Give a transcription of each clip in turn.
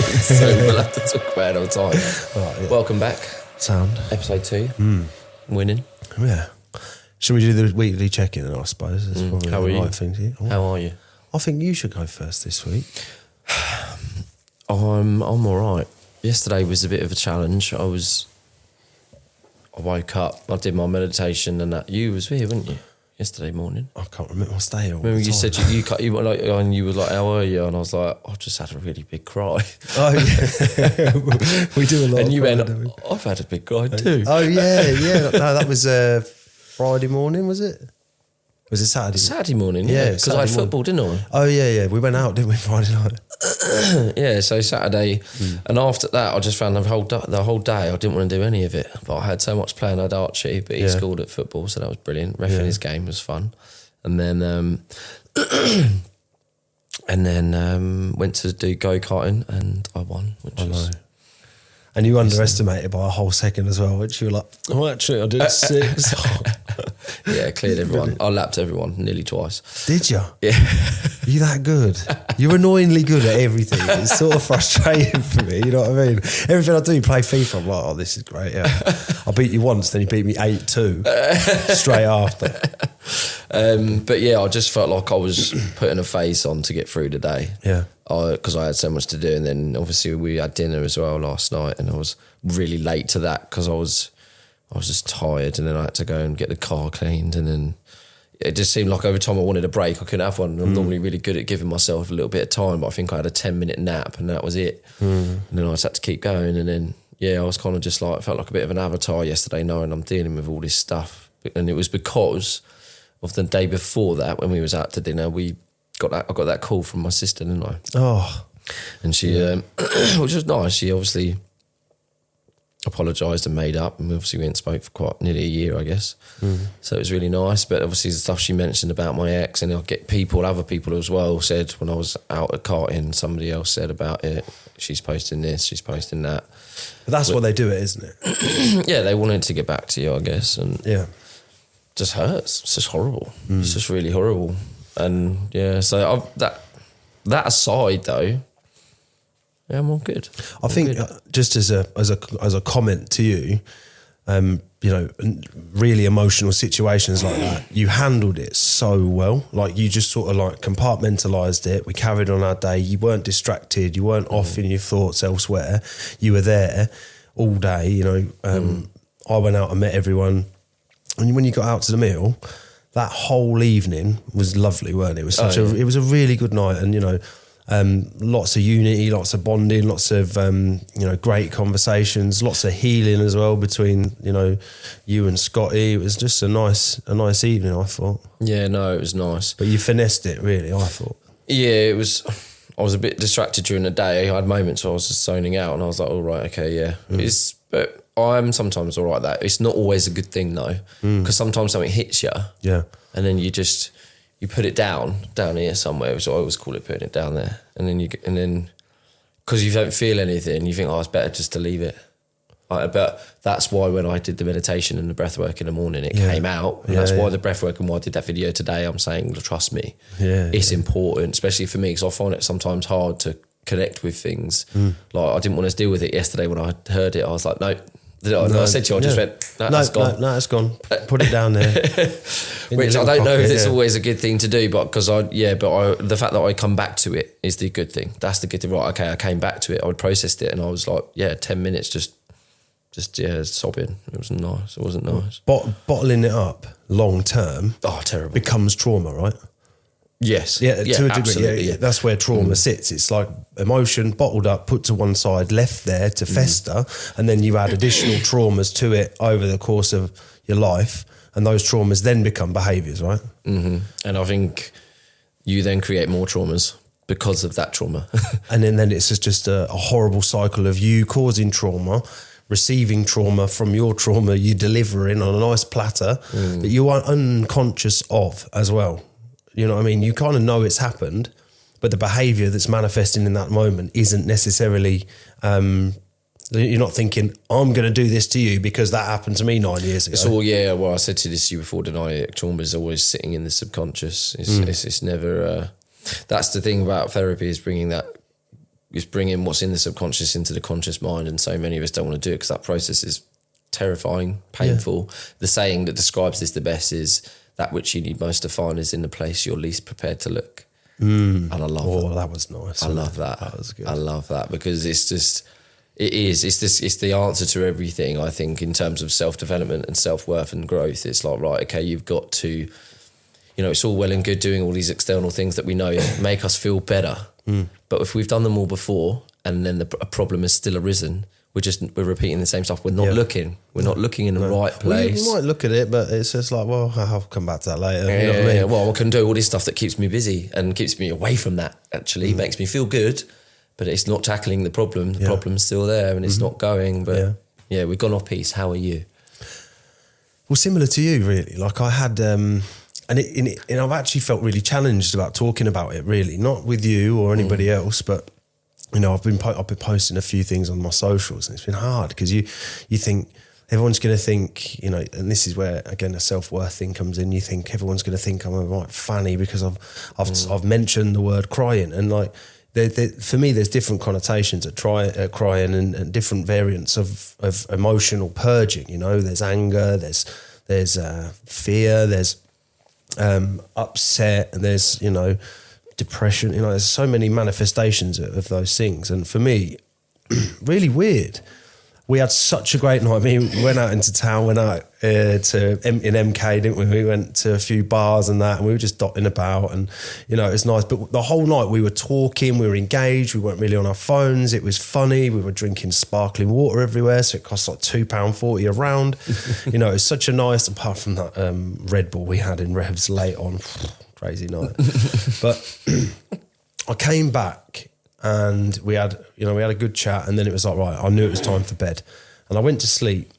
so we'll have to talk about it all the time. Right, yeah. Welcome back, Sound. episode two. Hmm. Winning. Yeah. Should we do the weekly check-in? I suppose it's probably Mm. How the are you? right thing to do. How are you? I think you should go first this week. I'm I'm all right. Yesterday was a bit of a challenge. I was. I woke up. I did my meditation, and that you was here, weren't you? Yesterday morning. I can't remember. I stay all Remember you said you, you cut- you were like and you were like how are you and I was like I just had a really big cry Oh yeah, we do a lot. and of you went? I've had a big cry too Oh yeah, yeah. No, that was uh, Friday morning, was it? Was it Saturday? Saturday morning Yeah, yeah because I had football didn't I? Oh yeah, yeah. We went out, didn't we, Friday night? Yeah so Saturday Hmm. and after that I just found the whole da- the whole day I didn't want to do any of it but I had so much playing I had Archie but he Yeah. scored at football so that was brilliant refing Yeah. his game was fun and then um and then um went to do go-karting and I won which I was know. And you underestimated by a whole second as well, which you were like, oh, actually, I did uh, six. yeah cleared everyone I lapped everyone nearly twice did you? yeah You that good? You're annoyingly good at everything. It's sort of frustrating for me. You know what I mean? Everything I do, play FIFA. I'm like, oh, this is great. Yeah, I beat you once, then you beat me eight two straight after. Um, but yeah, I just felt like I was putting a face on to get through the day. Yeah. Because I, had so much to do, and then obviously we had dinner as well last night, and I was really late to that because I was, I was just tired, and then I had to go and get the car cleaned, and then it just seemed like over time I wanted a break. I couldn't have one. I'm normally really good at giving myself a little bit of time, but I think I had a ten minute nap, and that was it. And then I just had to keep going, and then yeah, I was kind of just like I felt like a bit of an avatar yesterday, knowing I'm dealing with all this stuff, and it was because of the day before that when we was out to dinner, we got that I got that call from my sister, didn't I? Oh, And she, um, which was nice. She obviously apologised and made up, and obviously we and spoke for quite nearly a year, I guess. So it was really nice. But obviously the stuff she mentioned about my ex, and I get people, other people as well, said when I was out at karting, somebody else said about it. She's posting this, she's posting that. but that's why they do it, isn't it? yeah, they wanted to get back to you, I guess, and Yeah. Just hurts. It's just horrible. It's just really horrible. And yeah, so I've, that that aside though, yeah, I'm all good. I think uh, just as a as a as a comment to you, um, you know, really emotional situations like that, you handled it so well. Like you just sort of like compartmentalized it. We carried on our day. You weren't distracted. You weren't off in your thoughts elsewhere. You were there all day. You know, um, I went out and met everyone. And when you got out to the meal, that whole evening was lovely, weren't it? It was such Oh, a it was a really good night, and you know, um, lots of unity, lots of bonding, lots of um, you know great conversations, lots of healing as well between you know you and Scotty. It was just a nice a nice evening, I thought. Yeah, no, it was nice. But you finessed it, really. I thought. Yeah, it was. I was a bit distracted during the day. I had moments where I was just zoning out, and I was like, "All right, okay, yeah." It's but I'm sometimes all right. That it's not always a good thing though, because sometimes something hits you, Yeah, and then you just you put it down down here somewhere. So I always call it putting it down there, and then you and then because you don't feel anything, you think, "Oh, it's better just to leave it." I, but that's why when I did the meditation and the breath work in the morning, it Yeah. came out. And Yeah, that's why the breath work and why I did that video today. I'm saying, trust me, Yeah, it's important, especially for me, because I find it sometimes hard to connect with things. Mm. Like I didn't want to deal with it yesterday when I heard it. I was like, no. I said to you, I just Yeah. went, no, no, that's gone. no, no, it's gone. Put it down there. Which I don't know if it's yeah. always a good thing to do, but because I, yeah, but I, the fact that I come back to it is the good thing. That's the good thing. Right, okay, I came back to it. I processed it, and I was like, yeah, ten minutes, just, just yeah, sobbing. It wasn't nice. It wasn't nice. Bot- bottling it up long term Oh, terrible. becomes trauma, right? Yes, Yeah, to a degree. Absolutely, yeah, that's where trauma mm. sits. It's like emotion bottled up, put to one side, left there to mm. fester, and then you add additional traumas to it over the course of your life, and those traumas then become behaviours, right? Mm-hmm. And I think you then create more traumas because of that trauma. And then, then it's just, just a, a horrible cycle of you causing trauma, receiving trauma from your trauma, you delivering on a nice platter mm. that you are unconscious of as well. You know what I mean? You kind of know it's happened, but the behavior that's manifesting in that moment isn't necessarily. Um, you're not thinking, I'm going to do this to you because that happened to me nine years ago. It's all yeah. Well, I said to this to you before. Didn't I? Trauma is always sitting in the subconscious. It's Mm. it's, it's never. Uh, that's the thing about therapy is bringing that is bringing what's in the subconscious into the conscious mind, and so many of us don't want to do it because that process is terrifying, painful. The saying that describes this the best is that which you need most to find is in the place you're least prepared to look. Mm. And I love Oh, that. that was nice. I love that. That was good. I love that because it's just it is. It's this it's the answer to everything, I think, in terms of self development and self worth and growth. It's like, right, okay, you've got to you know, it's all well and good doing all these external things that we know make us feel better. Hmm. But if we've done them all before and then the, a problem has still arisen, we're just we're repeating the same stuff. We're not Yeah. looking. We're not looking in the right Well, you- place. you, might look at it, but it's just like, well, I'll come back to that later. Yeah, you know what I mean? yeah, well, I can do all this stuff that keeps me busy and keeps me away from that. Mm. Actually, makes me feel good, but it's not tackling the problem. The problem's still there, and it's not going. But Mm-hmm. Yeah. yeah. we've gone off piece. How are you? Well, similar to you, really. Like I had, um, and, it, and, it, and I've actually felt really challenged about talking about it. Really, not with you or anybody Mm. else, but you know, I've been po- I've been posting a few things on my socials, and it's been hard because you you think everyone's going to think, you know, and this is where again a self worth thing comes in. You think everyone's going to think I'm a right fanny because I've I've Mm. I've mentioned the word crying, and like. There, there, for me, there's different connotations at try, uh, crying and, and different variants of, of emotional purging. You know, there's anger, there's there's uh, fear, there's um, upset, and there's you know depression. You know, there's so many manifestations of, of those things. And for me, really weird. We had such a great night. I mean, we went out into town, went out uh, to M- in MK, didn't we? We went to a few bars and that, and we were just dotting about, and you know, it was nice. But the whole night we were talking, we were engaged, we weren't really on our phones. It was funny. We were drinking sparkling water everywhere, so it cost like two pound forty a round. you know, it was such a nice. Apart from that um, Red Bull we had in Revs late on, crazy night. but I came back and we had, you know, we had a good chat, and then it was like, right, I knew it was time for bed, and I went to sleep.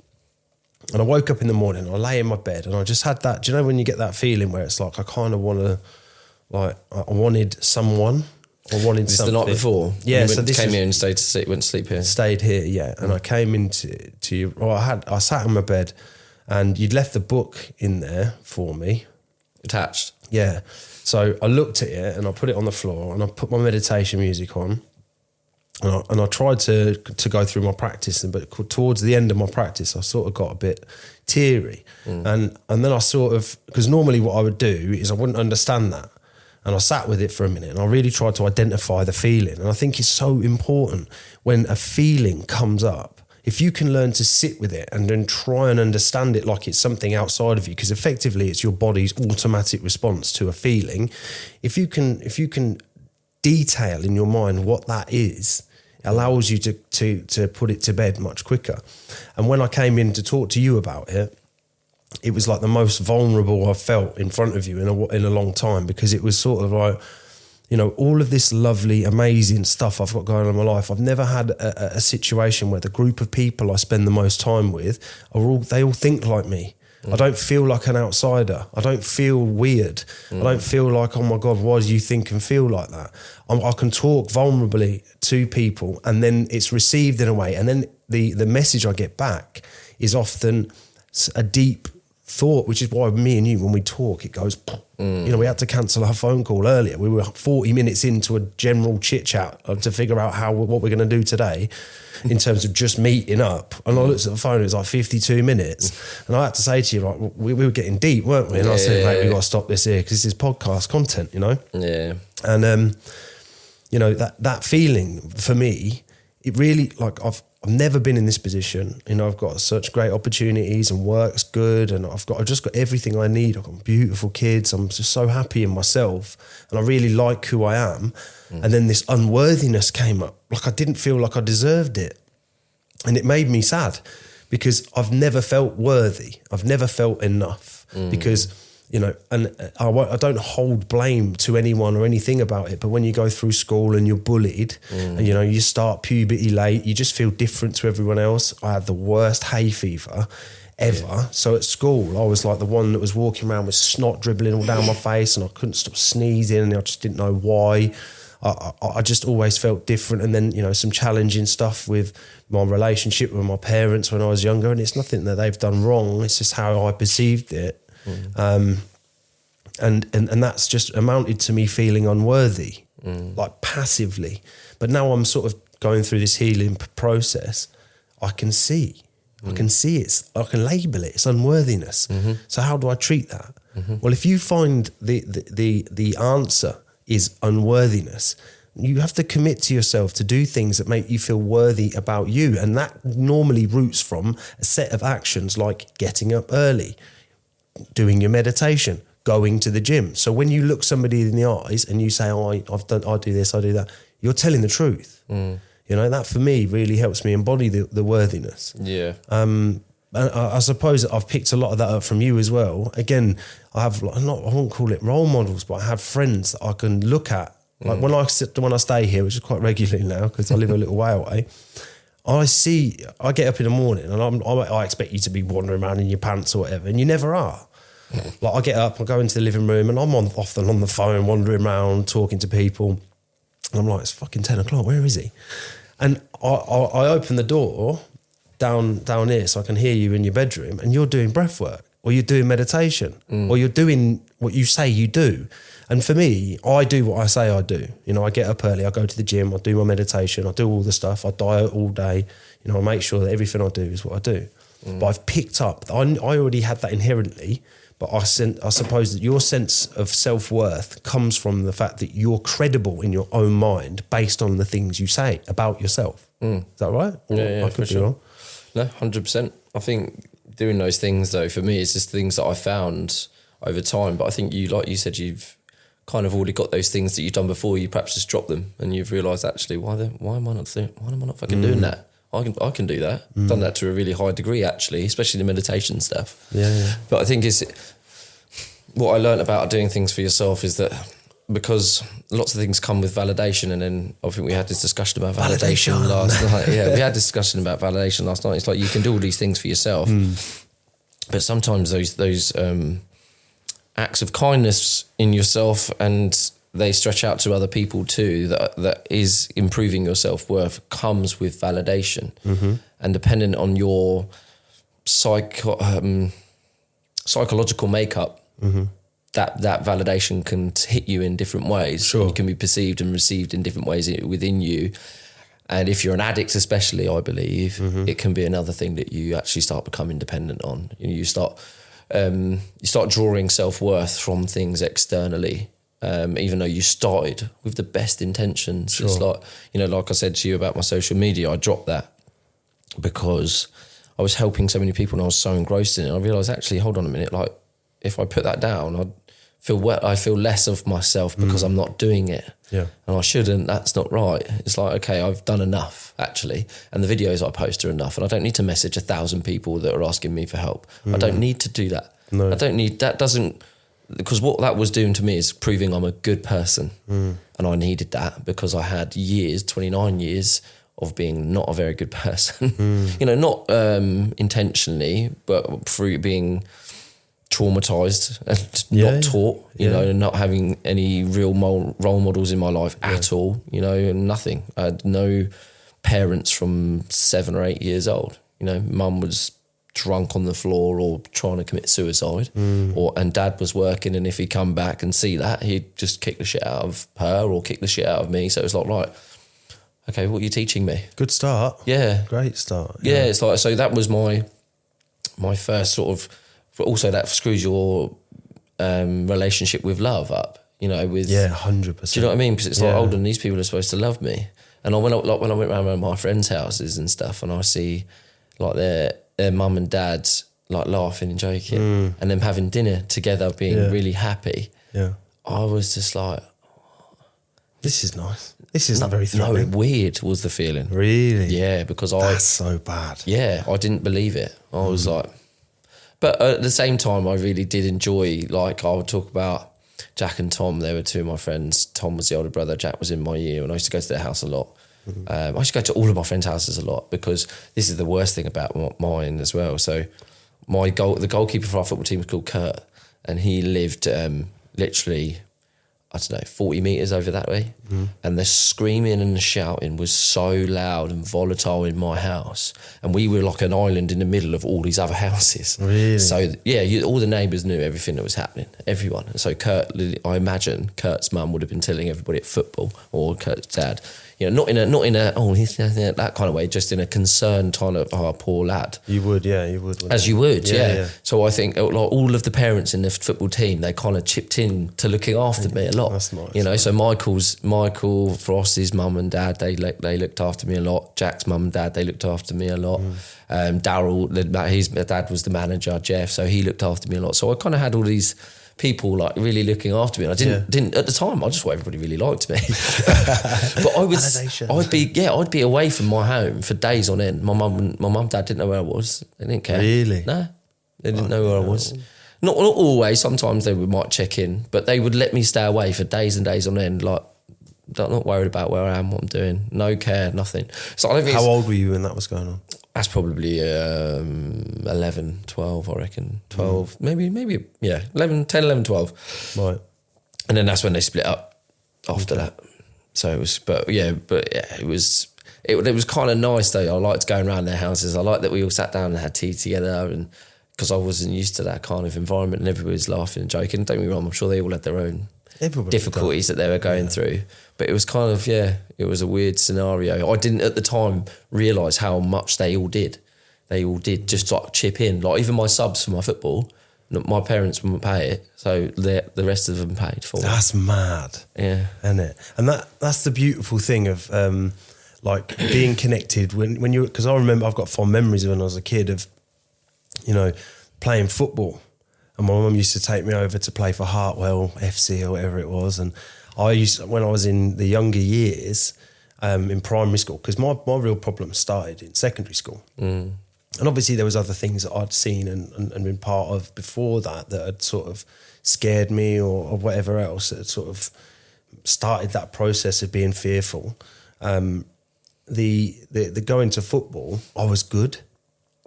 And I woke up in the morning, I lay in my bed, and I just had that. Do you know when you get that feeling where it's like I kind of want to, like, I wanted someone, I wanted This something. the night before. Yeah, so this came is- here and stayed to sleep. Went to sleep here. stayed here, yeah. And mm. I came into to you. Well, I had I sat in my bed, and you'd left the book in there for me. Attached. Yeah. So I looked at it and I put it on the floor and I put my meditation music on. And I, and I tried to to go through my practice, but towards the end of my practice, I sort of got a bit teary, mm. and and then I sort of because normally what I would do is I wouldn't understand that, and I sat with it for a minute, and I really tried to identify the feeling, and I think it's so important when a feeling comes up if you can learn to sit with it and then try and understand it like it's something outside of you because effectively it's your body's automatic response to a feeling. If you can if you can detail in your mind what that is allows you to to to put it to bed much quicker. And when i came in to talk to you about it it was like the most vulnerable I've felt in front of you in a in a long time because it was sort of like you know all of this lovely amazing stuff I've got going on in my life. I've never had a, a- situation where the group of people I spend the most time with are all they all think like me. I don't feel like an outsider. I don't feel weird. I mm. don't feel like oh my god why do you think and feel like that? I'm, I can talk vulnerably to people and then it's received in a way. And then the the message I get back is often a deep thought, which is why me and you, when we talk, it goes, you know, we had to cancel our phone call earlier. We were 40 minutes into a general chit chat to figure out how what we're going to do today in terms of just meeting up. And I looked at the phone, it was like 52 minutes. And I had to say to you, like, we, we were getting deep, weren't we? And I said, mate, we got to stop this here because this is podcast content, you know? Yeah. And um, you know that that feeling for me, it really like I've I've never been in this position. You know, I've got such great opportunities and work's good, and I've got I've just got everything I need. I've got beautiful kids. I'm just so happy in myself, and I really like who I am. Mm. And then this unworthiness came up, like I didn't feel like I deserved it, and it made me sad because I've never felt worthy. I've never felt enough mm. because you know, and I, I don't hold blame to anyone or anything about it. But when you go through school and you're bullied, mm. and you know you start puberty late, you just feel different to everyone else. I had the worst hay fever ever. So at school, I was like the one that was walking around with snot dribbling all down my face, and I couldn't stop sneezing, and I just didn't know why. I, I, I just always felt different. And then, you know, some challenging stuff with my relationship with my parents when I was younger. And it's nothing that they've done wrong, it's just how I perceived it. Um, and, and, and that's just amounted to me feeling unworthy. Mm. like passively. But now I'm sort of going through this healing process. I can see, I mm. can see it's, I can label it. It's unworthiness. Mm-hmm. So how do I treat that? Mm-hmm. Well, if you find the, the the the answer is unworthiness, you have to commit to yourself to do things that make you feel worthy about you, and that normally roots from a set of actions like getting up early, doing your meditation, going to the gym. So when you look somebody in the eyes and you say, "Oh, I, I've done, I do this, I do that," you're telling the truth. You know that for me really helps me embody the, the worthiness. Yeah. Um, and I, I suppose I've picked a lot of that up from you as well. Again, I have like, not I won't call it role models, but I have friends that I can look at. Like when I sit, when I stay here, which is quite regularly now because I live a little way away. I see. I get up in the morning and I'm, I, I expect you to be wandering around in your pants or whatever, and you never are. Like I get up, I go into the living room, and I'm on often on the phone, wandering around, talking to people. And I'm like, it's fucking ten o'clock. Where is he? And I, I, I open the door down down here so I can hear you in your bedroom, and you're doing breath work, or you're doing meditation, mm. or you're doing what you say you do. And for me, I do what I say I do. You know, I get up early, I go to the gym, I do my meditation, I do all the stuff, I diet all day. You know, I make sure that everything I do is what I do. Mm. But I've picked up. I, I already had that inherently. But I, sen- I suppose that your sense of self worth comes from the fact that you're credible in your own mind based on the things you say about yourself. Mm. Is that right? Yeah, yeah, I for could be sure. wrong. No, hundred percent. I think doing those things though, for me, it's just things that I found over time. But I think you, like you said, you've kind of already got those things that you've done before. You perhaps just drop them, and you've realised actually, why the, why am I not doing, why am I not fucking doing mm. that? I can I can do that. Done that to a really high degree actually, especially the meditation stuff. Yeah, yeah. But I think is what I learned about doing things for yourself is that because lots of things come with validation, and then I think we had this discussion about validation, Validation. last night. Yeah, we had a discussion about validation last night. It's like you can do all these things for yourself, but sometimes those those um, acts of kindness in yourself and they stretch out to other people too that that is improving your self-worth comes with validation. And dependent on your psycho um, psychological makeup that that validation can hit you in different ways. Sure. it can be perceived and received in different ways within you. And if you're an addict especially i believe it can be another thing that you actually start becoming dependent on. You, know, you start um, you start drawing self-worth from things externally um, even though you started with the best intentions it's like you know like i said to you about my social media i dropped that because I was helping so many people and I was so engrossed in it. I realized actually, hold on a minute, like if I put that down, I'd feel. I feel less of myself because I'm not doing it. Yeah. And I shouldn't. That's not right. It's like, okay, I've done enough actually. And the videos I post are enough. And I don't need to message a thousand people that are asking me for help. I don't need to do that. No. I don't need, that doesn't, because what that was doing to me is proving I'm a good person. And I needed that because I had years, 29 years of being not a very good person. you know, not um, intentionally, but through being traumatized and Yeah, not taught, you yeah. know, and not having any real role models in my life at all, you know, and nothing. I had no parents from seven or eight years old. You know, mum was drunk on the floor or trying to commit suicide, Mm. or and dad was working, and if he come back and see that, he'd just kick the shit out of her or kick the shit out of me. So it was like, right, okay, what are you teaching me? Good start. Yeah, Great start. yeah, it's like so that was my my first sort of but also that screws your um, relationship with love up you know with Yeah, hundred percent. do you know what I mean because it's like Yeah. hold on these people are supposed to love me and I went like when I went around my friends houses and stuff and I see like their their mum and dad like laughing and joking and them having dinner together being Mm. Yeah. really happy Yeah. I was just like This is nice. This isn't very no weird was the feeling Really? yeah because I That's so bad. yeah, I didn't believe it. I was like, but at the same time, I really did enjoy. Like I would talk about Jack and Tom. They were two of my friends. Tom was the older brother. Jack was in my year, and I used to go to their house a lot. Um, I used to go to all of my friends' houses a lot because this is the worst thing about mine as well. So my goal, the goalkeeper for our football team was called Kurt, and he lived um, literally I don't know, 40 metres over that way. Mm-hmm. And the screaming and the shouting was so loud and volatile in my house. And we were like an island in the middle of all these other houses. Really? So, yeah, you, all the neighbours knew everything that was happening, everyone. And so, Kurt, I imagine Kurt's mum would have been telling everybody at football or Kurt's dad, you know, not in a, not in a, oh, he's that kind of way, just in a concerned kind of, oh, poor lad. You would, yeah, you would. As you would, Yeah, yeah. yeah. So I think uh, like, all of the parents in the football team, they kind of chipped in to looking after me a lot. That's nice, You know, so Michael's Michael Frost's mum and dad, they they looked after me a lot. Jack's mum and dad, they looked after me a lot. Mm. Um, Daryl, his dad was the manager, Jeff, so he looked after me a lot. So I kind of had all these people like really looking after me. And I didn't Yeah. didn't at the time. I just thought everybody really liked me. but I would Validation. I'd be yeah I'd be away from my home for days on end. My mum my mum dad didn't know where I was. They didn't care. Really? No, they didn't know where I was. Not, not always. Sometimes they would might check in, but they would let me stay away for days and days on end. Like, I'm not worried about where I am, what I'm doing. No care, nothing. So I don't think How old were you when that was going on? That's probably um, 11, 12, I reckon. 12, maybe, maybe, yeah, 11, 10, 11, 12. Right. And then that's when they split up after that. So it was, but yeah, but yeah, it was, it, it was kind of nice though. I liked going around their houses. I liked that we all sat down and had tea together and because I wasn't used to that kind of environment and everybody was laughing and joking. Don't get me wrong, I'm sure they all had their own Everybody difficulties that they were going through. But it was kind of, yeah, it was a weird scenario. I didn't at the time realise how much they all did. They all did just like chip in. Like even my subs for my football, my parents wouldn't pay it. So the the rest of them paid for it. That's mad. Yeah. isn't it? And that that's the beautiful thing of um, like being connected when when you because I remember I've got fond memories of when I was a kid of you know playing football, and my mum used to take me over to play for Hartwell FC or whatever it was, and I used when I was in the younger years um, in primary school because my my real problem started in secondary school. And obviously, there was other things that I'd seen and, and, and been part of before that that had sort of scared me or, or whatever else that sort of started that process of being fearful. Um, the, the the going to football, I was good.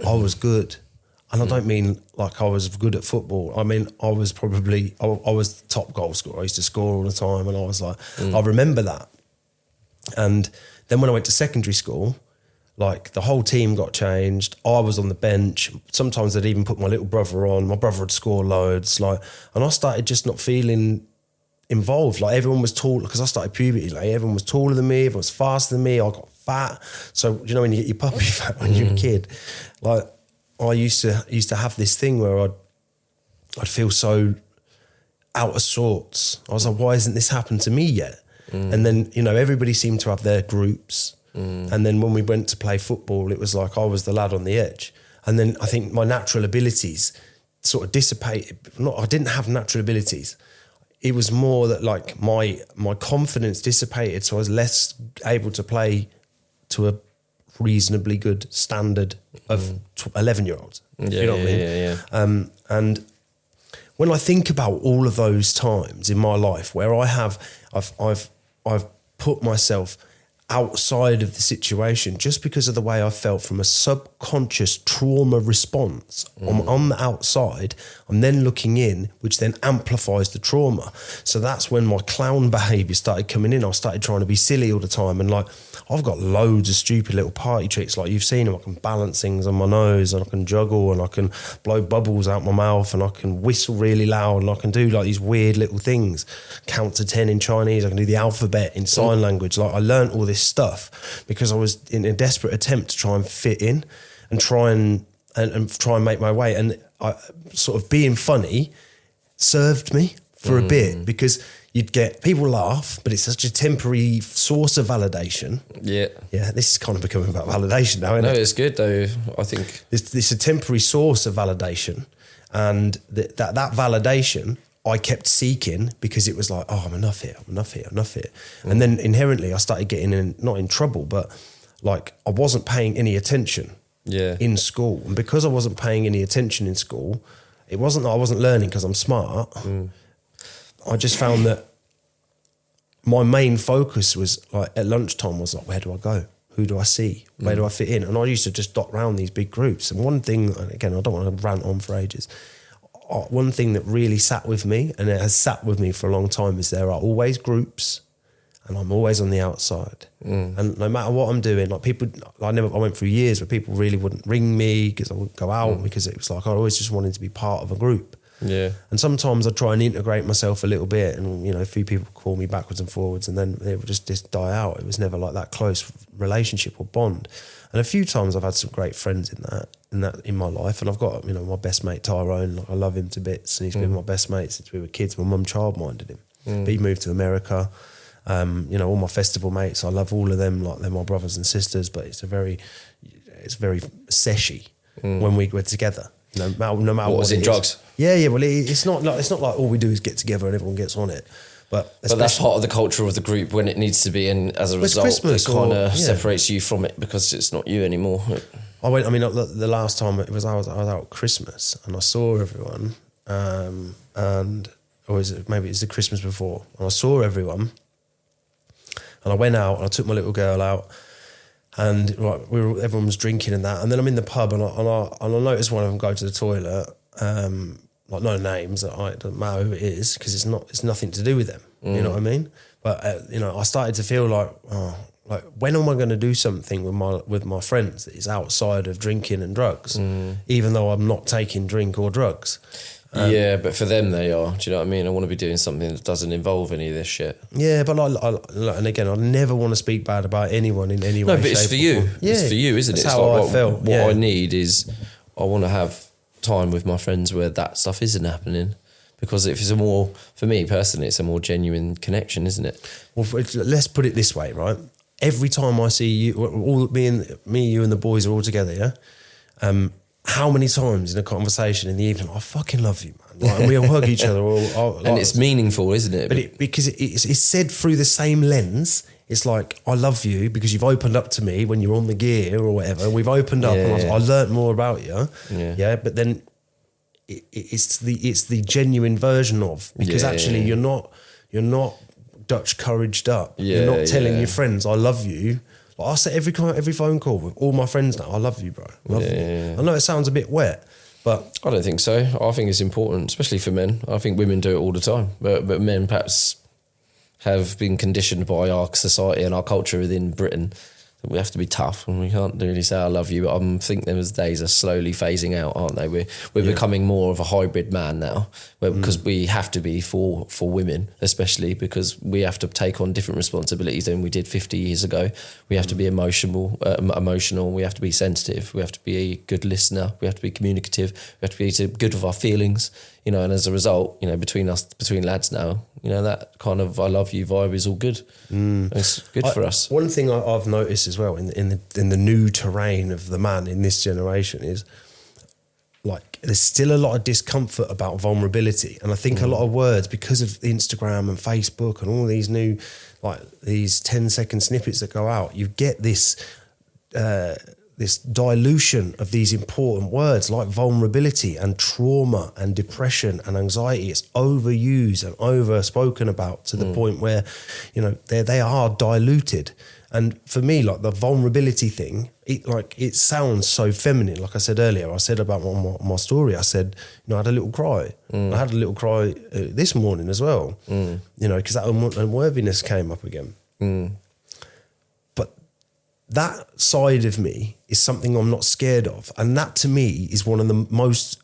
I was good, and I don't mean like I was good at football. I mean I was probably I, I was the top goal scorer. I used to score all the time, and I was like I mm. remember that. And then when I went to secondary school, like the whole team got changed. I was on the bench. Sometimes they'd even put my little brother on. My brother would score loads. Like, and I started just not feeling involved. Like everyone was tall because I started puberty. Like everyone was taller than me. Everyone was faster than me. I got fat. So you know when you get your puppy fat when you're a mm. kid, like I used to used to have this thing where I'd I'd feel so out of sorts. I was like, why hasn't this happened to me yet? Mm. And then, you know, everybody seemed to have their groups. Mm. And then when we went to play football, it was like I was the lad on the edge. And then I think my natural abilities sort of dissipated. Not, I didn't have natural abilities. It was more that like my my confidence dissipated, so I was less able to play to a reasonably good standard of eleven year olds. Yeah, you know what I mean? yeah, yeah. Um, and when I think about all of those times in my life where I have, I've, I've, I've put myself outside of the situation just because of the way I felt from a subconscious trauma response. I'm mm. on the outside, I'm then looking in, which then amplifies the trauma. So that's when my clown behavior started coming in. I started trying to be silly all the time. And like, I've got loads of stupid little party tricks. Like you've seen them, I can balance things on my nose and I can juggle and I can blow bubbles out my mouth and I can whistle really loud and I can do like these weird little things. Count to 10 in Chinese, I can do the alphabet in sign mm. language. Like I learned all this stuff because I was in a desperate attempt to try and fit in and try and, and, and try and make my way. And I sort of being funny served me for a mm. bit because you'd get people laugh, but it's such a temporary source of validation. Yeah. Yeah, this is kind of becoming about validation now, isn't No, it? it's good though. I think. It's, it's a temporary source of validation, and th- that that validation I kept seeking because it was like, oh, I'm enough here, I'm enough here, I'm enough here, and then inherently I started getting in, not in trouble, but like I wasn't paying any attention Yeah. in school, and because I wasn't paying any attention in school, it wasn't that I wasn't learning because I'm smart. Mm. I just found that my main focus was like at lunchtime was like, where do I go? Who do I see? Where mm. do I fit in? And I used to just dot round these big groups. And one thing, and again, I don't want to rant on for ages. Uh, one thing that really sat with me, and it has sat with me for a long time, is there are always groups, and I'm always on the outside. And no matter what I'm doing, like people, I never, I went through years where people really wouldn't ring me because I wouldn't go out because it was like I always just wanted to be part of a group. Yeah. And sometimes I try and integrate myself a little bit, and you know, a few people call me backwards and forwards, and then it would just just die out. It was never like that close relationship or bond. And a few times I've had some great friends in that in that in my life, and I've got you know my best mate Tyrone. Like, I love him to bits, and he's been mm. my best mate since we were kids. My mum childminded him, but he moved to America. Um, you know, all my festival mates, I love all of them. Like they're my brothers and sisters, but it's a very, it's very seshy mm. when we were together. No matter, no matter What what, was it, is. drugs? Yeah, yeah. Well, it, it's not like it's not like all we do is get together and everyone gets on it. But, But that's part of the culture of the group when it needs to be, and as a result, it kind of yeah. separates you from it because it's not you anymore. I went. I mean, the, last time it was I was I was out Christmas and I saw everyone, um, and or is it maybe it's the Christmas before, and I saw everyone, and I went out and I took my little girl out, and like we were everyone was drinking and that, and then I'm in the pub and I and I, and I noticed one of them go to the toilet, um, like no names, I, it doesn't matter who it is because it's not it's nothing to do with them, you know what I mean? But uh, you know, I started to feel like, oh, like when am I going to do something with my with my friends that is outside of drinking and drugs, even though I'm not taking drink or drugs. Um, yeah, but for them, they are. Do you know what I mean? I want to be doing something that doesn't involve any of this shit. Yeah, but like, I, and again, I never want to speak bad about anyone in any way. No, but it's for you. form. It's for you, isn't it? It's how like I what, felt. what yeah. I need is I want to have time with my friends where that stuff isn't happening. Because if it's a more, for me personally, it's a more genuine connection, isn't it? Well, let's put it this way, right? Every time I see you, all me and me, you and the boys are all together, yeah. Um, how many times in a conversation in the evening, I fucking love you, man. Like, and we all hug each other, or, or, And it's meaningful, isn't it? but it, because it, it's, it's said through the same lens. It's like I love you because you've opened up to me when you're on the gear or whatever. We've opened up, and Yeah. I, I learnt more about you. Yeah. yeah. But then it, it's the it's the genuine version of because Yeah, actually yeah. you're not you're not Dutch couraged up. you're not telling yeah. your friends I love you. Like I say every every phone call with all my friends now. I love you, bro. Love Yeah, you. yeah, yeah. I know it sounds a bit wet, but I don't think so. I think it's important, especially for men. I think women do it all the time, but but men perhaps have been conditioned by our society and our culture within Britain we have to be tough and we can't really say I love you. But I think those days are slowly phasing out, aren't they? We're we're becoming more of a hybrid man now, because we have to be for for women, especially because we have to take on different responsibilities than we did 50 years ago. We have to be emotional, uh, emotional. We have to be sensitive. We have to be a good listener. We have to be communicative. We have to be good with our feelings. You know, and as a result, you know, between us, between lads now, you know, that kind of "I love you" vibe is all good. It's good for us. One thing I, I've noticed as well in the, in the in the new terrain of the man in this generation is like there's still a lot of discomfort about vulnerability, and I think a lot of words because of Instagram and Facebook and all these new like these 10 second snippets that go out, you get this. Uh, this dilution of these important words like vulnerability and trauma and depression and anxiety. It's overused and over spoken about to the hmm. point where you know they they are diluted. And for me like the vulnerability thing it like it sounds so feminine. Like i said earlier i said about my, my, story i said you know i had a little cry. Hmm. I had a little cry uh, this morning as well. Hmm. You know because that unwo- unworthiness came up again. But that side of me is something I'm not scared of. And that to me is one of the most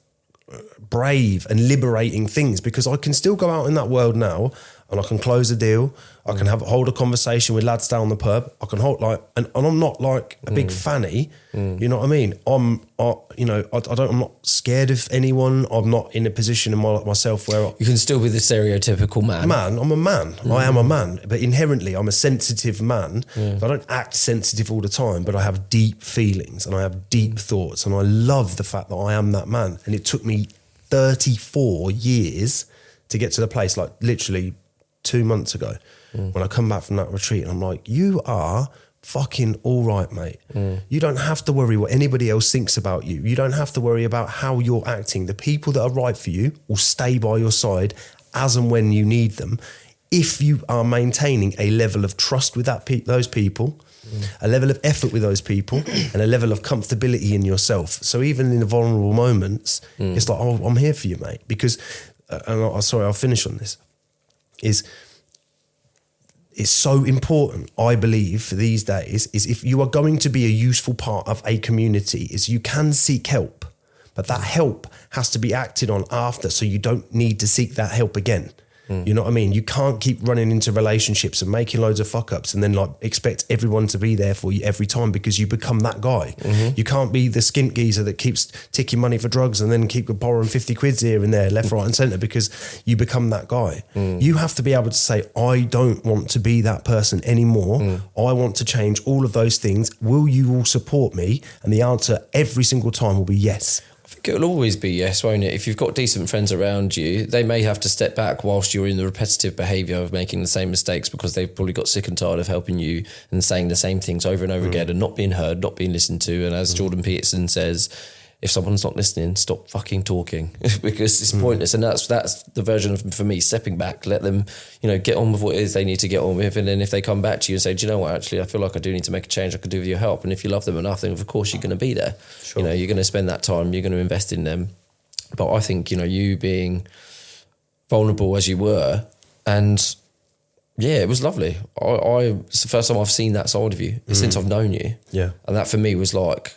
brave and liberating things because I can still go out in that world now and I can close a deal. I can have hold a conversation with lads down the pub. I can hold like, and, and I'm not like a big mm. fanny. Mm. You know what I mean? I'm, I, you know, I, I don't. I'm not scared of anyone. I'm not in a position in my, myself where I, You can still be the stereotypical man. man. I'm a man. Mm. I am a man. But inherently, I'm a sensitive man. I don't act sensitive all the time, but I have deep feelings and I have deep thoughts. And I love the fact that I am that man. And it took me 34 years to get to the place, like literally two months ago, mm. when I come back from that retreat. And I'm like, you are fucking all right, mate. Mm. You don't have to worry what anybody else thinks about you. You don't have to worry about how you're acting. The people that are right for you will stay by your side as and when you need them. If you are maintaining a level of trust with that pe- those people, mm. a level of effort with those people, and a level of comfortability in yourself. So even in the vulnerable moments, it's like, oh, I'm here for you, mate. Because, uh, and I, sorry, I'll finish on this. Is it's so important, I believe, these days, is if you are going to be a useful part of a community, is you can seek help, but that help has to be acted on after, so you don't need to seek that help again. Mm. You know what I mean? You can't keep running into relationships and making loads of fuck ups and then like expect everyone to be there for you every time because you become that guy. Mm-hmm. You can't be the skint geezer that keeps ticking money for drugs and then keep borrowing 50 quids here and there, left, right, and centre because you become that guy. Mm. You have to be able to say, I don't want to be that person anymore. Mm. I want to change all of those things. Will you all support me? And the answer every single time will be yes. It'll always be yes, won't it? If you've got decent friends around you, they may have to step back whilst you're in the repetitive behaviour of making the same mistakes because they've probably got sick and tired of helping you and saying the same things over and over mm. again and not being heard, not being listened to. And as mm. Jordan Peterson says, if someone's not listening, stop fucking talking because it's hmm. pointless. And that's that's the version of for me stepping back, let them, you know, get on with what it is they need to get on with. And then if they come back to you and say, Do you know what, actually I feel like I do need to make a change, I could do with your help. And if you love them enough, then of course you're gonna be there. You know, you're gonna spend that time, you're gonna invest in them. But I think, you know, you being vulnerable as you were and yeah, it was lovely. I, I it's the first time I've seen that side of you hmm. since I've known you. Yeah. And that for me was like,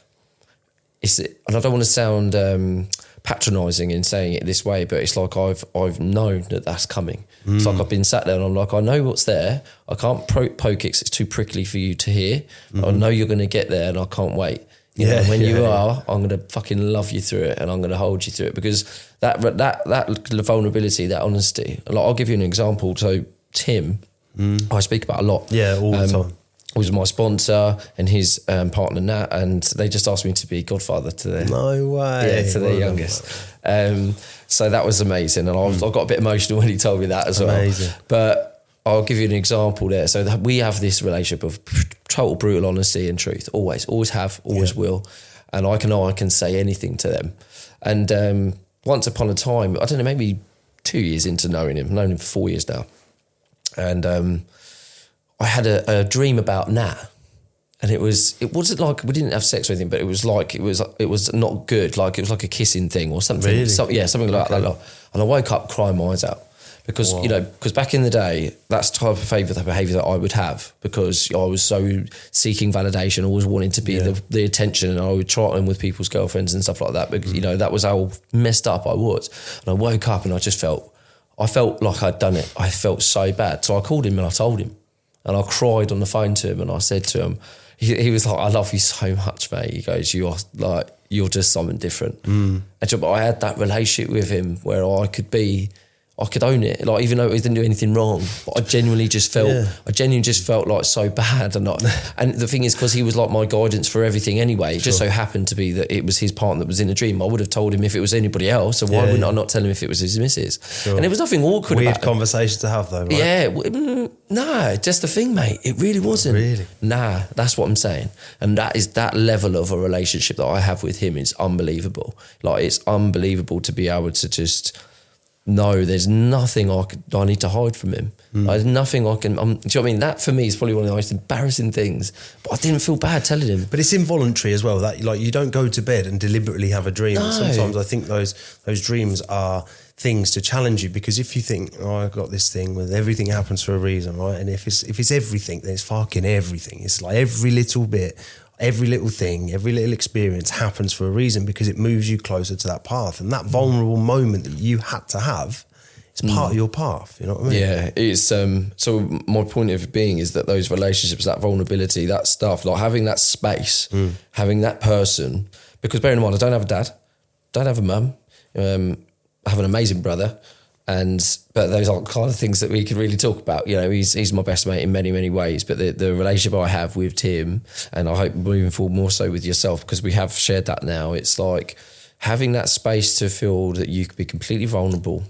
it's, and I don't want to sound um, patronising in saying it this way, but it's like I've I've known that that's coming. It's like I've been sat there and I'm like, I know what's there. I can't pro- poke it it's too prickly for you to hear. I know you're going to get there, and I can't wait. You Yeah, and when yeah, you yeah. are, I'm going to fucking love you through it, and I'm going to hold you through it because that that that vulnerability, that honesty. Like I'll give you an example. So Tim, I speak about a lot. Mm. Yeah, all the time. Was my sponsor and his um, partner Nat, and they just asked me to be godfather to their No way. yeah, to their Well youngest. Um, so that was amazing, and I, was, I got a bit emotional when he told me that as well. But I'll give you an example there. So that we have this relationship of total brutal honesty and truth. Always, always have, always Yeah. will. And I can I can say anything to them. And um, once upon a time, I don't know, maybe two years into knowing him, I've known him for four years now, and um, I had a, a dream about Nat. And it was it wasn't like we didn't have sex or anything, but it was like it was it was not good. Like it was like a kissing thing or something. Really? Some- yeah, something like that. And I woke up crying my eyes out because you know because back in the day that's the type of behavior the behavior that I would have because I was so seeking validation, always wanting to be the, the attention, and I would try on with people's girlfriends and stuff like that because you mm-hmm. know that was how messed up I was. And I woke up and I just felt I felt like I'd done it. I felt so bad, so I called him and I told him. And I cried on the phone to him and I said to him, he, he was like, I love you so much, mate. He goes, You are like, you're just something different. Mm. And so, but I had that relationship with him where I could be, I could own it. Like, even though he didn't do anything wrong, but I genuinely just felt, Yeah. I genuinely just felt like so bad. And, I, and the thing is, because he was like my guidance for everything anyway, it just so happened to be that it was his partner that was in the dream. I would have told him if it was anybody else. So why Yeah, wouldn't yeah. I not tell him if it was his missus? And there was nothing awkward Weird about it. conversation to have though, right? Yeah, w- mm, nah, just the thing, mate. It really wasn't. Really? Nah, that's what I'm saying. And that is that level of a relationship that I have with him is unbelievable. Like it's unbelievable to be able to just know there's nothing I could, I need to hide from him. Hmm. There's nothing I can. Um, do you know what I mean? That for me is probably one of the most embarrassing things. But I didn't feel bad telling him. But it's involuntary as well. That like you don't go to bed and deliberately have a dream. No. Sometimes I think those those dreams are things to challenge you because if you think, oh, I've got this thing where everything happens for a reason, right? And if it's if it's everything, then it's fucking everything. It's like every little bit, every little thing, every little experience happens for a reason because it moves you closer to that path. And that vulnerable moment that you had to have it's part of your path. You know what I mean? Yeah, it's um. So my point of being is that those relationships, that vulnerability, that stuff, like having that space, having that person. Because bear in mind, I don't have a dad, don't have a mum. Um, I have an amazing brother, and but those aren't kind of things that we could really talk about. You know, he's he's my best mate in many many ways. But the the relationship I have with Tim, and I hope moving forward more so with yourself, because we have shared that now. It's like having that space to feel that you could be completely vulnerable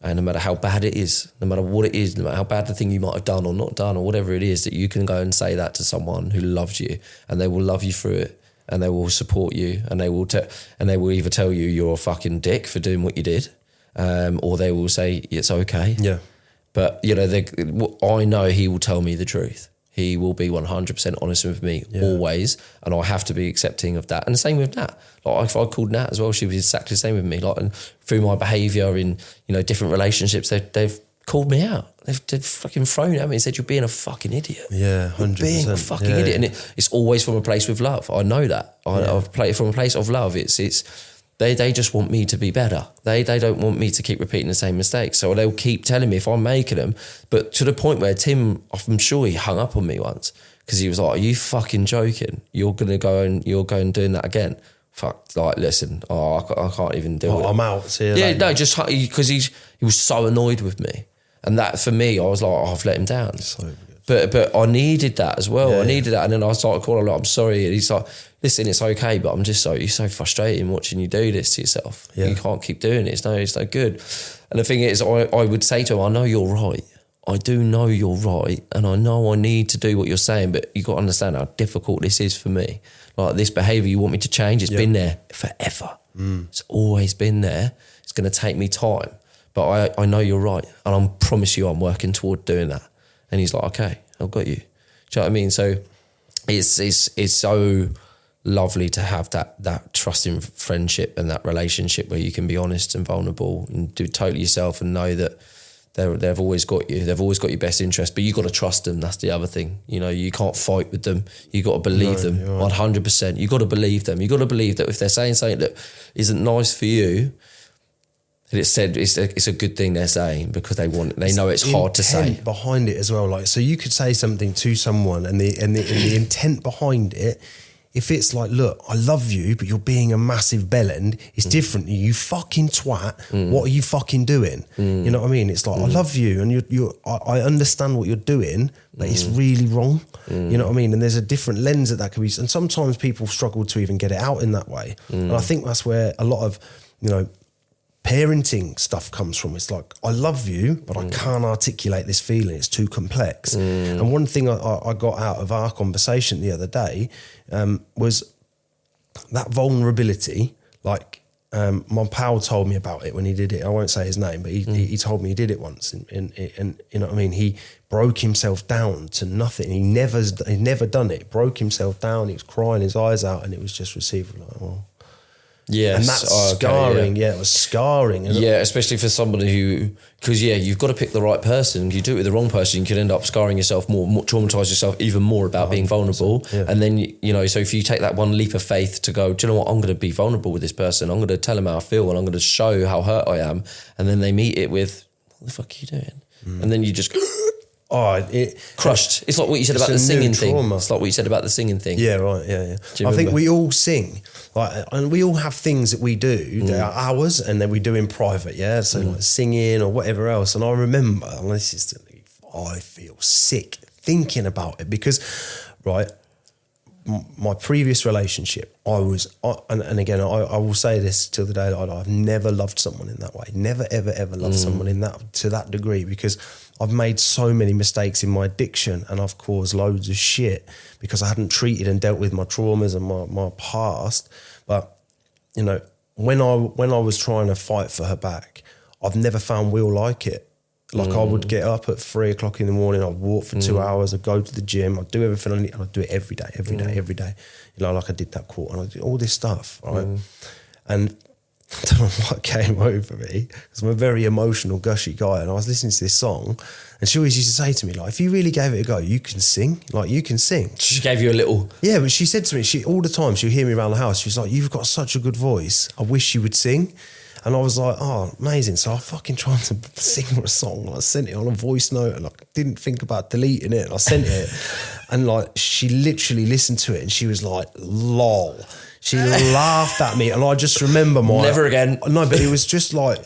and no matter how bad it is, no matter what it is, no matter how bad the thing you might have done or not done or whatever it is, that you can go and say that to someone who loves you and they will love you through it and they will support you and they will te- and they will either tell you you're a fucking dick for doing what you did, um, or they will say it's okay. Yeah. But you know, they, I know he will tell me the truth. he will be 100% honest with me always. And I have to be accepting of that. And the same with Nat. Like if I called Nat as well, she was exactly the same with me. Like, and through my behavior in, you know, different relationships, they, they've called me out. They've, they've fucking thrown at me and said, you're being a fucking idiot. Yeah, You're 100%. Being a fucking Yeah. idiot. And it, it's always from a place with love. I know that. I, I've played it from a place of love. It's, it's, they, they just want me to be better. They, they don't want me to keep repeating the same mistakes. So they'll keep telling me if I'm making them. But to the point where Tim, I'm sure he hung up on me once because he was like, "Are you fucking joking? You're gonna go and you're going doing that again? Fuck! Like, listen, oh, I, I can't even do Oh, it. I'm out. See Yeah, no, just because he's he was so annoyed with me, and that for me, I was like, oh, I've let him down. But but I needed that as well. I needed that, and then I started calling like, I'm sorry, and he's like, listen, it's okay, but I'm just so you're so frustrating watching you do this to yourself. Yeah. You can't keep doing it. It's no, it's no good. And the thing is, I I would say to him, I know you're right. I do know you're right, and I know I need to do what you're saying, but you got to understand how difficult this is for me. Like this behaviour you want me to change, it's been there forever. Mm. It's always been there. It's going to take me time, but I, I know you're right, and I promise you, I'm working toward doing that. And he's like, okay, I've got you. Do you know what I mean? So it's it's it's so lovely to have that that trusting friendship and that relationship where you can be honest and vulnerable and do totally yourself and know that they're, they've always got you. They've always got your best interest, but you got to trust them. That's the other thing. You know, you can't fight with them. You got to believe them one hundred percent. You got to believe them. You got to believe that if they're saying something that isn't nice for you, that it's said it's a, it's a good thing they're saying because they want they know it's hard to say. behind it as well. Like, so you could say something to someone, and the and the, and the intent behind it. If it's like, look, I love you, but you're being a massive bellend, it's Mm. different. You fucking twat. What are you fucking doing? Mm. You know what I mean? It's like I love you, and you you I, I understand what you're doing, but it's Mm. really wrong. You know what I mean? And there's a different lens that that can be. And sometimes people struggle to even get it out in that way. And Mm. I think that's where a lot of you know parenting stuff comes from. It's like I love you, but I can't articulate this feeling. It's too complex. And one thing I, I got out of our conversation the other day um, was that vulnerability. Like um, my pal told me about it when he did it. I won't say his name, but he, he, he told me he did it once, and, and, and you know what I mean. He broke himself down to nothing. He never he never done it. Broke himself down. He was crying his eyes out, and it was just received like, well, Yes, and that's oh, okay, scarring. yeah. it was scarring. Yeah, especially for somebody who, because yeah, you've got to pick the right person. You do it with the wrong person, you could end up scarring yourself more, more traumatize yourself even more about being vulnerable. yeah. And then you know, so if you take that one leap of faith to go, do you know what? I'm going to be vulnerable with this person. I'm going to tell them how I feel, and I'm going to show how hurt I am. And then they meet it with, what the fuck are you doing? Mm. And then you just oh, it, crushed. It's like what you said about the singing thing. It's like what you said about the singing thing. Yeah, right. Yeah, yeah. I think we all sing, like, and we all have things that we do Mm. that are ours, and then we do in private. Yeah, so like singing or whatever else. And I remember, and this is, I feel sick thinking about it because, right, my previous relationship, I was, I, and, and again, I, I will say this till the day that I die, I've never loved someone in that way. Never, ever, ever loved someone in that to that degree because I've made so many mistakes in my addiction and I've caused loads of shit because I hadn't treated and dealt with my traumas and my, my past. But you know, when I when I was trying to fight for her back, I've never found Will like it. Like I would mm. get up at three o'clock in the morning, I'd walk for two mm. hours, I'd go to the gym, I'd do everything I need, and I'd do it every day, every day, mm. every day. You know, like I did that quarter, and I did all this stuff, right? And I don't know what came over me because I'm a very emotional, gushy guy, and I was listening to this song, and she always used to say to me, like, if you really gave it a go, you can sing, like you can sing. She gave you a little. Yeah, but she said to me, she all the time she'll hear me around the house. She's like, "You've got such a good voice. I wish you would sing." And I was like, "Oh, amazing!" So I fucking tried to sing a song. I sent it on a voice note, and I didn't think about deleting it. And I sent it, and like she literally listened to it, and she was like, "Lol." She laughed at me, and I just remember my Never again. No, but it was just like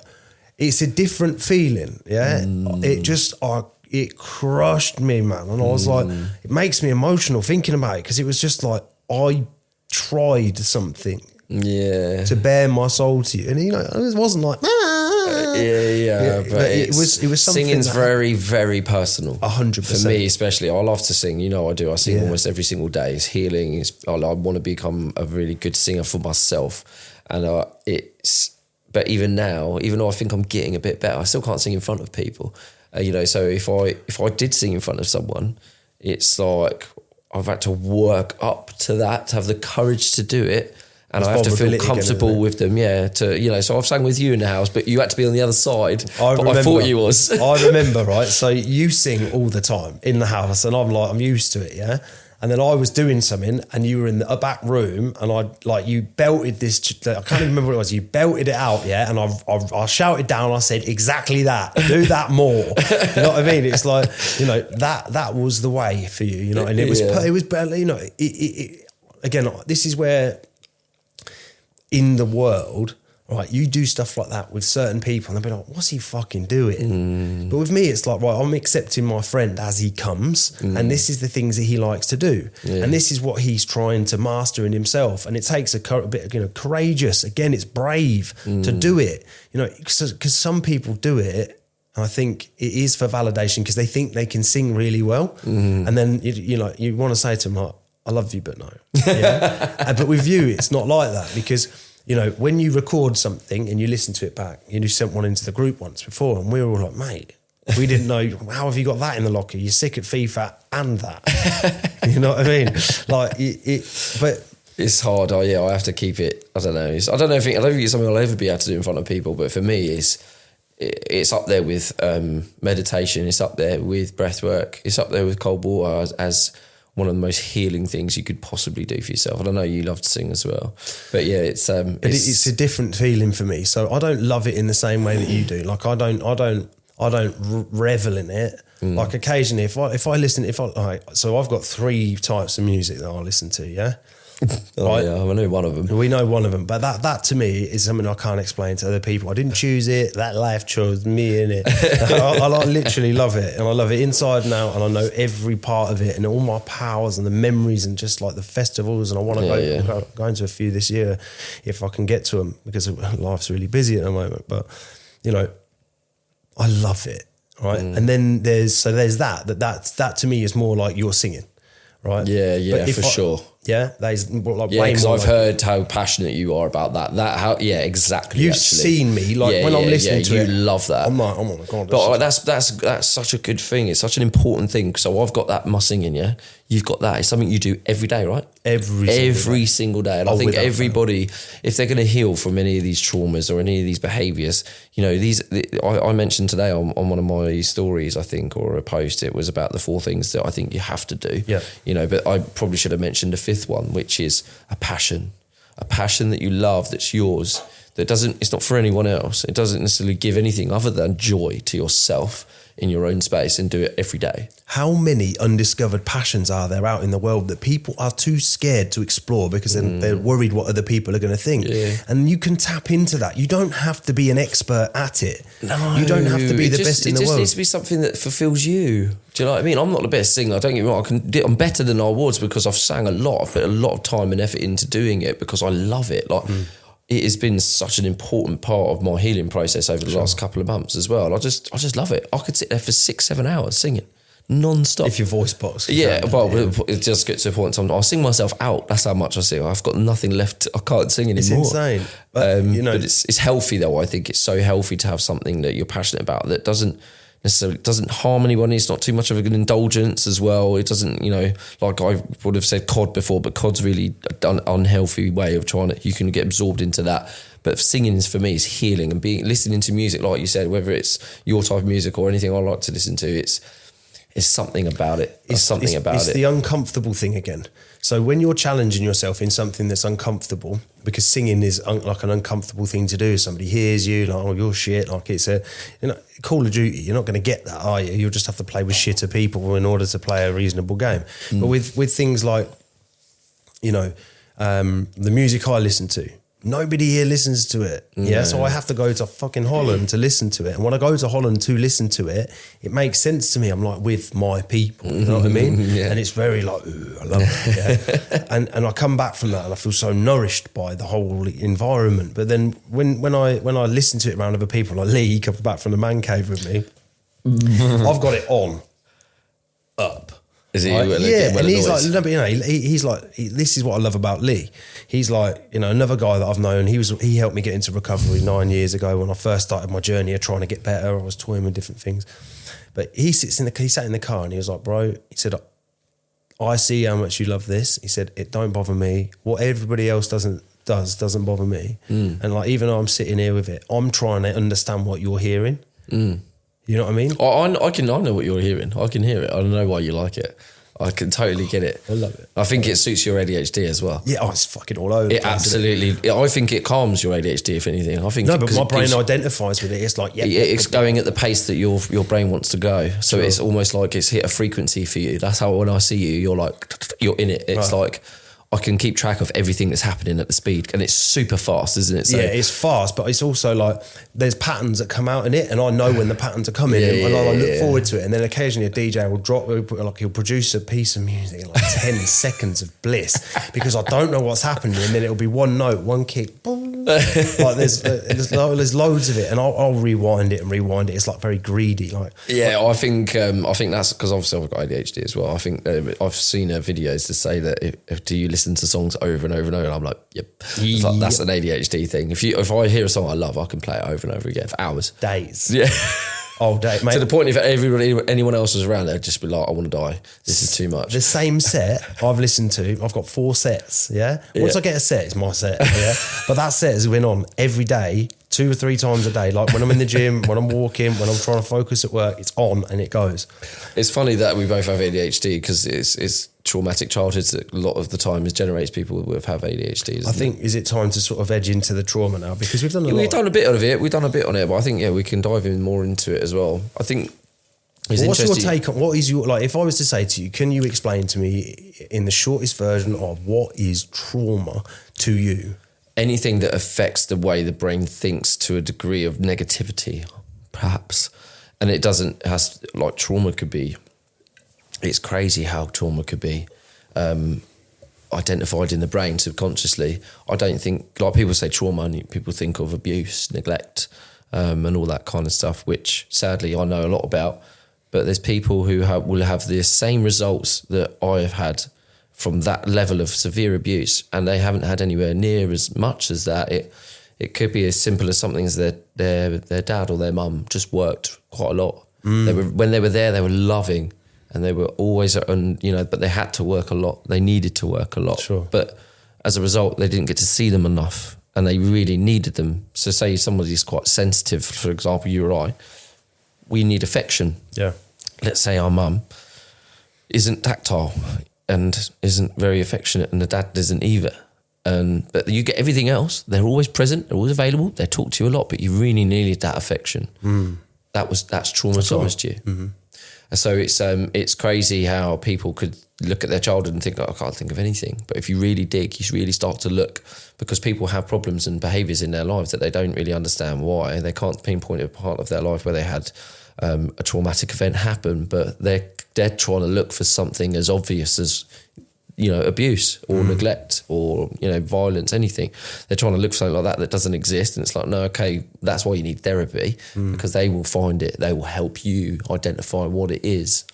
it's a different feeling. Yeah, mm. it just I it crushed me, man, and I was like, mm. it makes me emotional thinking about it because it was just like I tried something Yeah. to bare my soul to you, and you know it wasn't like "Ah." Yeah, yeah, Yeah, but, but it was- it was something singing's that- very, very personal. A hundred for me, especially. I love to sing. You know, I do. I sing Yeah. almost every single day. It's healing. It's, I, I want to become a really good singer for myself, and uh, it's. But even now, even though I think I'm getting a bit better, I still can't sing in front of people. Uh, you know, so if I if I did sing in front of someone, it's like I've had to work up to that to have the courage to do it. And I have to feel vulnerability again, comfortable with them, yeah. To you know, so I've sang with you in the house, but you had to be on the other side. I but I remember- thought you was. I remember, right? So you sing all the time in the house, and I'm like, I'm used to it, yeah. And then I was doing something, and you were in the back room, and I like you belted this. I can't even remember what it was. You belted it out, yeah. And I, I, I shouted down. I said exactly that. Do that more. you know what I mean? It's like you know that that was the way for you, you know. And it was Yeah. it was better, you know. It, it, it, again, this is where in the world, right, you do stuff like that with certain people and they'll be like, what's he fucking doing? Mm. But with me, it's like, right, I'm accepting my friend as he comes Mm. and this is the things that he likes to do. And this is what he's trying to master in himself. And it takes a, cou- a bit, you know, courageous. Again, it's brave to Mm. do it, you know, because some people do it and I think it is for validation because they think they can sing really well. Mm-hmm. And then, you, you know, you want to say to them, like, I love you, but no. Yeah? But with you, it's not like that because, you know, when you record something and you listen to it back, and you sent one into the group once before and we were all like, mate, we didn't know, how have you got that in the locker? You're sick at FIFA and that. you know what I mean? Like, it, it but It's hard. Oh yeah, I have to keep it. I don't know. It's, I don't know if it, I don't think it's something I'll ever be able to do in front of people. But for me, it's it's up there with um, meditation. It's up there with breath work. It's up there with cold water as, as one of the most healing things you could possibly do for yourself. I don't know. You love to sing as well, but yeah, it's um, But it's, it's a different feeling for me. So I don't love it in the same way that you do. Like I don't, I don't, I don't revel in it. Mm. Like occasionally, if I if I listen, if I like, so I've got three types of music that I listen to. Yeah, oh, right. yeah, I know one of them. we know one of them, but that that to me is something I can't explain to other people. I didn't choose it. That life chose me in it. I, I like- literally love it, and I love it inside and out, and I know every part of it, and all my powers and the memories, and just like the festivals. And I want to Yeah, go, yeah. go going to a few this year if I can get to them because life's really busy at the moment. But you know, I love it, right? Mm. And then there's so there's that that that that to me is more like you're singing, right? Yeah, yeah, But if for I- sure. Yeah, that is like Yeah, way because more I've like- heard how passionate you are about that. That how yeah, exactly. You've actually. seen me, like, Yeah, when I'm listening yeah, to you it, love that. I'm like, oh my god, But uh, that's that's that's such a good thing. It's such an important thing. So I've got that my singing, yeah. You've got that. It's something you do every day, right? Every single every day. single day. And I Oh, think without fail. everybody, if they're going to heal from any of these traumas or any of these behaviors, you know, these. I, I mentioned today on, on one of my stories, I think, or a post, it was about the four things that I think you have to do. Yeah. You know, but I probably should have mentioned a fifth one, which is a passion, a passion that you love, that's yours. That doesn't. It's not for anyone else. It doesn't necessarily give anything other than joy to yourself in your own space, and do it every day. how many undiscovered passions are there out in the world that people are too scared to explore because then they're worried what other people are going to think? Mm. Yeah. And you can tap into that. You don't have to be an expert at it. No, you don't have to be the just, best in the world. it just needs to be something that fulfills you. Do you know what I mean? I'm not the best singer. I don't get me wrong. I can. do- I'm better than I was because I've sang a lot. I've put a lot of time and effort into doing it because I love it. Like Hmm. It has been such an important part of my healing process over the last couple of months as well. I just, I just love it. I could sit there for six, seven hours singing non-stop. if your voice box. Yeah, well, it. it just gets to a point. Sometimes I'll sing myself out. That's how much I sing. I've got nothing left. I can't sing anymore. It's insane. But, um, you know- but it's it's healthy though. I think it's so healthy to have something that you're passionate about that doesn't necessarily doesn't harm anyone. It's not too much of an indulgence as well. It doesn't, you know, like I would have said COD before, but COD's really an unhealthy way of trying to. You can get absorbed into that. But singing is for me is healing and being listening to music, like you said, whether it's your type of music or anything I like to listen to. It's it's something about it. It's, something it's, about it's it. It's the uncomfortable thing again. So when you're challenging yourself in something that's uncomfortable, because singing is un- like an uncomfortable thing to do. Somebody hears you, like, oh, you're shit. Like it's a, you know, Call of Duty. You're not going to get that, are you? You'll just have to play with shitter people in order to play a reasonable game. Mm. But with with things like, you know, um, the music I listen to. Nobody here listens to it. Yeah. So I mm. have to go to fucking Holland to listen to it. And when I go to Holland to listen to it, it makes sense to me. I'm like with my people. You know what I mm-hmm. mean? Yeah. And it's very like, ooh, I love it. Yeah. and and I come back from that and I feel so nourished by the whole environment. But then when when I when I listen to it around other people, like Lee comes back from the man cave with me, I've got it on up. Is he Right? well, yeah, well and he's like, no, but you know, he, he's like, he, this is what I love about Lee. He's like, you know, another guy that I've known. He was, he helped me get into recovery nine years ago when I first started my journey of trying to get better. I was toying with different things, but he sits in the, he sat in the car and he was like, bro, he said, I see how much you love this. He said, it don't bother me. What everybody else doesn't does doesn't bother me. Mm. And like even though I'm sitting here with it, I'm trying to understand what you're hearing. Mm. You know what I mean? I, I, I can I know what you're hearing. I can hear it. I don't know why you like it. I can totally get it. I love it. I think it suits your ADHD as well. Yeah, oh, it's fucking all over. It place, absolutely. I think it calms your ADHD. If anything, I think No, but my brain gives- identifies with it. It's like, yeah, Yeah, it's going at the pace that your your brain wants to go. So Sure. it's almost like it's hit a frequency for you. That's how when I see you, you're like you're in it. It's Right. like I can keep track of everything that's happening at the speed, and it's super fast, isn't it? So yeah, it's fast, but it's also like there's patterns that come out in it, and I know when the patterns are coming, Yeah, and, and I look yeah. forward to it. And then occasionally a DJ will drop, like he'll produce a piece of music in like ten seconds of bliss because I don't know what's happening, and then it'll be one note, one kick, boom. like there's uh, there's, there's loads of it, and I'll, I'll rewind it and rewind it. It's like very greedy, like Yeah, I think um, I think that's because obviously I've got ADHD as well. I think uh, I've seen uh, videos to say that if, if do you listen to songs over and over and over, and I'm like, yep, like, that's an ADHD thing. If you if I hear a song I love, I can play it over and over again for hours. days, Yeah, all day, mate. to the point if everybody anyone else was around, they'd just be like, I want to die. This is too much. the same set I've listened to. I've got four sets. Yeah. Once Yeah. I get a set, it's my set. Yeah. but that set has been on every day, two or three times a day. Like when I'm in the gym, when I'm walking, when I'm trying to focus at work, it's on and it goes. It's funny that we both have ADHD because it's it's traumatic childhoods that a lot of the time is generates people with have ADHD. I think is it time to sort of edge into the trauma now because we've done a Yeah, lot. we've done a bit of it. We've done a bit on it, but I think yeah, we can dive in more into it as well. I think Well, what's your take on what is your like? If I was to say to you, can you explain to me in the shortest version of what is trauma to you? anything that affects the way the brain thinks to a degree of negativity, perhaps, and it doesn't has like trauma could be. It's crazy how trauma could be um, identified in the brain subconsciously. I don't think like people say trauma, and people think of abuse, neglect, um, and all that kind of stuff, which sadly I know a lot about. But there's people who have, will have the same results that I have had from that level of severe abuse, and they haven't had anywhere near as much as that. It it could be as simple as something as their their their dad or their mum just worked quite a lot. They were when they were there, they were loving, and they were always uh, on you know, but they had to work a lot. They needed to work a lot. Sure. But as a result, they didn't get to see them enough, and they really needed them. So, say somebody's quite sensitive, for example, you or I, we need affection. Yeah. let's say our mum isn't tactile and isn't very affectionate and the dad isn't either. And but you get everything else. They're always present. They're always available. They talk to you a lot but you really needed that affection. Hmm. That was that's traumatized you. And so it's um it's crazy how people could look at their childhood and think oh, I can't think of anything. But if you really dig you really start to look because people have problems and behaviors in their lives that they don't really understand why. They can't pinpoint a part of their life where they had um, a traumatic event happen but they're they're trying to look for something as obvious as you know abuse or neglect or you know violence anything. They're trying to look for something like that that doesn't exist and it's like no okay that's why you need therapy because they will find it they will help you identify what it is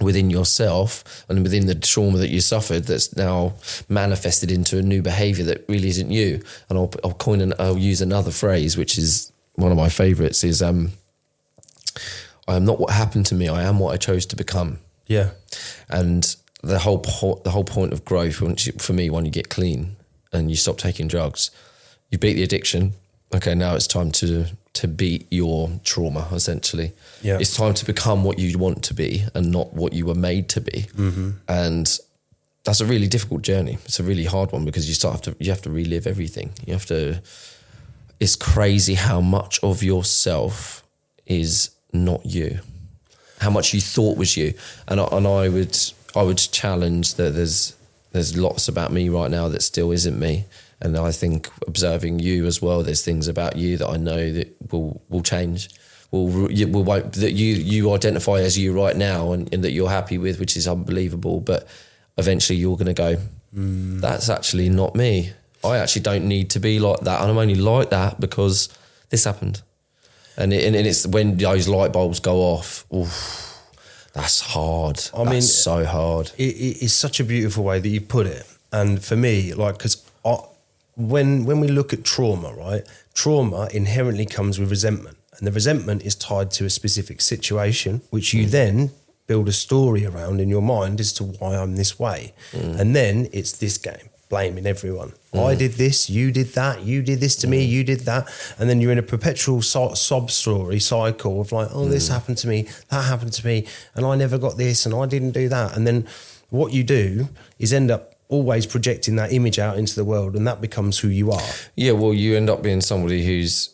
within yourself and within the trauma that you suffered that's now manifested into a new behavior that really isn't you. And I'll, I'll coin and I'll use another phrase which is one of my favorites is um I am not what happened to me I am what I chose to become. Yeah. and the whole po- the whole point of growth once you, for me when you get clean and you stop taking drugs you beat the addiction. Okay now it's time to to beat your trauma essentially. Yeah. it's time to become what you want to be and not what you were made to be. Mm-hmm. And that's a really difficult journey. It's a really hard one because you start have to you have to relive everything. You have to it's crazy how much of yourself is not you. How much you thought was you. And I, and I would I would challenge that there's there's lots about me right now that still isn't me. And I think observing you as well there's things about you that I know that will will change. Will you will won't, that you you identify as you right now and, and that you're happy with which is unbelievable but eventually you're going to go mm. that's actually not me. I actually don't need to be like that and I'm only like that because this happened. And, it, and it's when those light bulbs go off oof, that's hard. I that's mean- so hard. it, it is such a beautiful way that you put it. And for me, like, because when when we look at trauma, right, trauma inherently comes with resentment, and the resentment is tied to a specific situation, which you mm. then build a story around in your mind as to why I'm this way. Mm. And then it's this game, blaming everyone. Mm. I did this, you did that, you did this to me, mm. you did that. And then you're in a perpetual so- sob story cycle of like, oh, this mm. happened to me, that happened to me, and I never got this, and I didn't do that. And then what you do is end up always projecting that image out into the world, and that becomes who you are. Yeah, well, you end up being somebody who's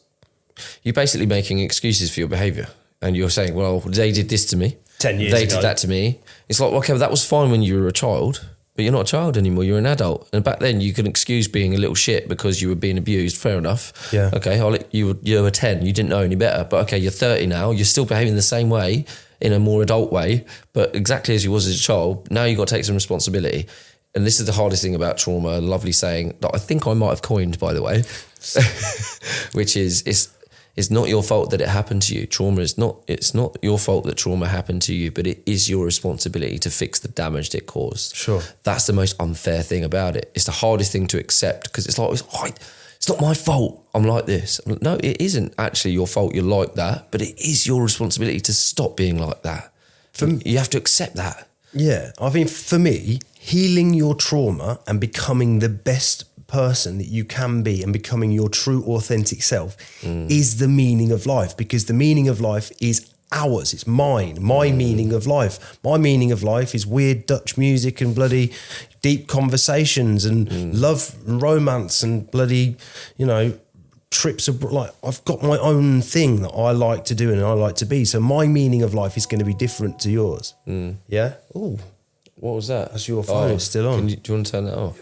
you're basically making excuses for your behaviour, and you're saying, "Well, they did this to me, 10 years they ago. did that to me." It's like, okay, well, that was fine when you were a child, but you're not a child anymore. You're an adult, and back then you could excuse being a little shit because you were being abused. Fair enough. Yeah. Okay, I'll let you were, you were ten, you didn't know any better, but okay, you're 30 now. You're still behaving the same way in a more adult way, but exactly as you was as a child. Now you got to take some responsibility. And this is the hardest thing about trauma. Lovely saying that I think I might have coined, by the way, which is it's it's not your fault that it happened to you. Trauma is not it's not your fault that trauma happened to you, but it is your responsibility to fix the damage that it caused. Sure. That's the most unfair thing about it. It's the hardest thing to accept because it's like it's, oh, it's not my fault. I'm like this. I'm like, No, it isn't actually your fault. You're like that, but it is your responsibility to stop being like that. For, you have to accept that. Yeah, I mean, for me, healing your trauma and becoming the best person that you can be and becoming your true authentic self is the meaning of life because the meaning of life is ours it's mine my mm. meaning of life my meaning of life is weird dutch music and bloody deep conversations and mm. love and romance and bloody you know trips abroad. Like I've got my own thing that I like to do and I like to be. So my meaning of life is going to be different to yours. Mm. Yeah. Oh, What was that? That's your oh. phone, it's still on. Can you, do you want to turn that off?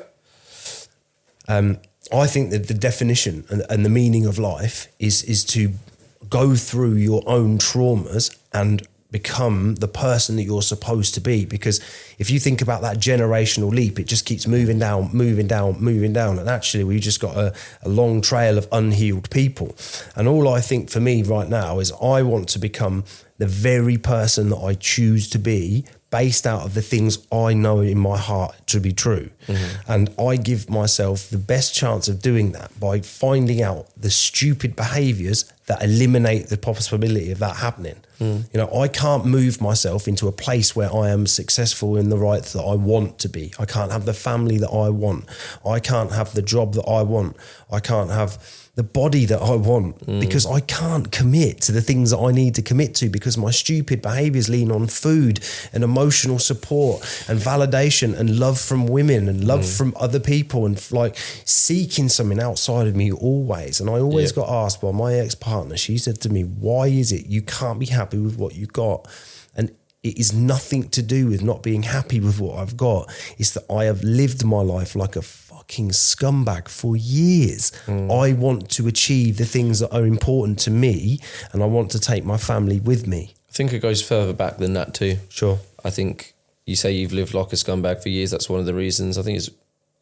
Um, I think that the definition and, and the meaning of life is is to go through your own traumas and become the person that you're supposed to be. Because if you think about that generational leap, it just keeps moving down, moving down, moving down. And actually, we've just got a, a long trail of unhealed people. And all I think for me right now is I want to become the very person that I choose to be based out of the things I know in my heart to be true. Mm-hmm. And I give myself the best chance of doing that by finding out the stupid behaviors that eliminate the possibility of that happening. Mm. You know, I can't move myself into a place where I am successful in the right that I want to be. I can't have the family that I want. I can't have the job that I want. I can't have the body that I want mm. because I can't commit to the things that I need to commit to because my stupid behaviors lean on food and emotional support and validation and love from women and love mm. from other people and like seeking something outside of me always. And I always Yeah. got asked by my ex partner, she said to me, Why is it you can't be happy with what you got? And it is nothing to do with not being happy with what I've got. It's that I have lived my life like a fucking scumbag for years. Mm. I want to achieve the things that are important to me and I want to take my family with me. I think it goes further back than that too. Sure. I think you say you've lived like a scumbag for years. That's one of the reasons. I think it's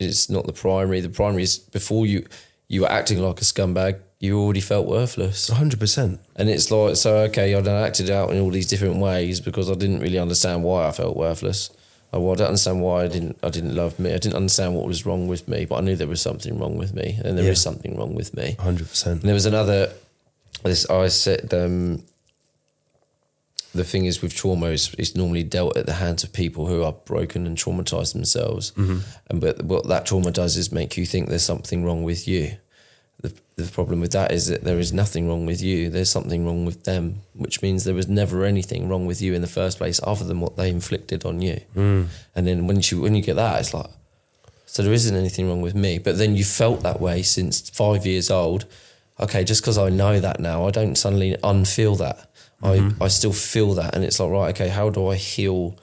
it's not the primary. The primary is before you you were acting like a scumbag. You already felt worthless, 100%. and it's like so. Okay, I done acted out in all these different ways because I didn't really understand why I felt worthless. I, well, I don't understand why I didn't. I didn't love me. I didn't understand what was wrong with me, but I knew there was something wrong with me, and there is Yeah. something wrong with me. 100%. And there was another. This I said. Um, the thing is with trauma is it's normally dealt at the hands of people who are broken and traumatized themselves. And but what that trauma does is make you think there's something wrong with you. The, problem with that is that there is nothing wrong with you. There's something wrong with them, which means there was never anything wrong with you in the first place, other than what they inflicted on you. Hmm. And then when you when you get that, it's like, so there isn't anything wrong with me. But then you felt that way since five years old. Okay, just because I know that now, I don't suddenly unfeel that. I, mm-hmm. I still feel that. And it's like, right, okay, how do I heal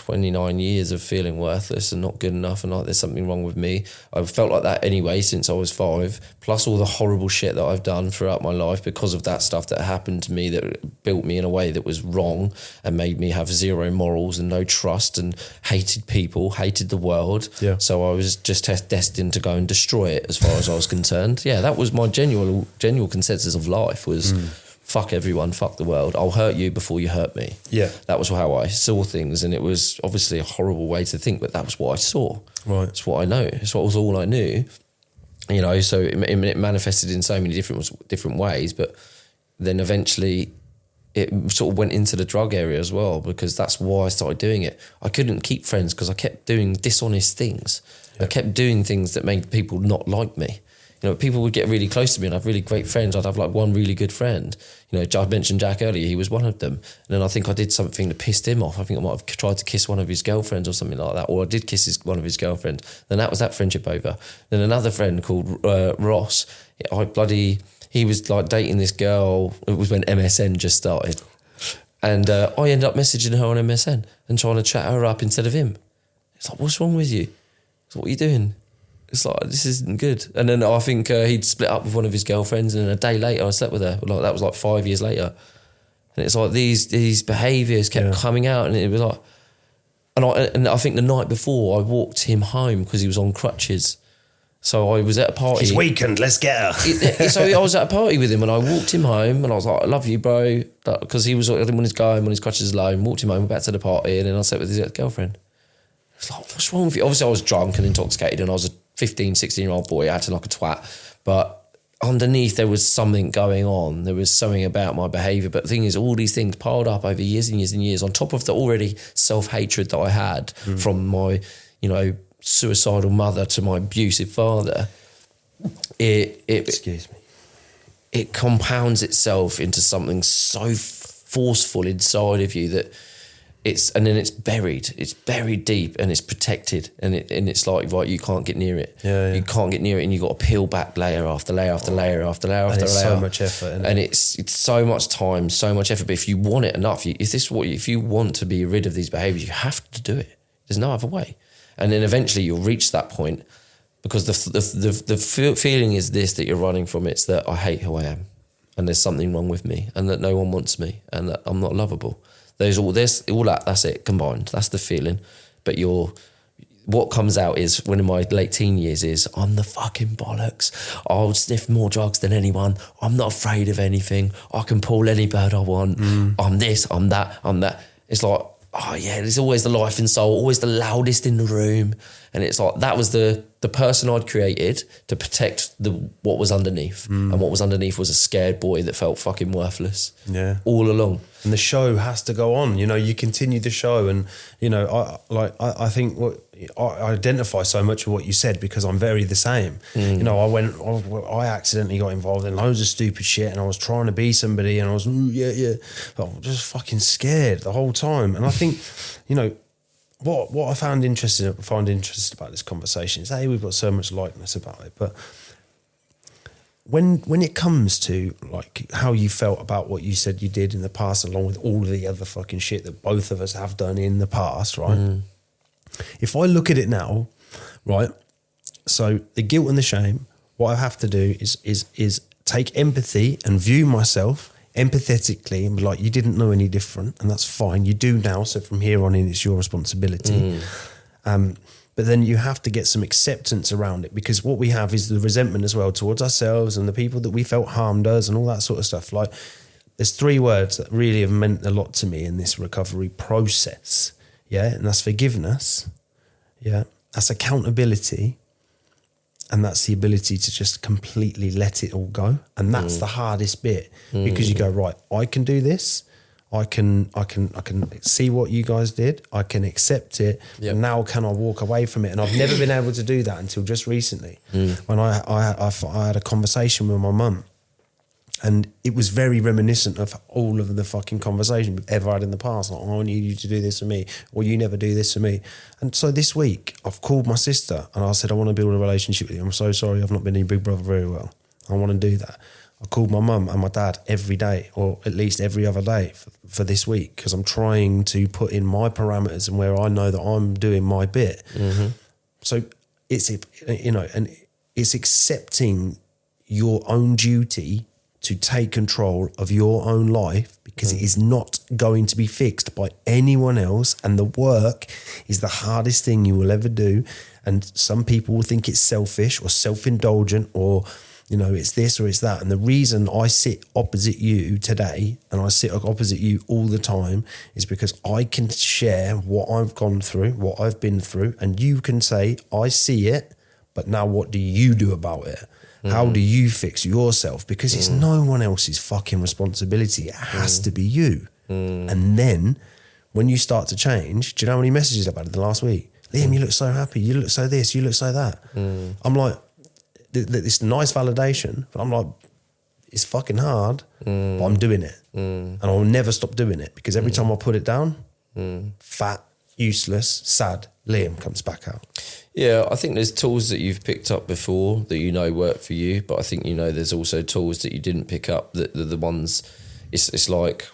29 years of feeling worthless and not good enough and like there's something wrong with me? I've felt like that anyway since I was five, plus all the horrible shit that I've done throughout my life because of that stuff that happened to me that built me in a way that was wrong and made me have zero morals and no trust and hated people, hated the world. Yeah. So I was just destined to go and destroy it as far as I was concerned. Yeah, that was my genuine genuine consensus of life was hmm. Fuck everyone, fuck the world. I'll hurt you before you hurt me. Yeah. That was how I saw things and it was obviously a horrible way to think, but that was what I saw. Right. It's what I know. It's what was all I knew. You know, so it, it manifested in so many different different ways, but then eventually it sort of went into the drug area as well because that's why I started doing it. I couldn't keep friends because I kept doing dishonest things. I kept doing things that made people not like me. You know, people would get really close to me and i have really great friends. I'd have like one really good friend. You know, I mentioned Jack earlier, he was one of them. And then I think I did something that pissed him off. I think I might have tried to kiss one of his girlfriends or something like that. Or I did kiss his, one of his girlfriends. Then that was that friendship over. Then another friend called uh, Ross, I bloody, he was like dating this girl. It was when MSN just started. And uh, I ended up messaging her on MSN and trying to chat her up instead of him. It's like, what's wrong with you? What are you doing? It's like this isn't good. And then I think uh, he'd split up with one of his girlfriends, and a day later I slept with her. Like that was like five years later. And it's like these these behaviours kept Yeah. coming out, and it was like, and I and I think the night before I walked him home because he was on crutches. So I was at a party. He's weakened. Let's get her. So I was at a party with him and I walked him home and I was like, I love you, bro. Because he was, I didn't want his guy on his crutches alone. Walked him home, went back to the party, and then I sat with his girlfriend. It's like, what's wrong with you? Obviously, I was drunk and intoxicated and I was a 15, 16 year old boy. I acted like a twat. But underneath, there was something going on. There was something about my behavior. But the thing is, all these things piled up over years and years and years on top of the already self hatred that I had mm. from my, you know, suicidal mother to my abusive father. It, it, Excuse me. it compounds itself into something so forceful inside of you that it's and then it's buried. It's buried deep and it's protected and it and it's like right you can't get near it. Yeah, yeah. you can't get near it and you got to peel back layer after layer after layer after layer after it's layer. so much effort, and it? it's it's so much time so much effort. But if you want it enough you, if this what if you want to be rid of these behaviors you have to do it. There's no other way. And then eventually you'll reach that point because the the the, the feeling is this that you're running from. It's that I hate who I am and there's something wrong with me and that no one wants me and that I'm not lovable there's all this all that that's it combined that's the feeling but you're what comes out is one of my late teen years is I'm the fucking bollocks. I'll sniff more drugs than anyone. I'm not afraid of anything. I can pull any bird I want. Mm. I'm this, I'm that, I'm that. It's like, oh yeah, there's always the life and soul, always the loudest in the room. And it's like that was the the person I'd created to protect the what was underneath. Hmm. And what was underneath was a scared boy that felt fucking worthless. Yeah. All along. and the show has to go on. You know, you continue the show, and you know, I like I, I think what I identify so much with what you said because I'm very the same. Hmm. You know, I went, I, I accidentally got involved in loads of stupid shit, and I was trying to be somebody, and I was yeah, yeah, but I was just fucking scared the whole time. And I think, you know. What, what I found interesting find interesting about this conversation is hey, we've got so much likeness about it, but when when it comes to like how you felt about what you said you did in the past, along with all of the other fucking shit that both of us have done in the past, right? Mm. If I look at it now, right, so the guilt and the shame, what I have to do is is is take empathy and view myself empathetically and be like, you didn't know any different, and that's fine. You do now, so from here on in, it's your responsibility. Um, but then you have to get some acceptance around it because what we have is the resentment as well towards ourselves and the people that we felt harmed us and all that sort of stuff. Like, there's three words that really have meant a lot to me in this recovery process. Yeah. And that's forgiveness. Yeah. That's accountability. And that's the ability to just completely let it all go. And that's mm. the hardest bit mm. because you go, right, I can do this. I can, I can, I can see what you guys did. I can accept it. Yep. And now can I walk away from it? And I've never been able to do that until just recently mm. when I, I, I, I had a conversation with my mum and it was very reminiscent of all of the fucking conversation we've ever had in the past. Like, oh, I need you to do this for me, or you never do this for me. And so this week, I've called my sister and I said, I want to build a relationship with you. I'm so sorry I've not been your big brother very well. I want to do that. I called my mum and my dad every day, or at least every other day for, for this week, because I'm trying to put in my parameters and where I know that I'm doing my bit. Mm-hmm. So it's you know, and it's accepting your own duty to take control of your own life because it is not going to be fixed by anyone else. And the work is the hardest thing you will ever do. And some people will think it's selfish or self indulgent or, you know, it's this or it's that. And the reason I sit opposite you today and I sit opposite you all the time is because I can share what I've gone through, what I've been through, and you can say, I see it, but now what do you do about it? How do mm. you fix yourself? Because it's mm. no one else's fucking responsibility. It has mm. to be you. And then when you start to change, do you know how many messages I've had in the last week? Liam, you look so happy. You look so this. You look so that. I'm like, th- th- it's nice validation, but I'm like, it's fucking hard, but I'm doing it. And I'll never stop doing it because every time I put it down, fat, useless, sad, Liam comes back out. Yeah, I think there's tools that you've picked up before that you know work for you, but I think you know there's also tools that you didn't pick up that the, the ones it's it's like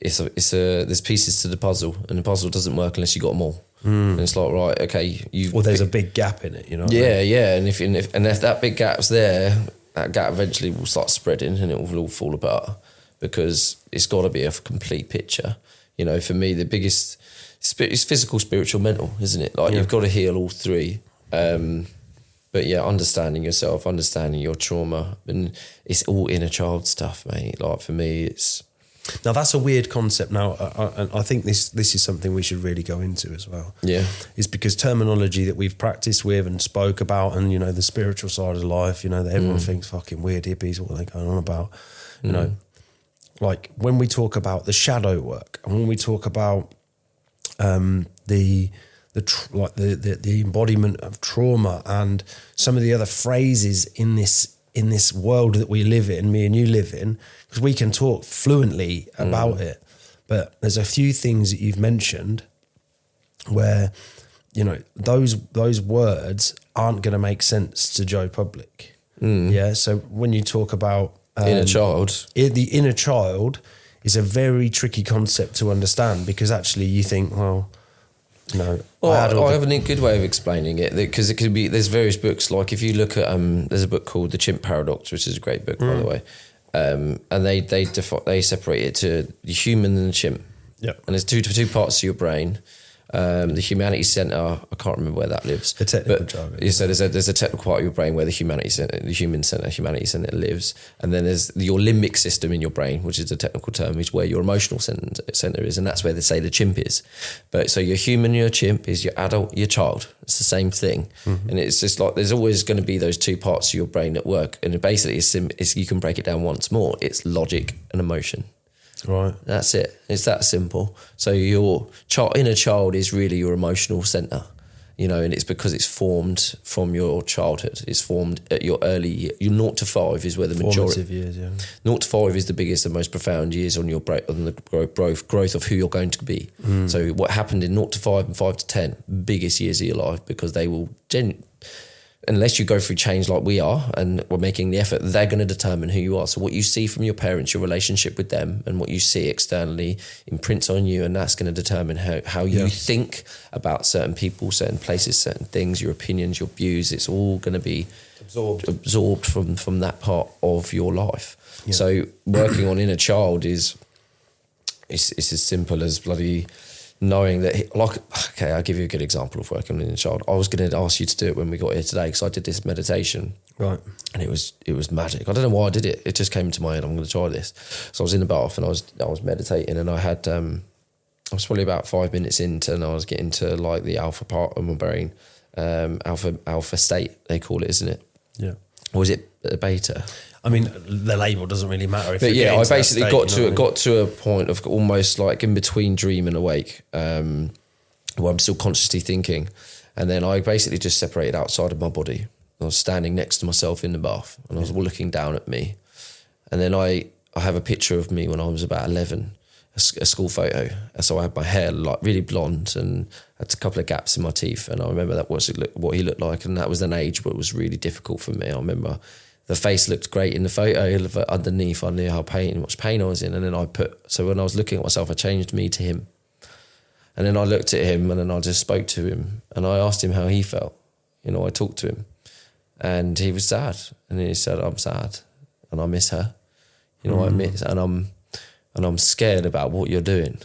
it's a, it's a there's pieces to the puzzle and the puzzle doesn't work unless you got them all. Hmm. And it's like right, okay, you Or there's a big gap in it, you know? what I mean? yeah, yeah, and if, and if and if that big gap's there, that gap eventually will start spreading and it will all fall apart because it's got to be a complete picture. You know, for me, the biggest it's physical, spiritual, mental, isn't it? Like you've got to heal all three. Um, but yeah, understanding yourself, understanding your trauma, and it's all inner child stuff, mate. Like for me, it's Now that's a weird concept. Now, I, I, and I think this this is something we should really go into as well. Yeah. is because terminology that we've practiced with and spoke about, and you know the spiritual side of life. You know that everyone thinks fucking weird hippies. What are they going on about? You know, like when we talk about the shadow work, and when we talk about um, the the tr- like the, the the embodiment of trauma and some of the other phrases in this in this world that we live in, me and you live in, because we can talk fluently about it. But there's a few things that you've mentioned where you know those those words aren't going to make sense to Joe Public. Yeah. So when you talk about um, inner child. the inner child is a very tricky concept to understand because actually you think, well, you know, Well, I I, have a good way of explaining it because it could be. There's various books. Like if you look at, um, there's a book called The Chimp Paradox, which is a great book, by the way. Um, and they they defi- they separate it to the human and the chimp. Yeah. And there's two two parts of your brain. Um, the humanity center, I can't remember where that lives. The technical jargon. Yeah, so there's a there's a technical part of your brain where the humanity center, the human center, humanity center lives, and then there's your limbic system in your brain, which is a technical term, is where your emotional center, center is, and that's where they say the chimp is. But so your human, your chimp is your adult, your child. It's the same thing, Mm-hmm. and it's just like there's always going to be those two parts of your brain at work, and basically it's, it's you can break it down once more. It's logic and emotion. Right. That's it. It's that simple. So your child, inner child is really your emotional center, you know, and it's because it's formed from your childhood. It's formed at your early, your naught to five is where the majority. Formative years, yeah. Naught to five is the biggest and most profound years on your bra- on the growth growth of who you're going to be. Mm. So what happened in naught to five and five to ten, biggest years of your life because they will gen- unless you go through change like we are and we're making the effort, they're going to determine who you are. So what you see from your parents, your relationship with them, and what you see externally imprints on you, and that's going to determine how, how you Yeah. think about certain people, certain places, certain things, your opinions, your views. It's all going to be Absorbed. absorbed from from that part of your life. So working on inner child is it's it's as simple as bloody knowing that he- like okay I'll give you a good example of working on inner child. I was going to ask you to do it when we got here today because I did this meditation Right. and it was it was magic. I don't know why I did it. It just came into my head. I'm going to try this. So I was in the bath and I was I was meditating and I had um I was probably about five minutes into and I was getting to like the alpha part of my brain, um alpha alpha state they call it, isn't it? Yeah. Or is it a beta? I mean, the label doesn't really matter. If But yeah, I basically state, got you know to I mean? got to a point of almost like in between dream and awake, um, where I'm still consciously thinking, and then I basically just separated outside of my body. I was standing next to myself in the bath, and I was looking down at me, and then I I have a picture of me when I was about eleven, a school photo. And so I had my hair like really blonde and had a couple of gaps in my teeth, and I remember that was it what he looked like, and that was an age where it was really difficult for me. I remember the face looked great in the photo, underneath I knew how pain, much pain I was in, and then I put. So when I was looking at myself, I changed me to him, and then I looked at him, and then I just spoke to him, and I asked him how he felt. You know, I talked to him, and he was sad, and he said, "I'm sad, and I miss her." You know, I mm. miss, and I'm, and I'm scared about what you're doing.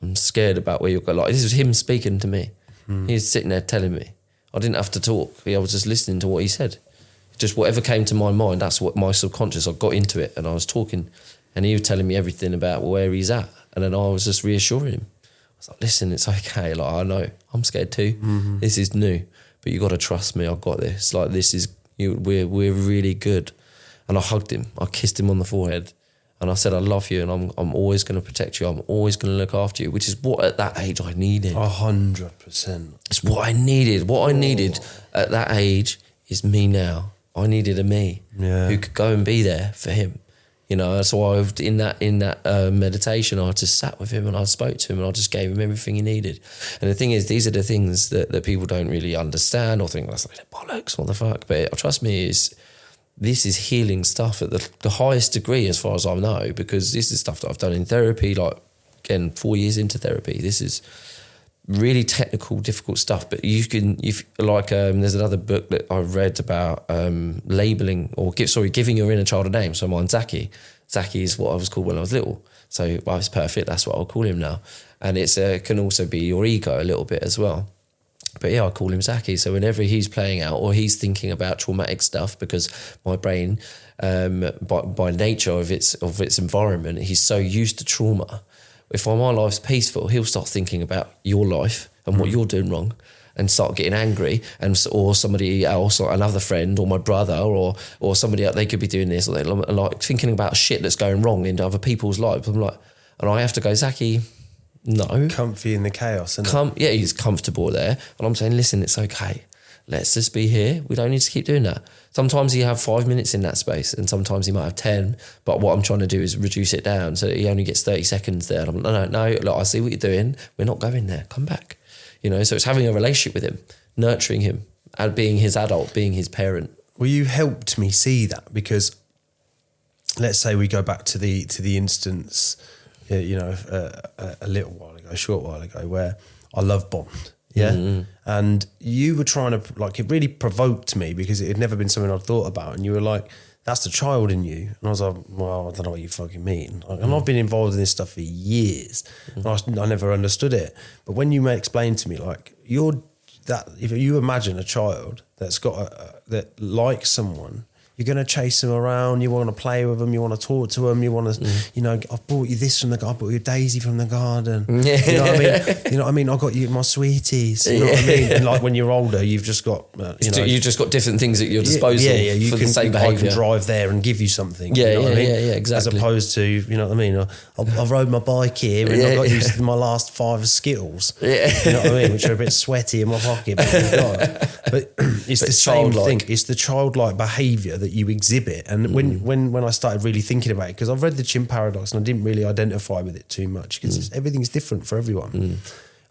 I'm scared about where you're going. Like this was him speaking to me. Mm. He was sitting there telling me. I didn't have to talk. I was just listening to what he said. Just whatever came to my mind, that's what my subconscious. I got into it, and I was talking, and he was telling me everything about where he's at, and then I was just reassuring him. I was like, "Listen, it's okay. Like I know I'm scared too. Mm-hmm. This is new, but you got to trust me. I've got this. Like this is You, we're we're really good." And I hugged him. I kissed him on the forehead, and I said, "I love you, and I'm I'm always going to protect you. I'm always going to look after you." Which is what at that age I needed. A hundred percent. It's what I needed. What I needed at that age is me now. I needed a me Yeah. who could go and be there for him. You know, so I in that in that uh, meditation, I just sat with him and I spoke to him and I just gave him everything he needed. And the thing is, these are the things that, that people don't really understand or think that's like bollocks, what the fuck. But trust me, is this is healing stuff at the, the highest degree as far as I know because this is stuff that I've done in therapy. Like again, four years into therapy, this is really technical, difficult stuff. But you can, if like, um, there's another book that I read about um, labeling or give, sorry, giving your inner child a name. So mine's Zaki. Zaki is what I was called when I was little. So well, it's perfect. That's what I'll call him now. And it's uh, can also be your ego a little bit as well. But yeah, I call him Zaki. So whenever he's playing out or he's thinking about traumatic stuff, because my brain, um, by, by nature of its of its environment, he's so used to trauma. If my life's peaceful, he'll start thinking about your life and what hmm. you're doing wrong, and start getting angry. And or somebody else, or another friend, or my brother, or or somebody else, they could be doing this, or they're like thinking about shit that's going wrong in other people's lives. I'm like, and I have to go, Zaki, no, Comfy in the chaos, and com- yeah, he's comfortable there. And I'm saying, listen, it's okay. Let's just be here. We don't need to keep doing that. Sometimes you have five minutes in that space, and sometimes he might have 10. But what I'm trying to do is reduce it down so he only gets 30 seconds there. And I'm no, no, no, look, I see what you're doing. We're not going there. Come back. You know, so it's having a relationship with him, nurturing him, and being his adult, being his parent. well, you helped me see that because let's say we go back to the to the instance, uh, you know, uh, a, a little while ago, a short while ago, where I love bombed. Yeah. Mm-hmm. And you were trying to, like, it really provoked me because it had never been something I'd thought about. And you were like, that's the child in you. And I was like, well, I don't know what you fucking mean. Like, And I've mm. been involved in this stuff for years. Mm. And I, I never understood it. But when you may explain to me, like, you're that, if you imagine a child that's got a that likes someone, you're going to chase them around. You want to play with them. You want to talk to them. You want to, you know, I've brought you this from the garden. I brought you daisy from the garden. You know what I mean? You know what I mean? I got you my sweeties. You know what I mean? And like when you're older, you've just got, uh, you know, You've just got different things at your disposal yeah, yeah, you can, the same I can drive there and give you something. Yeah, you know what yeah, I mean? yeah, yeah, exactly. As opposed to, you know what I mean? I, I rode my bike here and I Yeah, got yeah. used to my last five Skittles. Yeah. You know what I mean? Which are a bit sweaty in my pocket. But, we've got it. but it's the same thing. It's the childlike behaviour that you exhibit. And Mm. when, when, when I started really thinking about it, because I've read the Chimp Paradox and I didn't really identify with it too much because Mm. everything's different for everyone.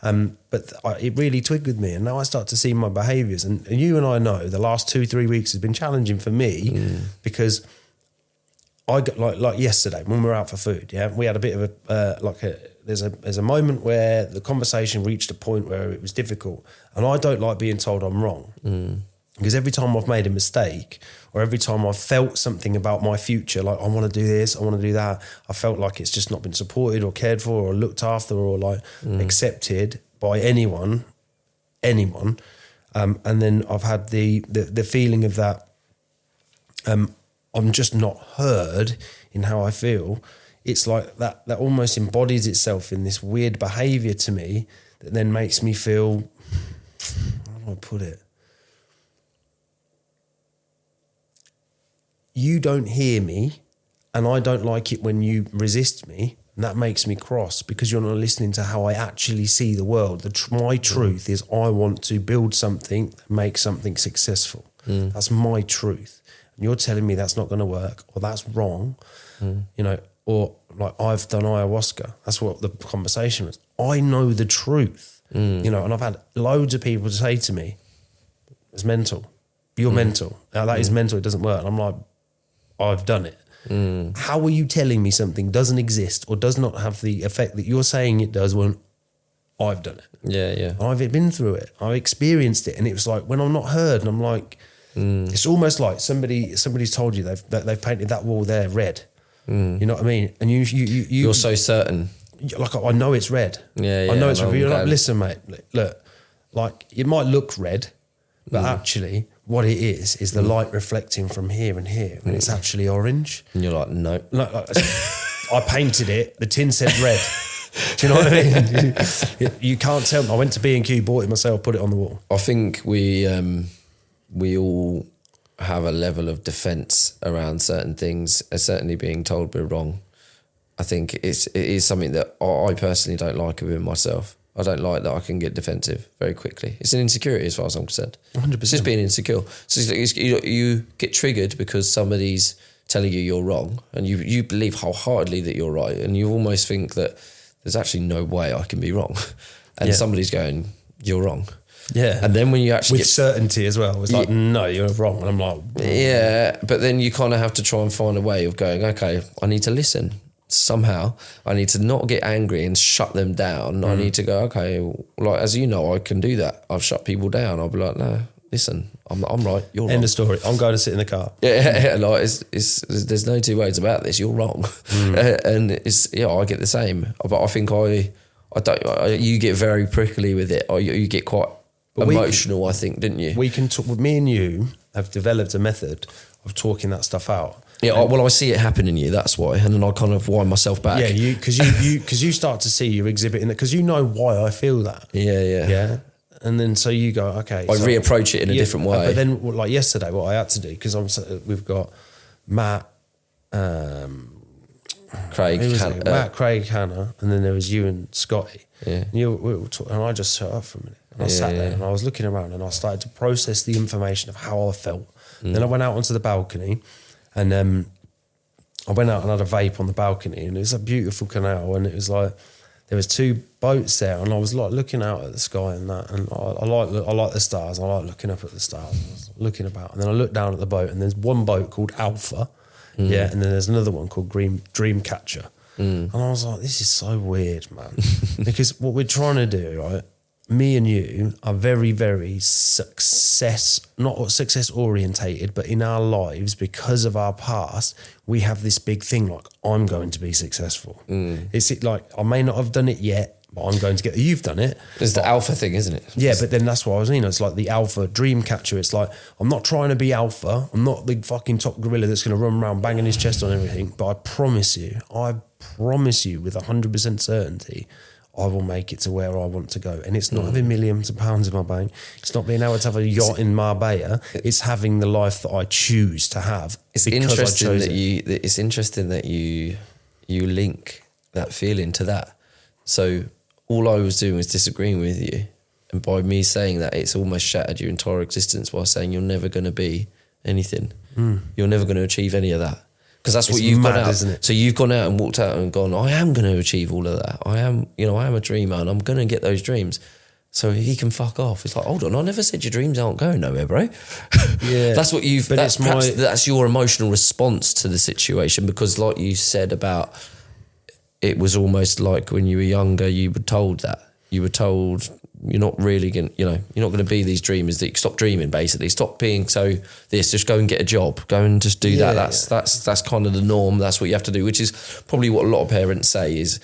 Um, but th- I, it really twigged with me, and now I start to see my behaviours. And, and you and I know the last two three weeks has been challenging for me because I got like like yesterday when we were out for food. Yeah, we had a bit of a uh, like a there's a there's a moment where the conversation reached a point where it was difficult, and I don't like being told I'm wrong. Because every time I've made a mistake, or every time I've felt something about my future, like I want to do this, I want to do that, I felt like it's just not been supported or cared for or looked after or like accepted by anyone, anyone. Um, and then I've had the, the the feeling of that um, I'm just not heard in how I feel. It's like that that almost embodies itself in this weird behavior to me that then makes me feel how do I put it? You don't hear me and I don't like it when you resist me. And that makes me cross because you're not listening to how I actually see the world. The tr- my mm. truth is I want to build something, make something successful. Mm. That's my truth. And you're telling me that's not going to work or that's wrong, mm. you know, or like I've done ayahuasca. That's what the conversation was. I know the truth, you know, and I've had loads of people say to me, it's mental. You're mental. Now, that is mental. It doesn't work. And I'm like, I've done it. How are you telling me something doesn't exist or does not have the effect that you're saying it does when I've done it? Yeah, yeah. I've been through it. I've experienced it, and it was like when I'm not heard, and I'm like, it's almost like somebody somebody's told you they've that they've painted that wall there red. You know what I mean? And you you you, you You're so certain. like I know it's red. Yeah, yeah I know it's red. But you're like, listen, mate. Look, like it might look red, but Mm. actually, what it is is the light reflecting from here and here, and Mm. it's actually orange. And you're like, no. Like, like, I painted it. The tin said red. Do you know what I mean? you, you can't tell. I went to B and Q, bought it myself, put it on the wall. I think we um, we all have a level of defense around certain things, uh, certainly being told we're wrong. I think it's it is something that I I personally don't like within myself. I don't like that I can get defensive very quickly. It's an insecurity as far as I'm concerned. 100%. It's just being insecure. So it's you, you get triggered because somebody's telling you you're wrong, and you you believe wholeheartedly that you're right, and you almost think that there's actually no way I can be wrong, and Yeah. somebody's going you're wrong. Yeah. And then when you actually with get certainty as well. It's like, no, you're wrong. And I'm like, Yeah, but then you kind of have to try and find a way of going, okay, I need to listen somehow. I need to not get angry and shut them down. Mm. I need to go, okay, like, as you know, I can do that. I've shut people down. I'll be like, no, listen, I'm, I'm right. You're end wrong. of story. I'm going to sit in the car. Yeah, yeah, like it's, it's, there's no two ways about this. You're wrong, Mm. And it's yeah, I get the same. But I think I, I don't. I, you get very prickly with it, or you, you get quite we- emotional. I think, didn't you? We can talk, with me and you have developed a method of talking that stuff out. Yeah, I, well, I see it happen in you. That's why, and then I kind of wind myself back. Yeah, you because you you because you start to see you're exhibiting it because you know why I feel that. yeah, yeah. Yeah. And then so you go, okay. I so- reapproach it in a Yeah, different way. But then, like yesterday, what I had to do because I'm we've got Matt, um, Craig, who was Han- it? uh, Matt, Craig, Hannah, and then there was you and Scotty. Yeah. And, you, we were talk- and I just shut up for a minute. And I Yeah, sat there yeah. and I was looking around and I started to process the information of how I felt. Mm. Then I went out onto the balcony and um, I went out and had a vape on the balcony and it was a beautiful canal and it was like there was two boats there and I was like looking out at the sky and that and I, I like I like the stars I like looking up at the stars looking about and then I looked down at the boat and there's one boat called Alpha yeah and then there's another one called Dream Dreamcatcher. And I was like this is so weird man. Because what we're trying to do right me and you are very, very success, not success orientated, but in our lives, because of our past, we have this big thing like, I'm going to be successful. Mm. It's it like, I may not have done it yet, but I'm going to get, you've done it. It's the alpha thing, isn't it? Yeah, but then that's what I was mean. It's like the alpha dream catcher. It's like I'm not trying to be alpha. I'm not the fucking top gorilla that's going to run around banging his chest on everything. But I promise you, I promise you, with hundred percent certainty, I will make it to where I want to go. And it's not mm. having millions of pounds in my bank. It's not being able to have a yacht in Marbella. It's having the life that I choose to have. It's interesting that it. you. It's interesting that you you link that feeling to that. So all I was doing was disagreeing with you, and by me saying that, it's almost shattered your entire existence while saying you're never going to be anything. Hmm. You're never going to achieve any of that. Because that's what. It's you've mad, gone out. isn't it? So you've gone out and walked out and gone. I am going to achieve all of that. I am, you know, I am a dreamer, and I'm going to get those dreams. So he can fuck off. It's like, hold on, I never said your dreams aren't going nowhere, bro. Yeah. that's what you've. But that's my- that's your emotional response to the situation because, like you said about, it was almost like when you were younger, you were told that you were told you're not really going, to you know, you're not going to be these dreamers. That you stop dreaming, basically. Stop being so this. Just go and get a job. Go and just do Yeah, that. That's that's that's kind of the norm. That's what you have to do, which is probably what a lot of parents say is.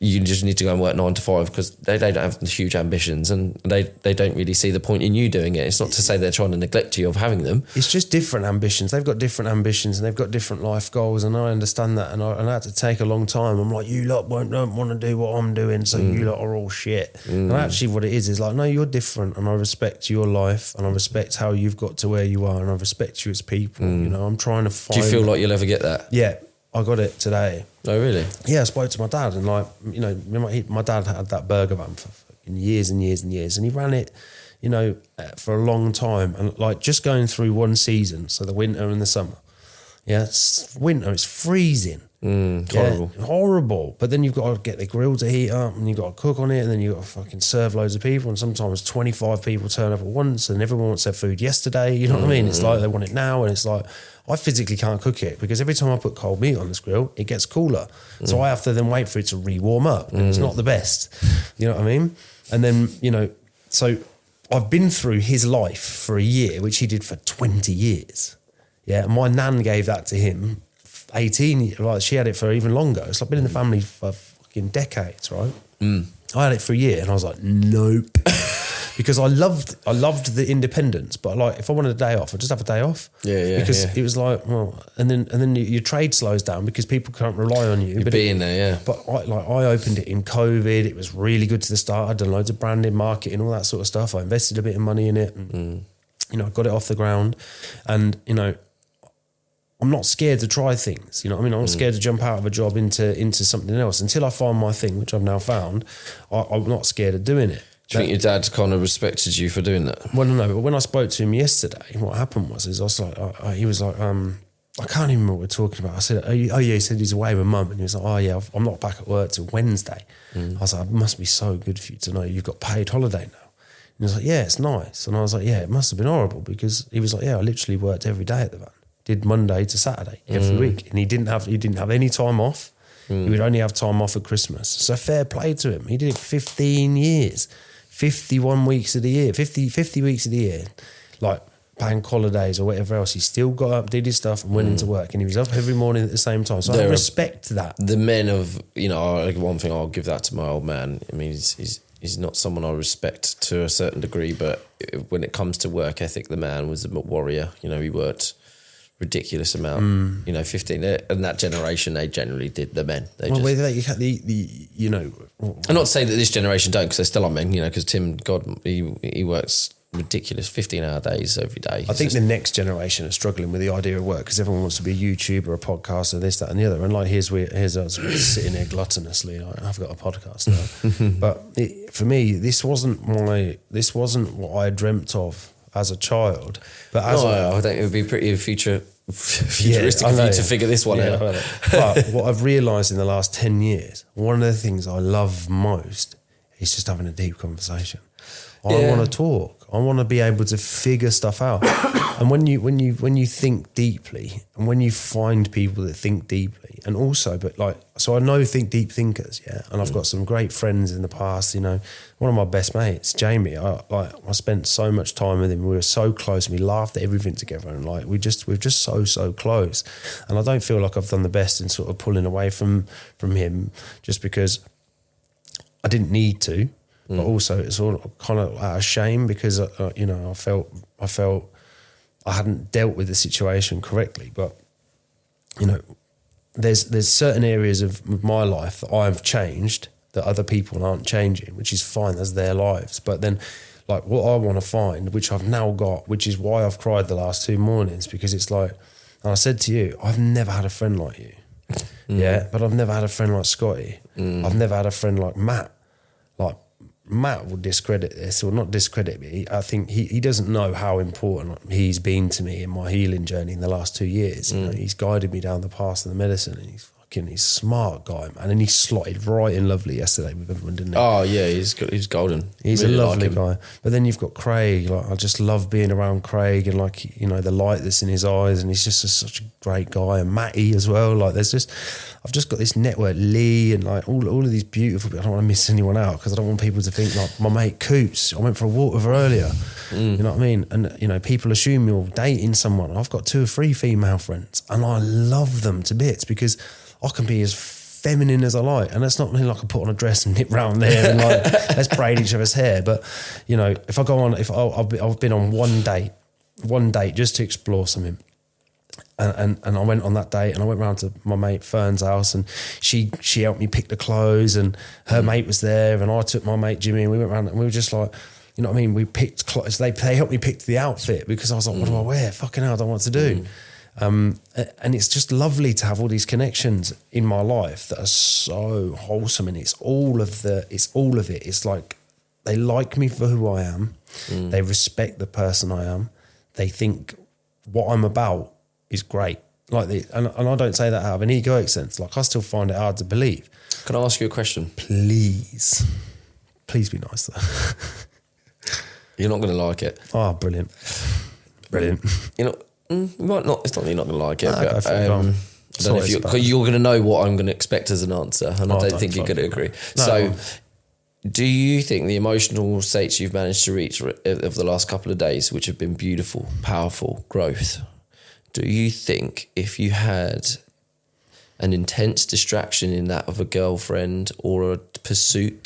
You just need to go and work nine to five because they, they don't have huge ambitions and they, they don't really see the point in you doing it. It's not to say they're trying to neglect you of having them. it's just different ambitions. They've got different ambitions and they've got different life goals, and I understand that. And I, and I had to take a long time. I'm like, you lot won't don't want to do what I'm doing, so you mm. lot are all shit. And mm. actually, what it is is like, no, you're different, and I respect your life, and I respect how you've got to where you are, and I respect you as people. Mm. You know, I'm trying to find. Do you feel like you'll ever get that? Yeah, I got it today. Oh, really? Yeah, I spoke to my dad, and like, you know, my, he- my dad had that burger van for fucking years and years and years, and he ran it, you know, uh, for a long time, and like just going through one season, so the winter and the summer. Yeah, it's winter, it's freezing. Mm, Yeah, horrible. horrible. But then you've got to get the grill to heat up and you've got to cook on it and then you've got to fucking serve loads of people and sometimes 25 people turn up at once and everyone wants their food yesterday. You know what I mean? It's like they want it now and it's like I physically can't cook it because every time I put cold meat on this grill, it gets cooler. So I have to then wait for it to re-warm up and it's not the best. You know what I mean? And then, you know, so I've been through his life for a year, which he did for 20 years. Yeah, my nan gave that to him 18, like she had it for even longer. It's like been in the family for fucking decades, right? Mm. I had it for a year and I was like, nope. because I loved I loved the independence, but like if I wanted a day off, I'd just have a day off. Yeah, yeah, Because yeah. it was like, well, and then and then your- trade slows down because people can't rely on you. You're but being it, there, yeah. but I, like I opened it in COVID. It was really good to the start. I'd done loads of branding, marketing, all that sort of stuff. I invested a bit of money in it. And, you know, I got it off the ground, and you know, I'm not scared to try things. You know, what I mean, I'm not scared to jump out of a job into into something else until I find my thing, which I've now found. I, I'm not scared of doing it. Do you think your dad kind of respected you for doing that? Well, no, no, but when I spoke to him yesterday, what happened was, is I was like, I, I, he was like, um, I can't even remember what we're talking about. I said, oh, oh, yeah, he said he's away with mum, and he was like, oh yeah, I'm not back at work till Wednesday. I was like, it must be so good for you to know you've got paid holiday now. And he was like, yeah, it's nice. And I was like, yeah, it must have been horrible because he was like, yeah, I literally worked every day at the van, did Monday to Saturday every mm. week, and he didn't have he didn't have any time off. He mm. would only have time off at Christmas. So fair play to him. He did it 15 years, 51 weeks of the year, 50, 50 weeks of the year, like bank holidays or whatever else. He still got up, did his stuff, and went into mm. work. And he was up every morning at the same time. So I There are- respect that. The men of you know, like one thing I'll give that to my old man. I mean, he's he's, he's not someone I respect to a certain degree, but when it comes to work ethic, the man was a warrior. You know, he worked ridiculous amount. Mm. You know, fifteen, and that generation they generally did. The men, they Well, just. whether you had the, the you know, I'm not saying that this generation don't, because they still are men. You know, because Tim, God, he he works ridiculous, fifteen hour days every day. I think the next generation are struggling with the idea of work because everyone wants to be a YouTuber, a podcaster, this, that, and the other. And like, here's we here's us sitting here gluttonously. Like, I've got a podcast now, but it, for me, this wasn't my this wasn't what I dreamt of as a child. But as no, a, I think it would be pretty future futuristic I of you to figure this one Yeah, out. But what I've realised in the last 10 years, one of the things I love most is just having a deep conversation. I Yeah. want to talk. I want to be able to figure stuff out. and when you when you when you think deeply and when you find people that think deeply and also but like so I know think deep thinkers, yeah. And I've mm. got some great friends in the past, you know. One of my best mates, Jamie, I like I spent so much time with him. We were so close and we laughed at everything together and like we just we're just so so close. And I don't feel like I've done the best in sort of pulling away from from him just because I didn't need to, but mm. also it's all kind of out of shame because uh, uh, you know I felt I felt I hadn't dealt with the situation correctly. But you know, there's there's certain areas of my life that I've changed that other people aren't changing, which is fine. That's their lives. But then, like what I want to find, which I've now got, which is why I've cried the last two mornings because it's like, and I said to you, I've never had a friend like you. Mm. Yeah, but I've never had a friend like Scotty. Mm. I've never had a friend like Matt. Matt will discredit this, or not discredit me. I think he, he doesn't know how important he's been to me in my healing journey in the last two years. You know, mm. he's guided me down the path of the medicine, and he's fucking he's a smart guy, man. And he slotted right in lovely yesterday with everyone, didn't he? Oh yeah, he's he's golden. He's Really a lovely him. guy. But then you've got Craig. Like I just love being around Craig and like you know the light that's in his eyes, and he's just a, such a great guy. And Matty as well. Like there's just I've just got this network. Lee and like all all of these beautiful. people. I don't want to miss anyone out because I don't want people to think like my mate Coots. I went for a walk with her earlier. Mm. You know what I mean? And you know people assume you're dating someone. I've got two or three female friends, and I love them to bits because I can be as feminine as I like. And that's not mean like I put on a dress and nip round there and like let's braid each other's hair. But you know, if I go on, if I, I've, been, I've been on one date, one date just to explore something. And, and and I went on that date and I went round to my mate Fern's house and she she helped me pick the clothes and her mm. mate was there and I took my mate Jimmy and we went round and we were just like you know what I mean? We picked clothes. They they helped me pick the outfit because I was like what do mm. I wear? Fucking hell I don't know what to do mm. Um, and it's just lovely to have all these connections in my life that are so wholesome and it's all of the it's all of it. It's like they like me for who I am. They respect the person I am. They think what I'm about is great. Like the, and, and I don't say that out of an egoic sense. Like I still find it hard to believe. Can I ask you a question? please. Please be nice though You're not going to like it. oh brilliant. Brilliant. You know, mm, you might not. It's not that you're not going to like it, go but um, I don't know if you, cause you're going to know what I'm going to expect as an answer, and I Oh, don't don't think you're going to agree. know. So, No. do you think the emotional states you've managed to reach re- of the last couple of days, which have been beautiful, powerful growth, do you think if you had an intense distraction in that of a girlfriend or a pursuit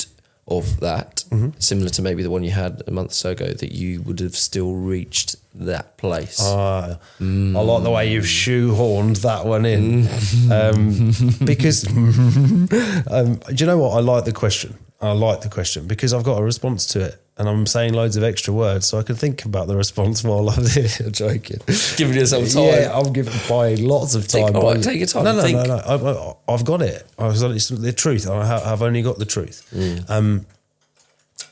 of that, Mm-hmm. similar to maybe the one you had a month or so ago, that you would have still reached that place? Ah, I like the way you've shoehorned that one in. Um, because, um, do you know what? I like the question. I like the question because I've got a response to it. And I'm saying loads of extra words so I can think about the response while I'm joking. Giving yourself time. Yeah, I'm giving buying lots of Take- time. right, but- take your time, No, no, think. no, no. I, I've got it. I was, it's the truth. I ha- I've only got the truth. Mm. Um,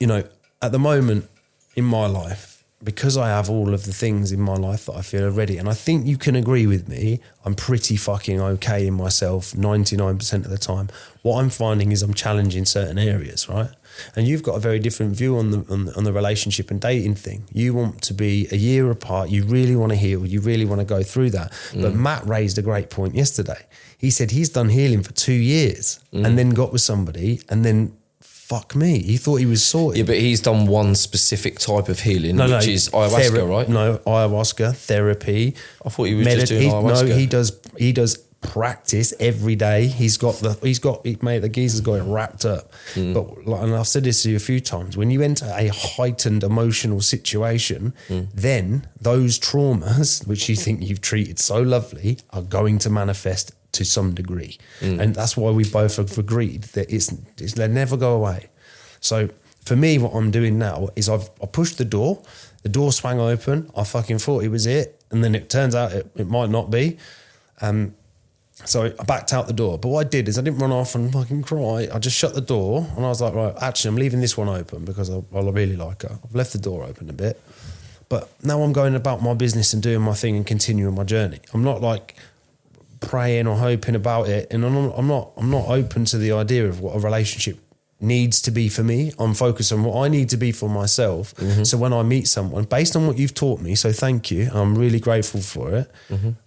you know, at the moment in my life, because I have all of the things in my life that I feel are ready, and I think you can agree with me, I'm pretty fucking okay in myself 99% of the time. What I'm finding is I'm challenging certain areas, right? And you've got a very different view on the, on the on the relationship and dating thing. You want to be a year apart. You really want to heal. You really want to go through that. But mm. Matt raised a great point yesterday. He said he's done healing for two years and mm. then got with somebody and then fuck me. He thought he was sorted. Yeah, but he's done one specific type of healing, which is ayahuasca, thera- right? No, ayahuasca therapy. I thought he was just doing he, ayahuasca. No, he does. He does practice every day. He's got the. He's got. Mate, the geezer's got it wrapped up. Hmm. But like, and I've said this to you a few times. When you enter a heightened emotional situation, Hmm. then those traumas, which you think you've treated so lovely, are going to manifest to some degree, Hmm. and that's why we both have agreed that it's, it's they never go away. So for me, what I'm doing now is I've I pushed the door, the door swung open. I fucking thought it was it, and then it turns out it, it might not be. Um, so I backed out the door. But what I did is I didn't run off and fucking cry. I just shut the door and I was like, right, actually, I'm leaving this one open because I, I really like her. I've left the door open a bit. But now I'm going about my business and doing my thing and continuing my journey. I'm not like praying or hoping about it, and I'm not, I'm not. I'm not open to the idea of what a relationship needs to be for me. I'm focused on what I need to be for myself. So when I meet someone, based on what you've taught me, so thank you. I'm really grateful for it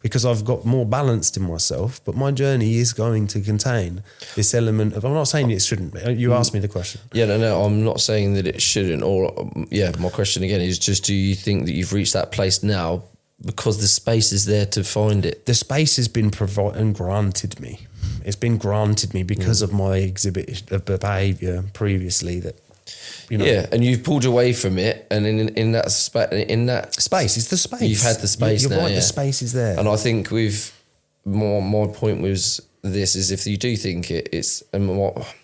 because I've got more balanced in myself. But my journey is going to contain this element of. I'm not saying it shouldn't. You asked me the question. Yeah, no, no, I'm not saying that it shouldn't. Or, um, yeah, my question again is just do you think that you've reached that place now because the space is there to find it? the space has been provided and granted me. It's been granted me because mm. of my exhibit of behaviour previously. That you know, Yeah, and you've pulled away from it, and in in that spa- in that space. It's the space. You've had the space You're now, right. yeah. The space is there. And I think with my my point was this is if you do think it, it's and what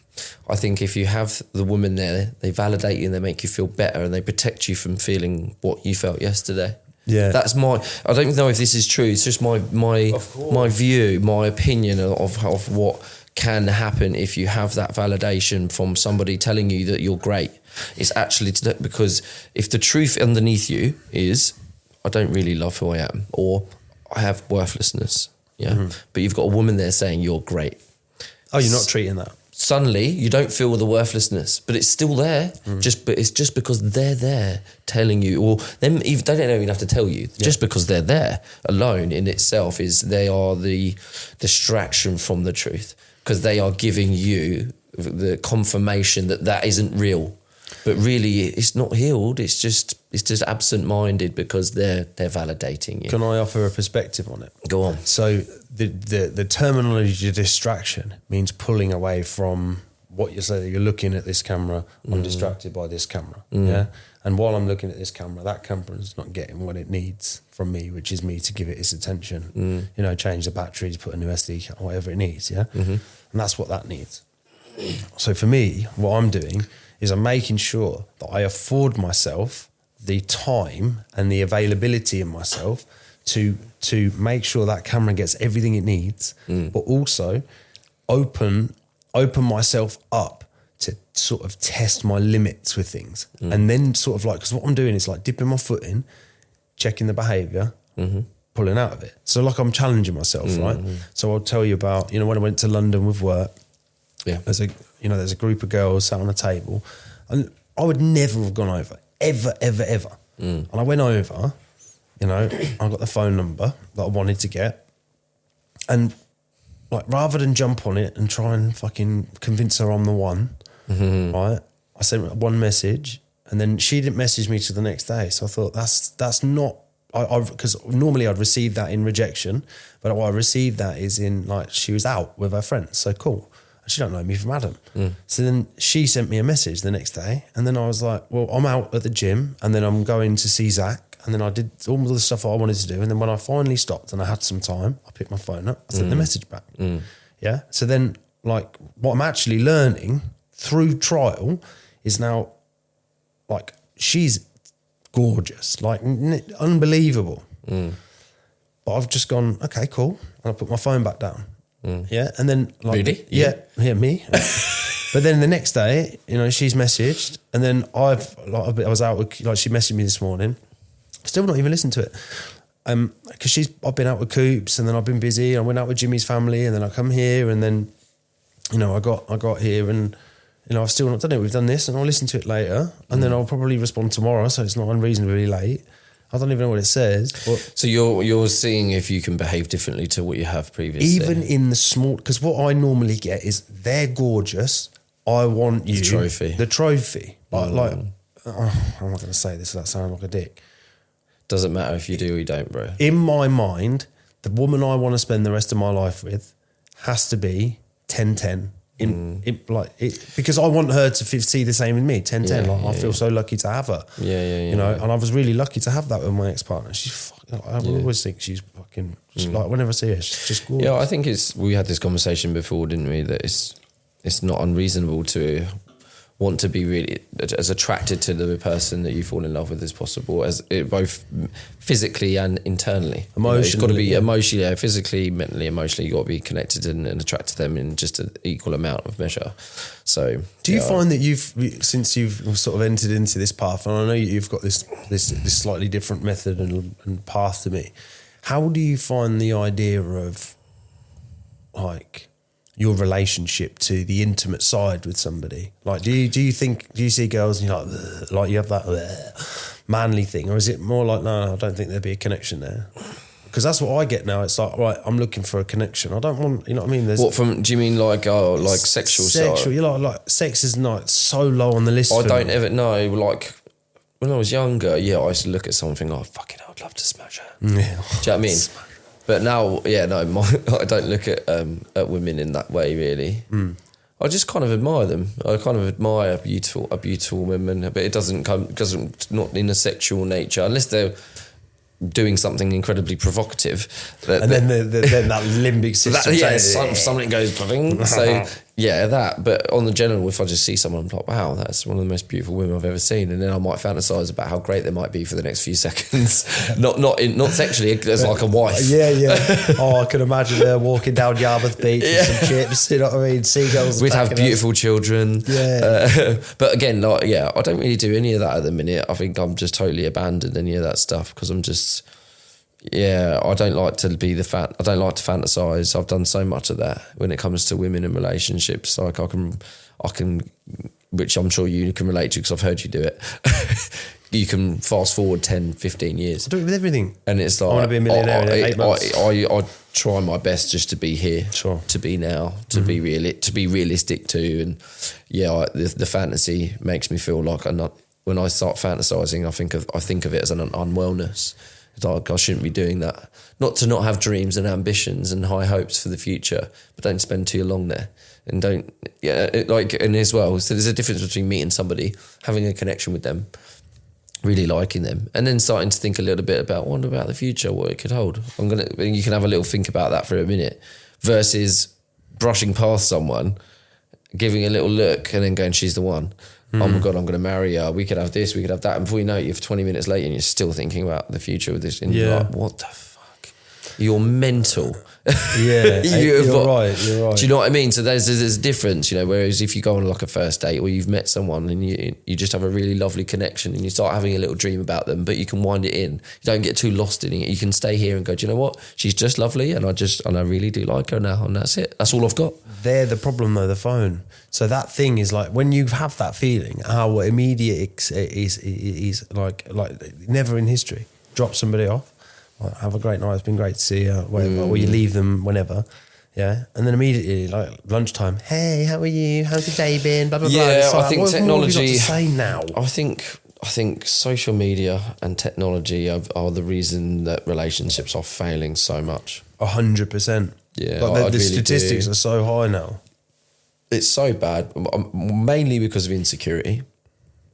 I think if you have the woman there, they validate you and they make you feel better and they protect you from feeling what you felt yesterday. Yeah. that's my. I don't know if this is true. It's just my my my view, my opinion of of what can happen if you have that validation from somebody telling you that you're great. It's actually to, because if the truth underneath you is I don't really love who I am or I have worthlessness. Yeah. Mm-hmm. But you've got a woman there saying you're great. oh, you're not treating that. Suddenly you don't feel the worthlessness, but it's still there. Mm. Just but it's just because they're there telling you or them even they don't even have to tell you. Just because they're there alone in itself is they are the distraction from the truth. Because they are giving you the confirmation that that isn't real. But really, it's not healed. It's just it's just absent-minded because they're they're validating you. Can I offer a perspective on it? Go on. So the the, the terminology distraction means pulling away from what you're saying. You're looking at this camera. Mm. I'm distracted by this camera. Yeah. And while I'm looking at this camera, that camera's not getting what it needs from me, which is me to give it its attention. Mm. You know, change the batteries, put a new SD card, whatever it needs. Yeah. Mm-hmm. And that's what that needs. So for me, what I'm doing is I'm making sure that I afford myself the time and the availability in myself to to make sure that camera gets everything it needs, mm. but also open open myself up to sort of test my limits with things, mm. and then sort of like because what I'm doing is like dipping my foot in, checking the behavior. Mm-hmm. Pulling out of it, so like I'm challenging myself, mm-hmm. right? So I'll tell you about you know when I went to London with work, Yeah. there's a you know there's a group of girls sat on a table, and I would never have gone over ever ever ever. Mm. And I went over, you know, I got the phone number that I wanted to get, and like rather than jump on it and try and fucking convince her I'm the one, mm-hmm. right? I sent one message, and then she didn't message me till the next day. So I thought that's that's not. I because normally I'd receive that in rejection, but what I received that is in like she was out with her friends. So cool. And she don't know me from Adam. Mm. So then she sent me a message the next day, and then I was like, "Well, I'm out at the gym, and then I'm going to see Zach, and then I did all the stuff I wanted to do, and then when I finally stopped and I had some time, I picked my phone up, I sent the mm. message back. Mm. Yeah. So then, like, what I'm actually learning through trial is now, like, she's gorgeous, like n- unbelievable. But I've just gone, okay, cool. And I put my phone back down. Yeah. And then, like, Really? Yeah. Yeah, me. but then the next day, you know, she's messaged. And then I've, like, I was out with, like, she messaged me this morning. Still not even listened to it. Um, because she's, I've been out with Coops and then I've been busy. I went out with Jimmy's family and then I come here and then, you know, I got, I got here and, you know, I've still not done it. We've done this and I'll listen to it later and then I'll probably respond tomorrow. So it's not unreasonably late. I don't even know what it says. So you're you're seeing if you can behave differently to what you have previously. even in the small, because what I normally get is they're gorgeous. I want you trophy. the trophy. But mm. like, oh, I'm not going to say this. That sounds like a dick. doesn't matter if you do or you don't, bro. In my mind, the woman I want to spend the rest of my life with has to be 10-10. In, mm. in like it, because I want her to see the same in me 10 10 Yeah, like I yeah, feel so lucky to have her Yeah, yeah, yeah, you know yeah. and I was really lucky to have that with my ex-partner she's fucking I always think she's fucking she's mm. like whenever I see her she's just gorgeous Yeah, I think it's. We had this conversation before, didn't we? That it's it's not unreasonable to want to be really as attracted to the person that you fall in love with as possible, as it, both physically and internally. You know, it's got to be yeah. emotionally, yeah, physically, mentally, emotionally. You got to be connected and, and attracted to them in just an equal amount of measure. So, Do you yeah. find that you've since you've sort of entered into this path, and I know you've got this this this slightly different method and, and path to me. How do you find the idea of like your relationship to the intimate side with somebody? Like, do you do you think do you see girls and you're like like you have that manly thing, or is it more like no, I don't think there'd be a connection there? Because that's what I get now. It's like right, I'm looking for a connection. I don't want you know what I mean. There's What from? Do you mean like oh, like sexual? sexual. side? You like like sex is not so low on the list. I don't me. ever know. Like when I was younger, yeah, I used to look at something. Oh, fucking, I'd love to smash her. Yeah. Do you know what I mean? But now, yeah, no, my, I don't look at um, at women in that way really. I just kind of admire them. I kind of admire a beautiful a beautiful woman, but it doesn't come doesn't not in a sexual nature unless they're doing something incredibly provocative. That- And then the, the, then that limbic system. that, yeah, some, something goes. So yeah, that. But on the general, if I just see someone, I'm like, wow, that's one of the most beautiful women I've ever seen, and then I might fantasize about how great they might be for the next few seconds. not not in, not sexually, as like a wife. Yeah, yeah. Oh, I can imagine her walking down Yarmouth Beach with some chips. You know what I mean? Seagulls. We'd have attacking us. beautiful children. Yeah. Uh, but again, like, yeah, I don't really do any of that at the minute. I think I'm just totally abandoned any of that stuff because I'm just, yeah, I don't like to be the fat. I don't like to fantasize. I've done so much of that when it comes to women and relationships. Like I can, I can, which I'm sure you can relate to because I've heard you do it. you can fast forward 10, 15 years. I do it with everything. And it's like I wanna be a millionaire in I, eight months. I, I, I, try my best just to be here, Sure. Mm-hmm. to be now, to be real, to be realistic too. And yeah, I, the, the fantasy makes me feel like I'm not. When I start fantasizing, I think of I think of it as an unwellness. It's like oh, I shouldn't be doing that. Not to not have dreams and ambitions and high hopes for the future, but don't spend too long there. And don't yeah, it, like and as well. So there's a difference between meeting somebody, having a connection with them, really liking them, and then starting to think a little bit about what about the future, what it could hold. I'm gonna. You can have a little think about that for a minute, versus brushing past someone, giving a little look, and then going, "She's the one." Oh my mm-hmm. god, I'm going to marry her. We could have this, we could have that, and before you know it, you're 20 minutes later, and you're still thinking about the future with this. And you're like, "What the fuck? You're mental." Yeah, eh, You- you're right. You're right. Do you know what I mean? So there's there's a difference, you know. Whereas if you go on like a first date or you've met someone and you you just have a really lovely connection and you start having a little dream about them, but you can wind it in. You don't get too lost in it. You can stay here and go. Do you know what? She's just lovely, and I just and I really do like her now, and that's it. That's all I've got. They're the problem though, the phone. So that thing is like when you have that feeling, our immediate is is like like never in history. Drop somebody off, like, have a great night. It's been great to see you. Whatever, or Mm. you leave them whenever. Yeah, and then immediately like lunchtime. Hey, how are you? How's your day been? Blah blah blah. Yeah, I like, think what- what have you technology- say now. I think I think social media and technology are, are the reason that relationships are failing so much. A hundred percent. Yeah, but the, the really statistics do. are so high now. It's so bad, um, mainly because of insecurity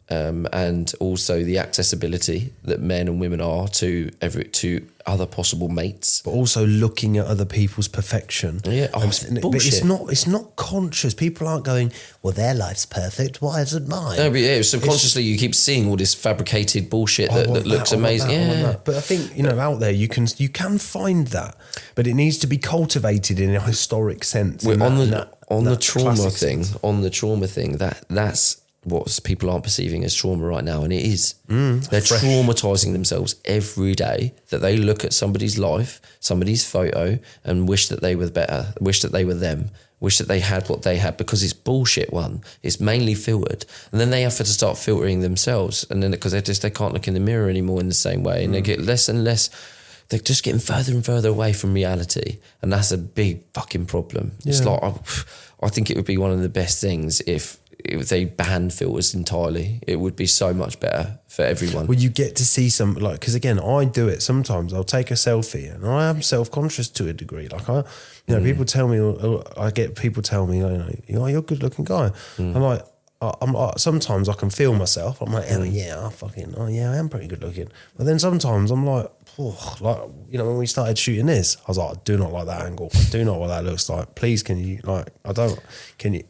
um, and also the accessibility that men and women are to every to other possible mates. but also looking at other people's perfection. Yeah, oh, it's but it's not. It's not conscious. People aren't going. Well, their life's perfect. Why isn't mine? No, but yeah, subconsciously you keep seeing all this fabricated bullshit I that, that looks I amazing. that, yeah, that. But I think you know out there you can you can find that, but it needs to be cultivated in a historic sense. We're on that- the that- on the trauma thing, sense. on the trauma thing. That that's what people aren't perceiving as trauma right now, and it is. Mm, They're fresh. traumatizing themselves every day that they look at somebody's life, somebody's photo, and wish that they were better, wish that they were them, wish that they had what they had because it's bullshit. One, it's mainly filtered, and then they have to start filtering themselves, and then because they just they can't look in the mirror anymore in the same way, Mm. and they get less and less. They're just getting further and further away from reality, and that's a big fucking problem. It's like I, I think it would be one of the best things if if they banned filters entirely. It would be so much better for everyone. Well, you get to see some like because again, I do it sometimes. I'll take a selfie, and I am self conscious to a degree. Like I, you know, mm. people tell me, or I get people tell me, you know, "Oh, you're a good looking guy. Mm. I'm like. I- I'm I, sometimes I can feel myself. I'm like, oh mm. yeah, I fucking, oh yeah, I am pretty good looking. But then sometimes I'm like, oh, like you know, when we started shooting this, I was like, I do not like that angle. I do not what that looks like. Please, can you like? I don't. Can you?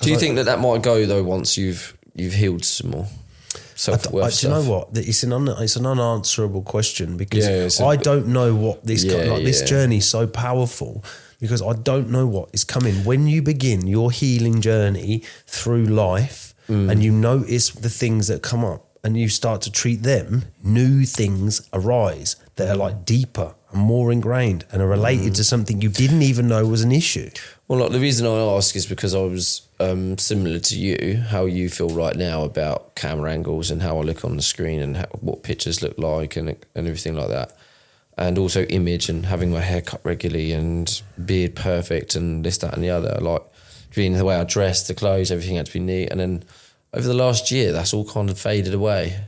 Do you think that that might go though once you've you've healed some more I, worth? do you know what? It's an un, it's an unanswerable question because Yeah, it's a- I don't know what this Yeah, like this journey is so powerful because I don't know what is coming when you begin your healing journey through life Mm. and you notice the things that come up and you start to treat them new things arise that are like deeper and more ingrained and are related Mm. to something you didn't even know was an issue Well, like the reason I ask is because I was um, similar to you, how you feel right now about camera angles and how I look on the screen and how, what pictures look like and and everything like that, and also image and having my hair cut regularly and beard perfect and this that and the other. Like being the way I dressed, the clothes, everything had to be neat. And then over the last year, that's all kind of faded away.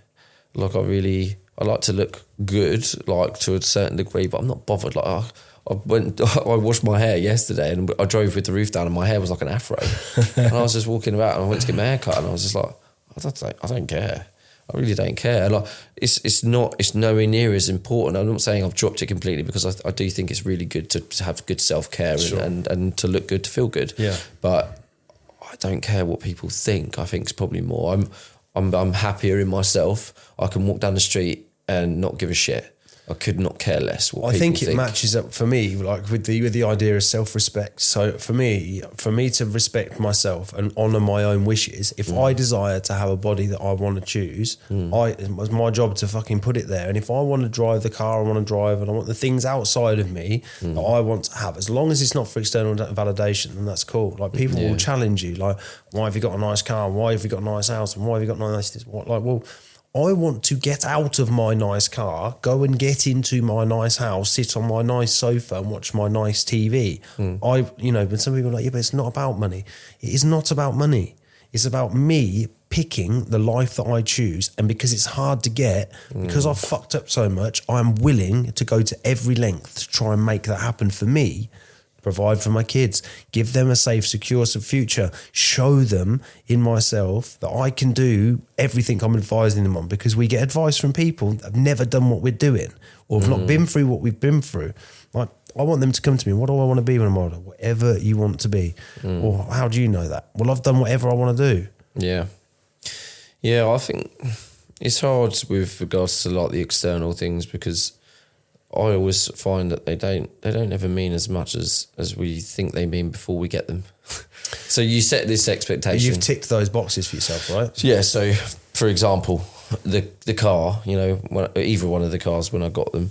Like I really, I like to look good, like to a certain degree, but I'm not bothered. Like I, I went, I washed my hair yesterday, and I drove with the roof down, and my hair was like an afro. and I was just walking about, and I went to get my hair cut, and I was just like, I don't, I don't care. I really don't care. Like it's it's not it's nowhere near as important. I'm not saying I've dropped it completely because I, I do think it's really good to, to have good self care Sure. and, and and to look good to feel good. Yeah. But I don't care what people think. I think it's probably more. I'm I'm I'm happier in myself. I can walk down the street and not give a shit. I could not care less what I think it think. matches up for me, like with the with the idea of self respect. So for me, for me to respect myself and honor my own wishes, if Mm. I desire to have a body that I want to choose, I it was my job to fucking put it there. And if I want to drive the car I want to drive, and I want the things outside of me Mm. that I want to have, as long as it's not for external validation, then that's cool. Like people Yeah. will challenge you, like, why have you got a nice car? Why have you got a nice house? And why have you got nice this? What like well. I want to get out of my nice car, go and get into my nice house, sit on my nice sofa and watch my nice TV. Hmm. I, you know, but some people are like, yeah, but it's not about money. It is not about money. It's about me picking the life that I choose. And because it's hard to get, because hmm. I've fucked up so much, I'm willing to go to every length to try and make that happen for me provide for my kids, give them a safe, secure future, show them in myself that I can do everything I'm advising them on because we get advice from people that have never done what we're doing or have not mm. been through what we've been through. Like, I want them to come to me. What do I want to be when I'm older? Whatever you want to be. Mm. Or how do you know that? Well, I've done whatever I want to do. Yeah. Yeah, I think it's hard with regards to like the external things because I always find that they don't they don't ever mean as much as as we think they mean before we get them. so you set this expectation. You've ticked those boxes for yourself, right? yeah, so for example, the the car, you know, when, either one of the cars when I got them,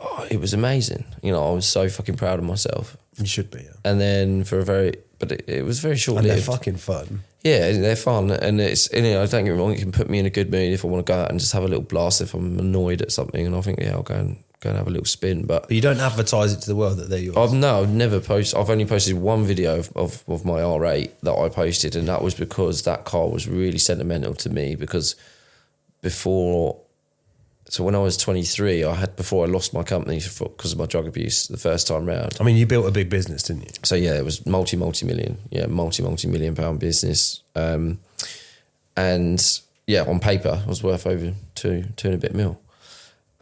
oh, it was amazing. You know, I was so fucking proud of myself. You should be. Yeah. And then for a very, but it, it was very short And they're fucking fun. Yeah, they're fun, and it's you know, don't get me wrong. It can put me in a good mood if I want to go out and just have a little blast. If I'm annoyed at something, and I think yeah, I'll go and go and have a little spin. But But you don't advertise it to the world that they're yours. I've no, I've never posted. I've only posted one video of, of, of my R8 that I posted, and that was because that car was really sentimental to me. Because before, so when I was 23, I had before I lost my company because of my drug abuse the first time round. I mean, you built a big business, didn't you? So yeah, it was multi multi million, yeah, multi multi million pound business. Um, and yeah, on paper, I was worth over two two and a bit mil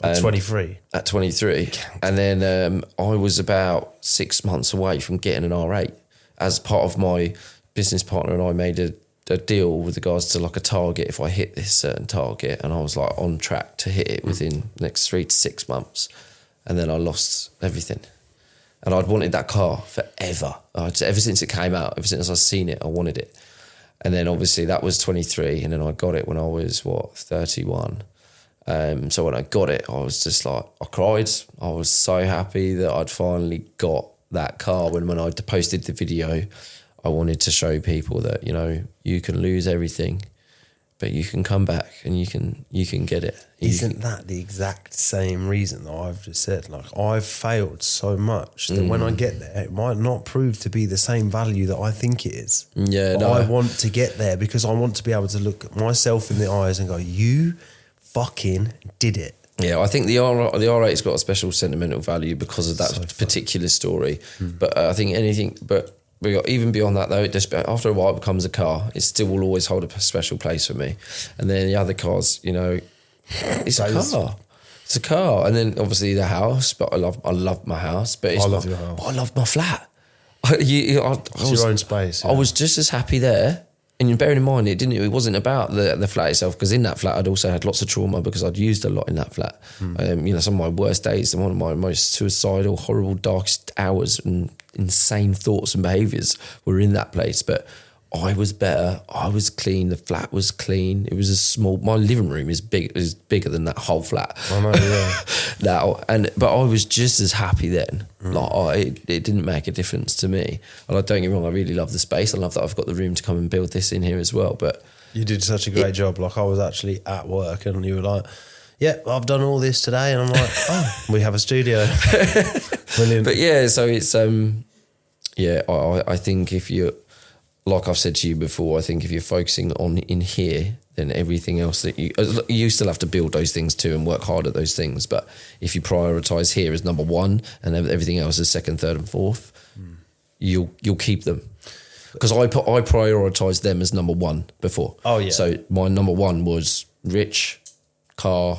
At 23. at 23. And then um, I was about six months away from getting an R8. As part of my business partner and I made a, a deal with regards to like a target if I hit this certain target. And I was like on track to hit it within the next three to six months. And then I lost everything. And I'd wanted that car forever. I'd, ever since it came out, ever since I'd seen it, I wanted it. And then obviously that was 23. And then I got it when I was, what, 31. Um, so when I got it, I was just like, I cried. I was so happy that I'd finally got that car. When when I posted the video, I wanted to show people that you know you can lose everything, but you can come back and you can you can get it. Isn't that the exact same reason that I've just said? Like, I've failed so much that when I get there, it might not prove to be the same value that I think it is. Yeah, no. I want to get there because I want to be able to look myself in the eyes and go, you fucking did it. Yeah, I think the R the R eight's got a special sentimental value because of that So particular story. But uh, I think anything, but even beyond that though, it just after a while it becomes a car. It still will always hold a special place for me. And then the other cars, you know, it's a car. It's a car, and then obviously the house. But I love, I love my house. But it's I love my- your house. But I love my flat. I, you, you- I, I It's was- your own space. I was just as happy there. And bearing in mind, it didn't. It wasn't about the the flat itself because in that flat, I'd also had lots of trauma because I'd used a lot in that flat. Um, you know, some of my worst days and one of my most suicidal, horrible, darkest hours and insane thoughts and behaviours were in that place. But I was better. I was clean. The flat was clean. It was a small. My living room is big. Is bigger than that whole flat I know, yeah. now and but I was just as happy then. Mm. Like I, it, it didn't make a difference to me. And I don't get me wrong, I really love the space. I love that I've got the room to come and build this in here as well. But You did such a great job. Like I was actually at work and you were like, yeah, I've done all this today. And I'm like, oh, we have a studio. Brilliant. but yeah, so it's um yeah, I, I- think if you like I've said to you before, I think if you're focusing on in here, then everything else that you you still have to build those things too and work hard at those things. But if you prioritize here as number one and everything else is second, third, and fourth, you'll you'll keep them. Because I put I prioritized them as number one before. Oh, yeah. So my number one was rich, car,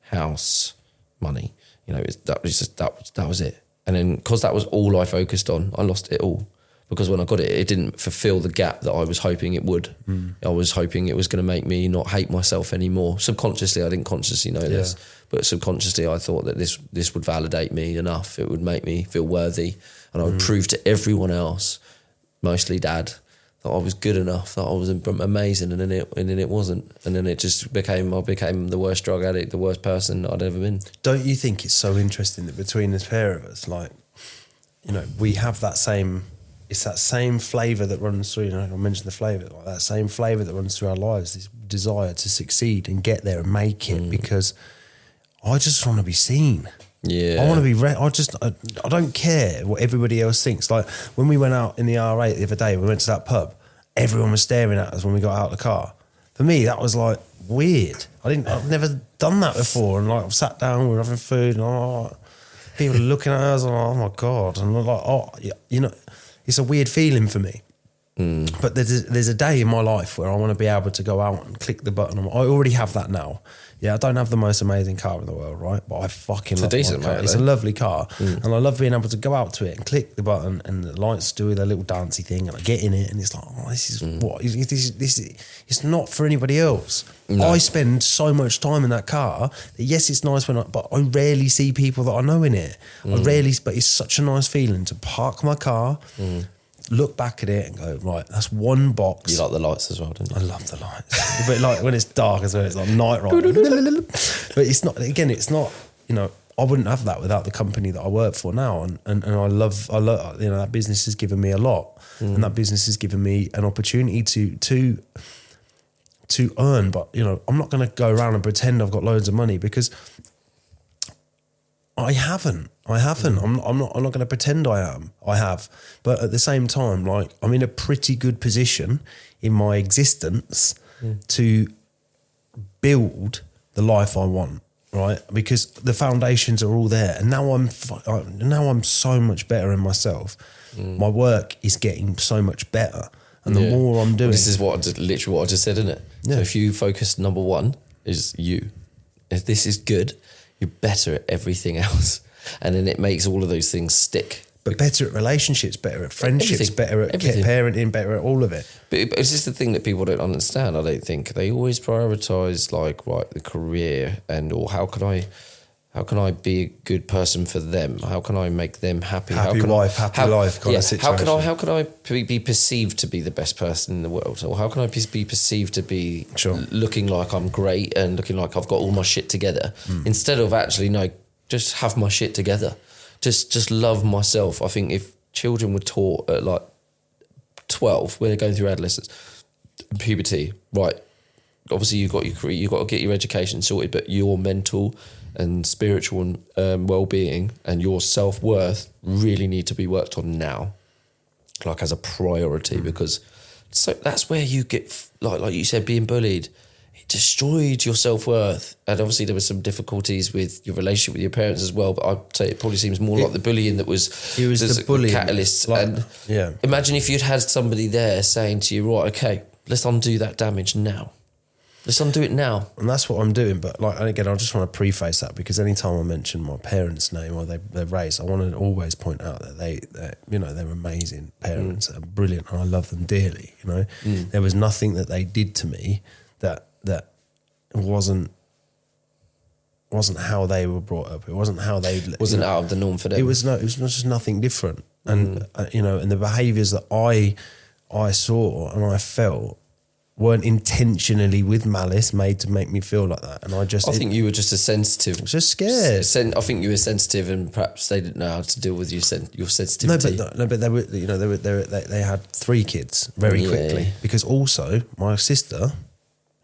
house, money. You know, it's, that was just that that was it. And then because that was all I focused on, I lost it all. Because when I got it, it didn't fulfill the gap that I was hoping it would. Hmm. I was hoping it was going to make me not hate myself anymore. Subconsciously, I didn't consciously know this, but subconsciously, I thought that this this would validate me enough. It would make me feel worthy, and I would hmm. prove to everyone else, mostly dad, that I was good enough, that I was amazing, and then it and then it wasn't, and then it just became I became the worst drug addict, the worst person I'd ever been. Don't you think it's so interesting that between the pair of us, like, you know, we have that same, it's that same flavour that runs through, you know, I mentioned the flavour, like that same flavour that runs through our lives, this desire to succeed and get there and make it mm. because I just want to be seen. Yeah, I want to be. Re- I just. I, I don't care what everybody else thinks. Like when we went out in the R8 the other day, we went to that pub. Everyone was staring at us when we got out of the car. For me, that was like weird. I didn't. I've never done that before. And like, I've sat down, we were having food, and like, people are looking at us. And like, oh my god! And I'm like, oh, you know, it's a weird feeling for me. Mm. But there's a, there's a day in my life where I want to be able to go out and click the button. I already have that now. Yeah, I don't have the most amazing car in the world, right? But I fucking love decent my car. It's a lovely car, and I love being able to go out to it and click the button, and the lights do their little dancey thing, and I get in it, and it's like, oh, this is what this is. This is, it's not for anybody else. I spend so much time in that car that yes, it's nice when, I, but I rarely see people that I know in it. I rarely, but it's such a nice feeling to park my car, look back at it, and go, right, that's one box. you like the lights as well, didn't you? I love the lights, but like when it's dark as well, it's like night riding. but it's not. Again, it's not. You know, I wouldn't have that without the company that I work for now, and and, and I love. I love. You know, that business has given me a lot, and mm. that business has given me an opportunity to to to earn. But you know, I'm not going to go around and pretend I've got loads of money because I haven't. I haven't. I'm, I'm not. I'm not going to pretend I am. I have. But at the same time, like I'm in a pretty good position in my existence to build the life I want. Right, because the foundations are all there, and now I'm now I'm so much better in myself. Mm. My work is getting so much better, And the Yeah. more I'm doing, This is what I just, literally what I just said, isn't it? Yeah. So if you focus number one is you. If this is good, you're better at everything else, and then it makes all of those things stick. but better at relationships, better at friendships, Everything. better at Everything. parenting, better at all of it. But, it's just the thing that people don't understand. I don't think they always prioritize like right the career and or how can I. How can I be a good person for them? How can I make them happy? Happy how can wife, I, happy how, life kind yeah, of How can I? How can I be perceived to be the best person in the world? Or how can I be- perceived to be Sure. looking like I'm great and looking like I've got all my shit together Hmm. instead of actually no, just have my shit together. Just just love myself. I think if children were taught at like twelve, when they're going through adolescence, puberty, right? Obviously, you've got your career, you've got to get your education sorted, but your mental and spiritual um, well-being and your self-worth really need to be worked on now like as a priority because so that's where you get like like you said being bullied it destroyed your self-worth and obviously there were some difficulties with your relationship with your parents as well but I'd say it probably seems more like the bullying that was It was the bullying, catalyst like- and yeah. imagine if you'd had somebody there saying to you right okay let's undo that damage now let's undo it now and that's what I'm doing. But like and again, I just want to preface that because anytime I mention my parents' name or they, their race, I want to always point out that they, that you know, they're amazing parents mm. and brilliant, and I love them dearly. You know, mm. there was nothing that they did to me that that wasn't wasn't how they were brought up. It wasn't how they wasn't you know, out of the norm for them it was no, it was just nothing different, and uh, you know, and the behaviours that I I saw and I felt weren't intentionally with malice made to make me feel like that, and I just I it- think you were just a sensitive just scared. Sen- I think you were sensitive, and perhaps they didn't know how to deal with your sen- your No, sensitivity. but no, but they were you know they were they, were, they, they had three kids very Yeah. quickly because also my sister.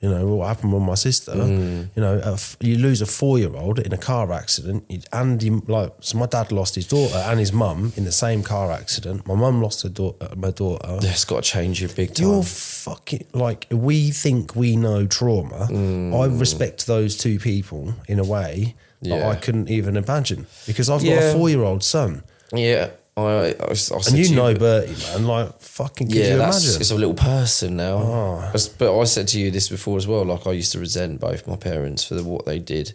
You know what happened with my sister. Mm. You know, you lose a four-year-old in a car accident, and you, like so, my dad lost his daughter and his mum in the same car accident. My mum lost her daughter, my daughter. It's got to change you big time. You're fucking like we think we know trauma. I respect those two people in a way that Mm. Yeah. I couldn't even imagine because I've got Yeah. a four-year-old son, yeah, I, I, I and you to know Bertie, man. Like fucking, could yeah, you imagine? it's a little person now. Oh. But- But I said to you this before as well. Like I used to resent both my parents for the, what they did,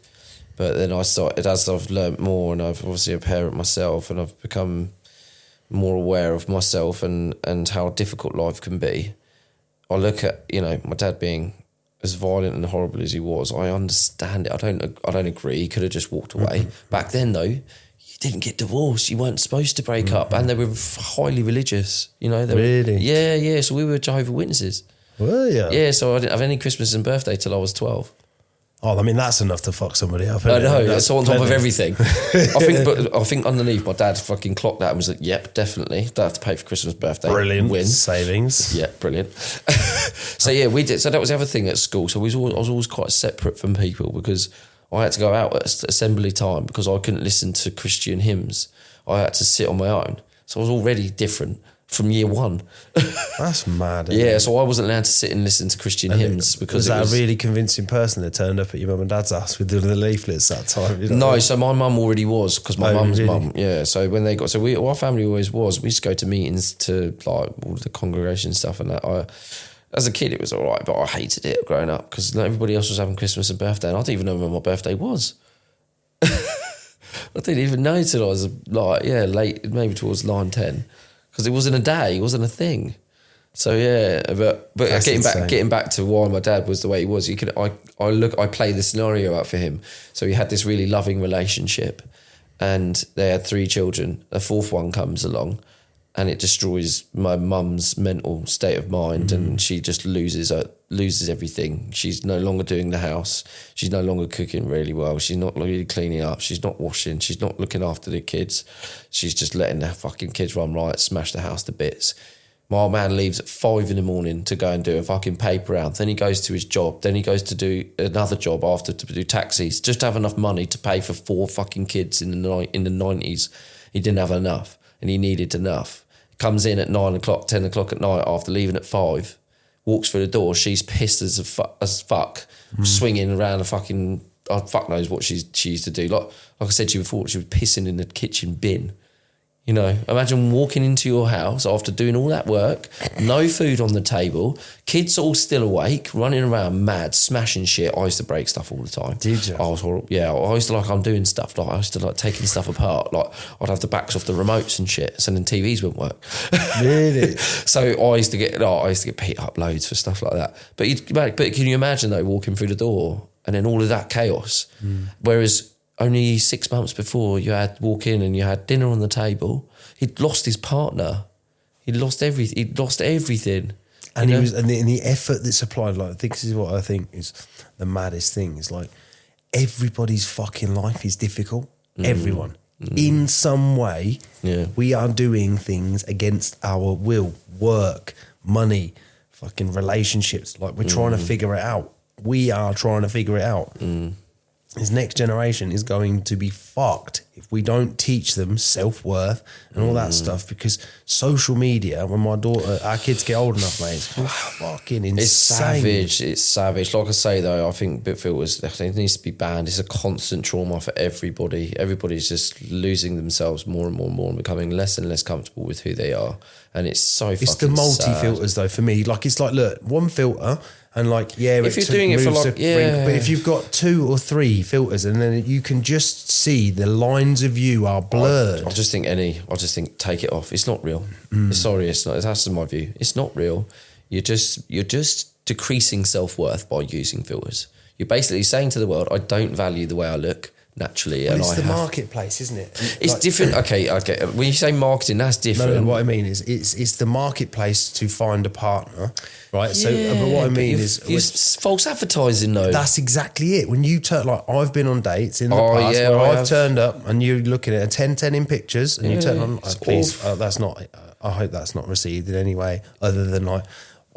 but then I started as I've learnt more, and I've obviously a parent myself, and I've become more aware of myself and and how difficult life can be. I look at you know my dad being as violent and horrible as he was. I understand it. I don't. I don't agree. He could have just walked away. Mm-hmm. Back then, though, you didn't get divorced. You weren't supposed to break up, and they were highly religious. You know, they were- Mm-hmm. Really? yeah, yeah. So we were Jehovah Witnesses. Were you? Yeah. So I didn't have any Christmas and birthday till I was twelve. Oh, I mean that's enough to fuck somebody up. I know. it? That's on top of everything. I think, but I think underneath, my dad fucking clocked that and was like, "Yep, definitely. Don't have to pay for Christmas, birthday. Brilliant Win." savings. Yeah, brilliant. so yeah, we did. So that was the other thing at school. So we was always, I was always quite separate from people because I had to go out at assembly time because I couldn't listen to Christian hymns. I had to sit on my own. So I was already different from year one. That's mad. yeah, it? so I wasn't allowed to sit and listen to Christian hymns because was that was, a really convincing person that turned up at your mum and dad's house with the, the leaflets that time? You know? No, so my mum already was because my Oh, mum's really? mum. Yeah, so when they got so we our family always was. We used to go to meetings to like all the congregation stuff and that. I, as a kid, it was all right, but I hated it growing up because everybody else was having Christmas and birthday, and I didn't even know when my birthday was. I didn't even know till I was like yeah late, maybe towards nine ten, because it wasn't a day, it wasn't a thing. So yeah, but but That's getting insane. back getting back to why my dad was the way he was, you could I I look I play the scenario out for him. So he had this really loving relationship, and they had three children. A fourth one comes along, and it destroys my mum's mental state of mind, and mm. she just loses her, loses everything. She's no longer doing the house. She's no longer cooking really well. She's not really cleaning up. She's not washing. She's not looking after the kids. She's just letting the fucking kids run riot, smash the house to bits. My old man leaves at five in the morning to go and do a fucking paper round. Then he goes to his job. Then he goes to do another job after to do taxis, just to have enough money to pay for four fucking kids in the night in the nineties. He didn't have enough, and he needed enough. Comes in at nine o'clock, ten o'clock at night after leaving at five. Walks through the door. She's pissed as a fu- as fuck, mm. swinging around a fucking. Oh, fuck knows what she's she used to do. Like like I said to you before, she was pissing in the kitchen bin. You know, imagine walking into your house after doing all that work, no food on the table, kids all still awake, running around mad, smashing shit. I used to break stuff all the time. Did you? I was horrible. Yeah, I used to like I'm doing stuff. Like I used to like taking stuff apart. Like I'd have the backs off the remotes and shit, so then TVs wouldn't work. Really? so I used to get, oh, I used to get beat up loads for stuff like that. But you, but can you imagine though walking through the door and then all of that chaos? Hmm. Whereas only six months before you had walk in and you had dinner on the table, he'd lost his partner. He'd lost everything. He'd lost everything. and you he was, and the, and the effort that's applied. Like, this is what I think is the maddest thing. Is like everybody's fucking life is difficult. Mm. Everyone, mm. in some way, Yeah. we are doing things against our will. Work, money, fucking relationships. Like we're trying to mm. figure it out. We are trying to figure it out. This next generation is going to be fucked if we don't teach them self worth and all Mm. that stuff. Because social media, when my daughter, our kids get old enough, mate, it's fucking insane. It's savage. It's savage. Like I say though, I think bit filters it needs to be banned. It's a constant trauma for everybody. Everybody's just losing themselves more and more and more and becoming less and less comfortable with who they are. And it's so It's the multi filters though for me. Like it's like look, one filter and like yeah, If you're doing it for, like- yeah. but if you've got two or three filters and then you can just see the lines of you are blurred. I just think any. I just think take it off. It's not real. Mm. Sorry, it's not. That's my view. It's not real. You're just you're just decreasing self worth by using filters. You're basically saying to the world, I don't value the way I look naturally, Well, it's I the have. marketplace, isn't it? It's Like- different. Okay, okay. When you say marketing, that's different. no, what I mean is it's it's the marketplace to find a partner, right? so, uh, but what I mean is false advertising though. That's exactly it. When you turn, like, I've been on dates in the Oh, past yeah, where I I've have. turned up and you're looking at a 10 10 in pictures and you turn on, oh, please, uh, that's not, I hope that's not received in any way other than like,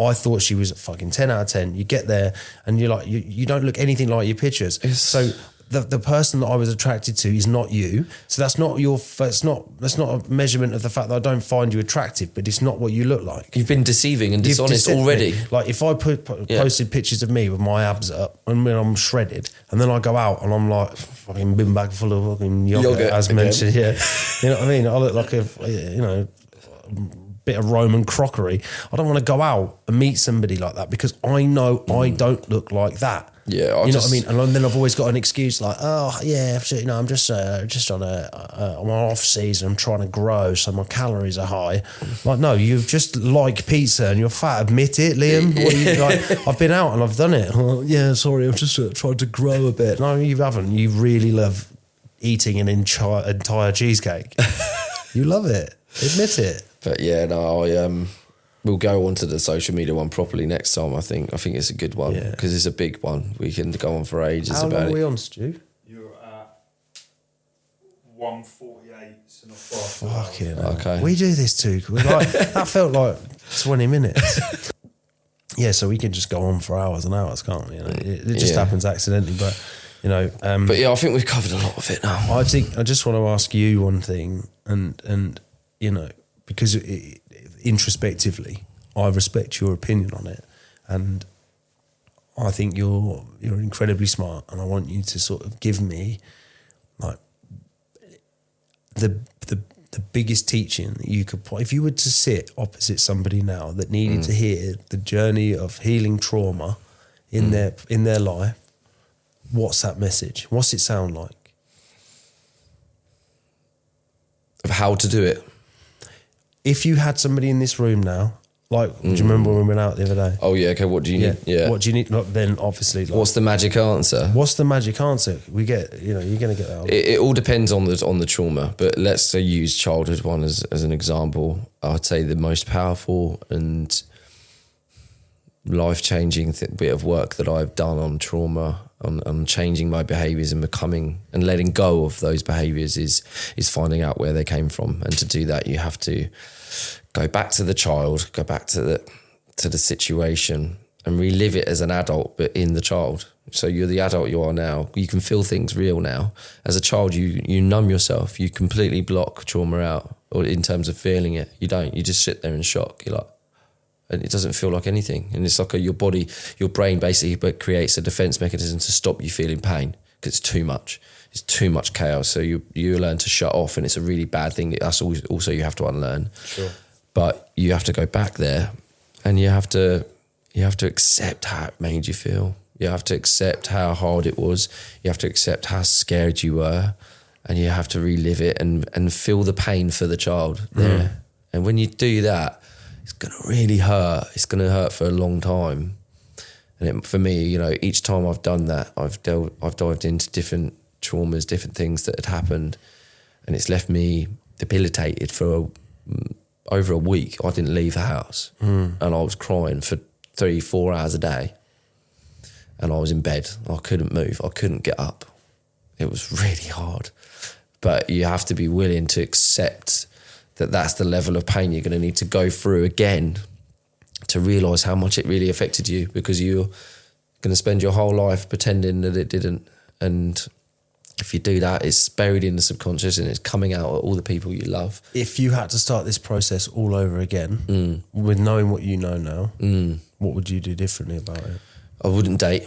I thought she was a fucking 10 out of 10. You get there and you're like, you, you don't look anything like your pictures. It's so, the, the person that I was attracted to is not you. So that's not your, that's not, that's not a measurement of the fact that I don't find you attractive, but it's not what you look like. You've been deceiving and dishonest deceived me. already. Like if I put, put- Yeah. posted pictures of me with my abs up and when I'm shredded, and then I go out and I'm like fucking bin bag full of fucking yogurt, Yogurt as again. mentioned. Yeah, you know what I mean. I look like a you know bit of Roman crockery. I don't want to go out and meet somebody like that because I know I mm. don't look like that. Yeah, I you know just- what I mean. And then I've always got an excuse like, oh yeah, you know, I'm just uh, just on a uh, I'm on off season. I'm trying to grow, so my calories are high. Like, no, you just like pizza and you're fat. Admit it, Liam. You, like, I've been out and I've done it. "Oh, yeah, sorry, I'm just uh, trying to grow a bit. No, you haven't. You really love eating an enchi- entire cheesecake. you love it. Admit it. But yeah, no, I um, we'll go on to the social media one properly next time. I think I think it's a good one Yeah. because it's a big one. We can go on for ages How long about are it. we on, Stu? You're at 148 and a half. Fucking hell. Okay. We do this too. We like, that felt like 20 minutes. yeah, so we can just go on for hours and hours, can't we? You know, it, it just Yeah. happens accidentally, but you know, um, But yeah, I think we've covered a lot of it now. I think I just want to ask you one thing, and and you know, because it, it, introspectively, I respect your opinion on it, and I think you're you're incredibly smart, and I want you to sort of give me like the the the biggest teaching that you could if you were to sit opposite somebody now that needed mm. to hear the journey of healing trauma in mm. their in their life what's that message? What's it sound like? Of how to do it. If you had somebody in this room now like do you hmm. remember when we went out the other day Oh yeah, okay. What do you yeah, need? Yeah. what do you need like, then obviously like, What's the magic answer? what's the magic answer we get you know you're gonna get that It, it all depends on the on the trauma, but let's say use childhood one as as an example. I'd say the most powerful and life changing th- bit of work that I've done on trauma, on, on changing my behaviors and becoming and letting go of those behaviors is is finding out where they came from. And to do that, you have to go back to the child, go back to the to the situation, and relive it as an adult, but in the child. So you're the adult you are now. You can feel things real now. As a child, you you numb yourself. You completely block trauma out, or in terms of feeling it, you don't. You just sit there in shock. You're like, and it doesn't feel like anything. And it's like a, your body, your brain basically but creates a defense mechanism to stop you feeling pain because it's too much. It's too much chaos. So you you learn to shut off, and it's a really bad thing. That's always, also you have to unlearn. Sure. But you have to go back there, and you have to you have to accept how it made you feel. You have to accept how hard it was. You have to accept how scared you were, and you have to relive it and and feel the pain for the child there. Mm. And when you do that, it's gonna really hurt. It's gonna hurt for a long time. And it, for me, you know, each time I've done that, I've delved, I've dived into different traumas, different things that had happened, and it's left me debilitated for a, mm, over a week. I didn't leave the house, and I was crying for three, four hours a day, and I was in bed. I couldn't move. I couldn't get up. It was really hard, but you have to be willing to accept that that's the level of pain you're going to need to go through again to realize how much it really affected you because you're going to spend your whole life pretending that it didn't. And if you do that, it's buried in the subconscious and it's coming out at all the people you love. If you had to start this process all over again, Mm. with knowing what you know now, what would you do differently about it? I wouldn't date.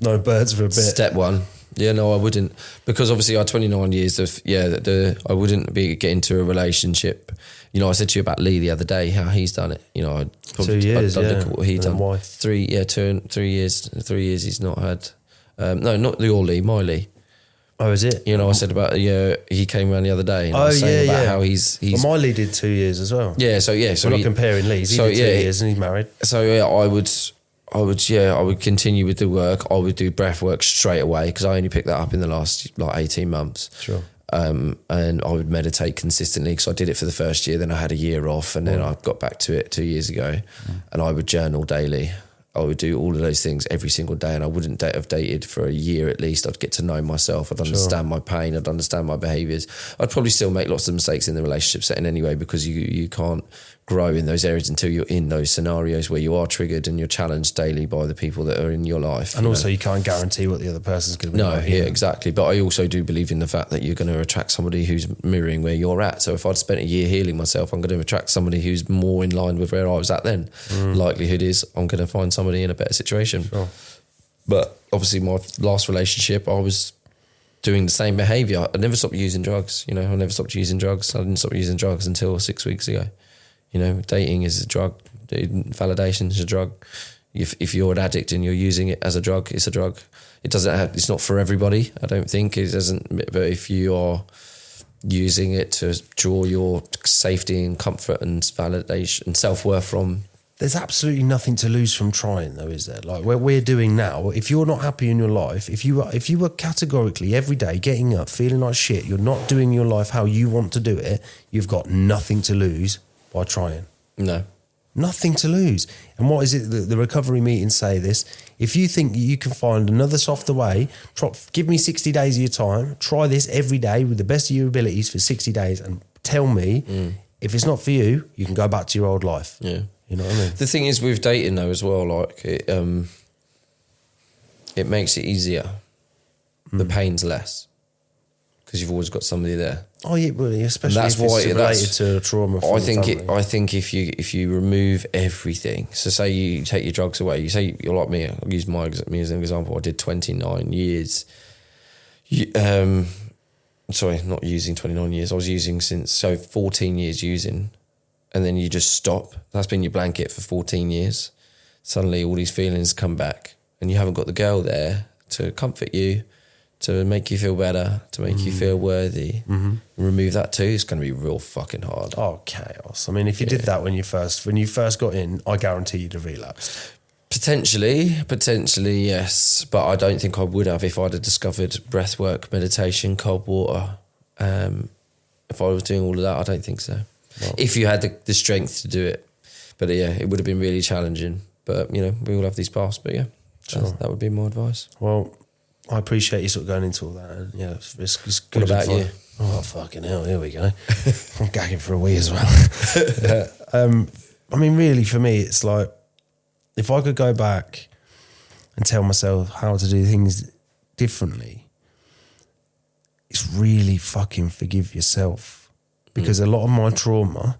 No birds for a bit. Step one. Yeah, no, I wouldn't because obviously I had 29 years of yeah. The, the I wouldn't be get into a relationship. You know, I said to you about Lee the other day how he's done it. You know, I'd Two years, I'd, I'd yeah. look at what he And done. why? Three, yeah, two, and- three years. Three years he's not had. Um, no, not your Lee, my Lee. Oh, is it? You know, I said about yeah, he came around the other day. And I Oh, was saying yeah, about yeah. how he's he's well, Miley did two years as well. yeah. So yeah, so We're not comparing Lee's. He so, did two yeah, years and he's married. so yeah, I would, I would, yeah, I would continue with the work. I would do breath work straight away because I only picked that up in the last like eighteen months. Sure. Um, and I would meditate consistently because I did it for the first year. Then I had a year off, and then I got back to it two years ago. And I would journal daily. I would do all of those things every single day, and I wouldn't date, have dated for a year at least. I'd get to know myself. I'd understand my pain. I'd understand my behaviors. I'd probably still make lots of mistakes in the relationship setting anyway because you you can't grow in those areas until you're in those scenarios where you are triggered and you're challenged daily by the people that are in your life. And you know? also, you can't guarantee what the other person's going to be No, yeah, exactly. But I also do believe in the fact that you're going to attract somebody who's mirroring where you're at. So if I'd spent a year healing myself, I'm going to attract somebody who's more in line with where I was at then. Mm. Likelihood is I'm going to find somebody in a better situation. Sure. But obviously, my last relationship, I was doing the same behavior. I never stopped using drugs. You know, I never stopped using drugs. I didn't stop using drugs until six weeks ago. You know, dating is a drug. Validation is a drug. If if you're an addict and you're using it as a drug, it's a drug. It doesn't have. It's not for everybody. I don't think it doesn't. But if you are using it to draw your safety and comfort and validation and self worth from, There's absolutely nothing to lose from trying, though, is there? Like what we're doing now. If you're not happy in your life, if you are, if you were categorically every day getting up feeling like shit, you're not doing your life how you want to do it. You've got nothing to lose by trying. no, Nothing to lose. And what is it that the recovery meetings say this? If you think you can find another softer way, try, give me 60 days of your time, try this every day with the best of your abilities for 60 days and tell me if it's not for you, you can go back to your old life. yeah. You know what I mean? The thing is with dating though as well, like it, um, it makes it easier. The Hmm. pain's less because you've always got somebody there. Oh yeah, well, especially that's if it's why- related that's- to trauma. I think it. I think if you if you remove everything, so say you take your drugs away, you say you're like me. I'll use my me as an example. I did 29 years. You, um, sorry, not using 29 years. I was using since so 14 years using, and then you just stop. That's been your blanket for 14 years. Suddenly, all these feelings come back, and you haven't got the girl there to comfort you, to make you feel better, to make you feel worthy. Mm-hmm. Remove that too. It's going to be real fucking hard. oh chaos. I mean, if you did that when you first when you first got in, I guarantee you'd have relapsed. Potentially, potentially, yes. But I don't think I would have if I'd have discovered breath work, meditation, cold water. Um, if I was doing all of that, I don't think so. If you had the, the strength to do it. But yeah, it would have been really challenging. But, you know, we all have these paths. But yeah, that's- that would be my advice. Well, I appreciate you sort of going into all that. And yeah, it's, it's, good. about you? Oh fucking hell! Here we go. I'm gagging for a wee as well. Yeah. um, I mean, really, for me, it's like if I could go back and tell myself how to do things differently, it's really fucking forgive yourself because a lot of my trauma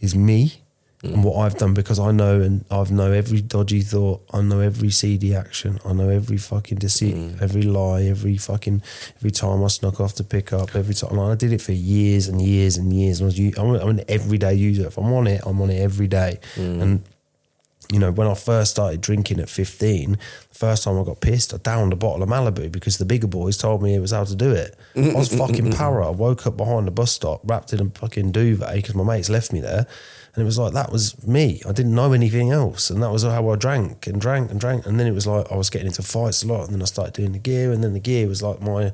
is me And what I've done because I know and I've know every dodgy thought, I know every seedy action, I know every fucking deceit, mm. every lie, every fucking every time I snuck off to pick up, every time I did it for years and years and years. And I was, I'm, I'm an everyday user. If I'm on it, I'm on it every day. Mm. And you know, when I first started drinking at 15, the first time I got pissed, I downed a bottle of Malibu because the bigger boys told me it was how to do it. I was fucking para. I woke up behind the bus stop, wrapped in a fucking duvet because my mates left me there. And it was like, that was me. I didn't know anything else. And that was how I drank and drank and drank. And then it was like, I was getting into fights a lot. And then I started doing the gear. And then the gear was like my,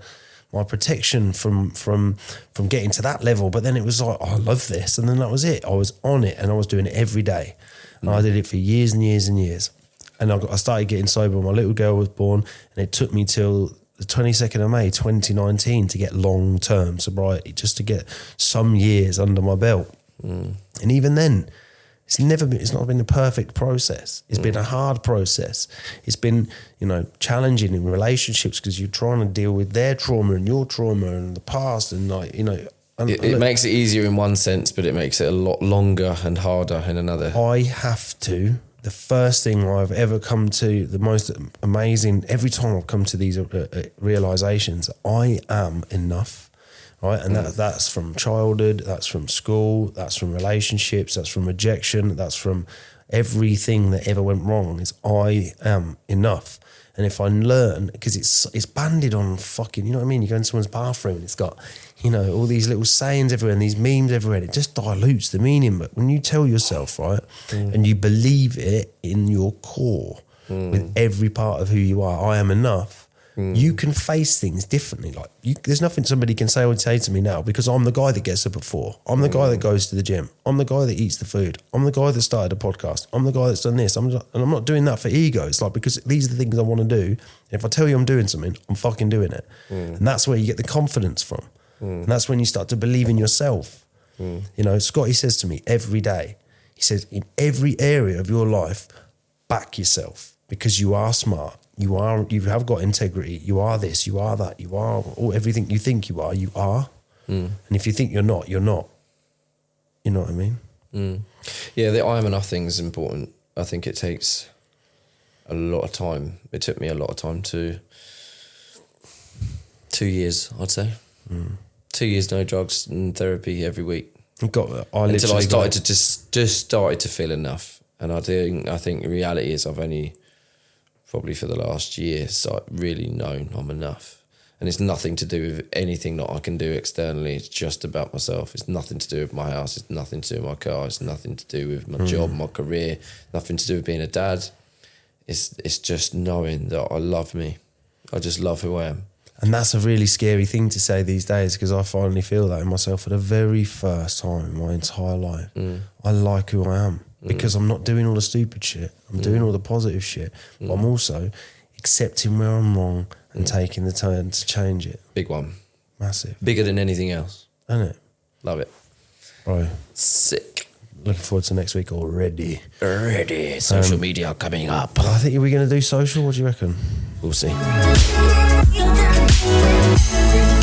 my protection from from from getting to that level. But then it was like, oh, I love this, and then that was it. I was on it, and I was doing it every day, and I did it for years and years and years. And I, got, I started getting sober. when My little girl was born, and it took me till the twenty second of May, twenty nineteen, to get long term sobriety, just to get some years under my belt. Hmm. And even then, it's never been. It's not been a perfect process. It's hmm. been a hard process. It's been, you know, challenging in relationships because you're trying to deal with their trauma and your trauma and the past and like, you know. And It, it makes it easier in one sense, but it makes it a lot longer and harder in another. I have to. The first thing I've ever come to, the most amazing. Every time I've come to these uh, uh, realizations, I am enough, right? And that that's from childhood, that's from school, that's from relationships, that's from rejection, that's from everything that ever went wrong. Is I am enough. And if I learn, because it's it's banded on fucking, you know what I mean? You go in someone's bathroom and it's got, you know, all these little sayings everywhere and these memes everywhere. It just dilutes the meaning. But when you tell yourself, right, mm. and you believe it in your core mm. with every part of who you are, I am enough. Mm. You can face things differently. Like you, there's nothing somebody can say or say to me now because I'm the guy that gets up at four. I'm the guy that goes to the gym. I'm the guy that eats the food. I'm the guy that started a podcast. I'm the guy that's done this. I'm just, and I'm not doing that for ego. It's like because these are the things I want to do. If I tell you I'm doing something, I'm fucking doing it, and that's where you get the confidence from. Mm. And that's when you start to believe in yourself. Mm. You know, Scotty says to me every day. He says in every area of your life, back yourself because you are smart. You are you have got integrity. You are this. You are that. You are all everything you think you are. You are. Mm. And if you think you're not, you're not. You know what I mean? Yeah, the I am enough thing is important. I think it takes a lot of time. It took me a lot of time to two years, I'd say. Two years no drugs and therapy every week got. I until I started got- to just just started to feel enough. And I think I think the reality is I've only probably for the last year so really known I'm enough. And it's nothing to do with anything that I can do externally. It's just about myself. It's nothing to do with my house. It's nothing to do with my car. It's nothing to do with my hmm. job, my career. Nothing to do with being a dad. It's it's just knowing that I love me. I just love who I am. And that's a really scary thing to say these days because I finally feel that in myself for the very first time in my entire life. Mm. I like who I am mm. because I'm not doing all the stupid shit. I'm doing mm. all the positive shit. But I'm also accepting where I'm wrong and taking the time to change it. Big one. Massive, Bigger than anything else. isn't it? Love it. Bro, Sick. looking forward to next week already. Already. Social um, media coming up. I think, are we going to do social? What do you reckon? We'll see. You got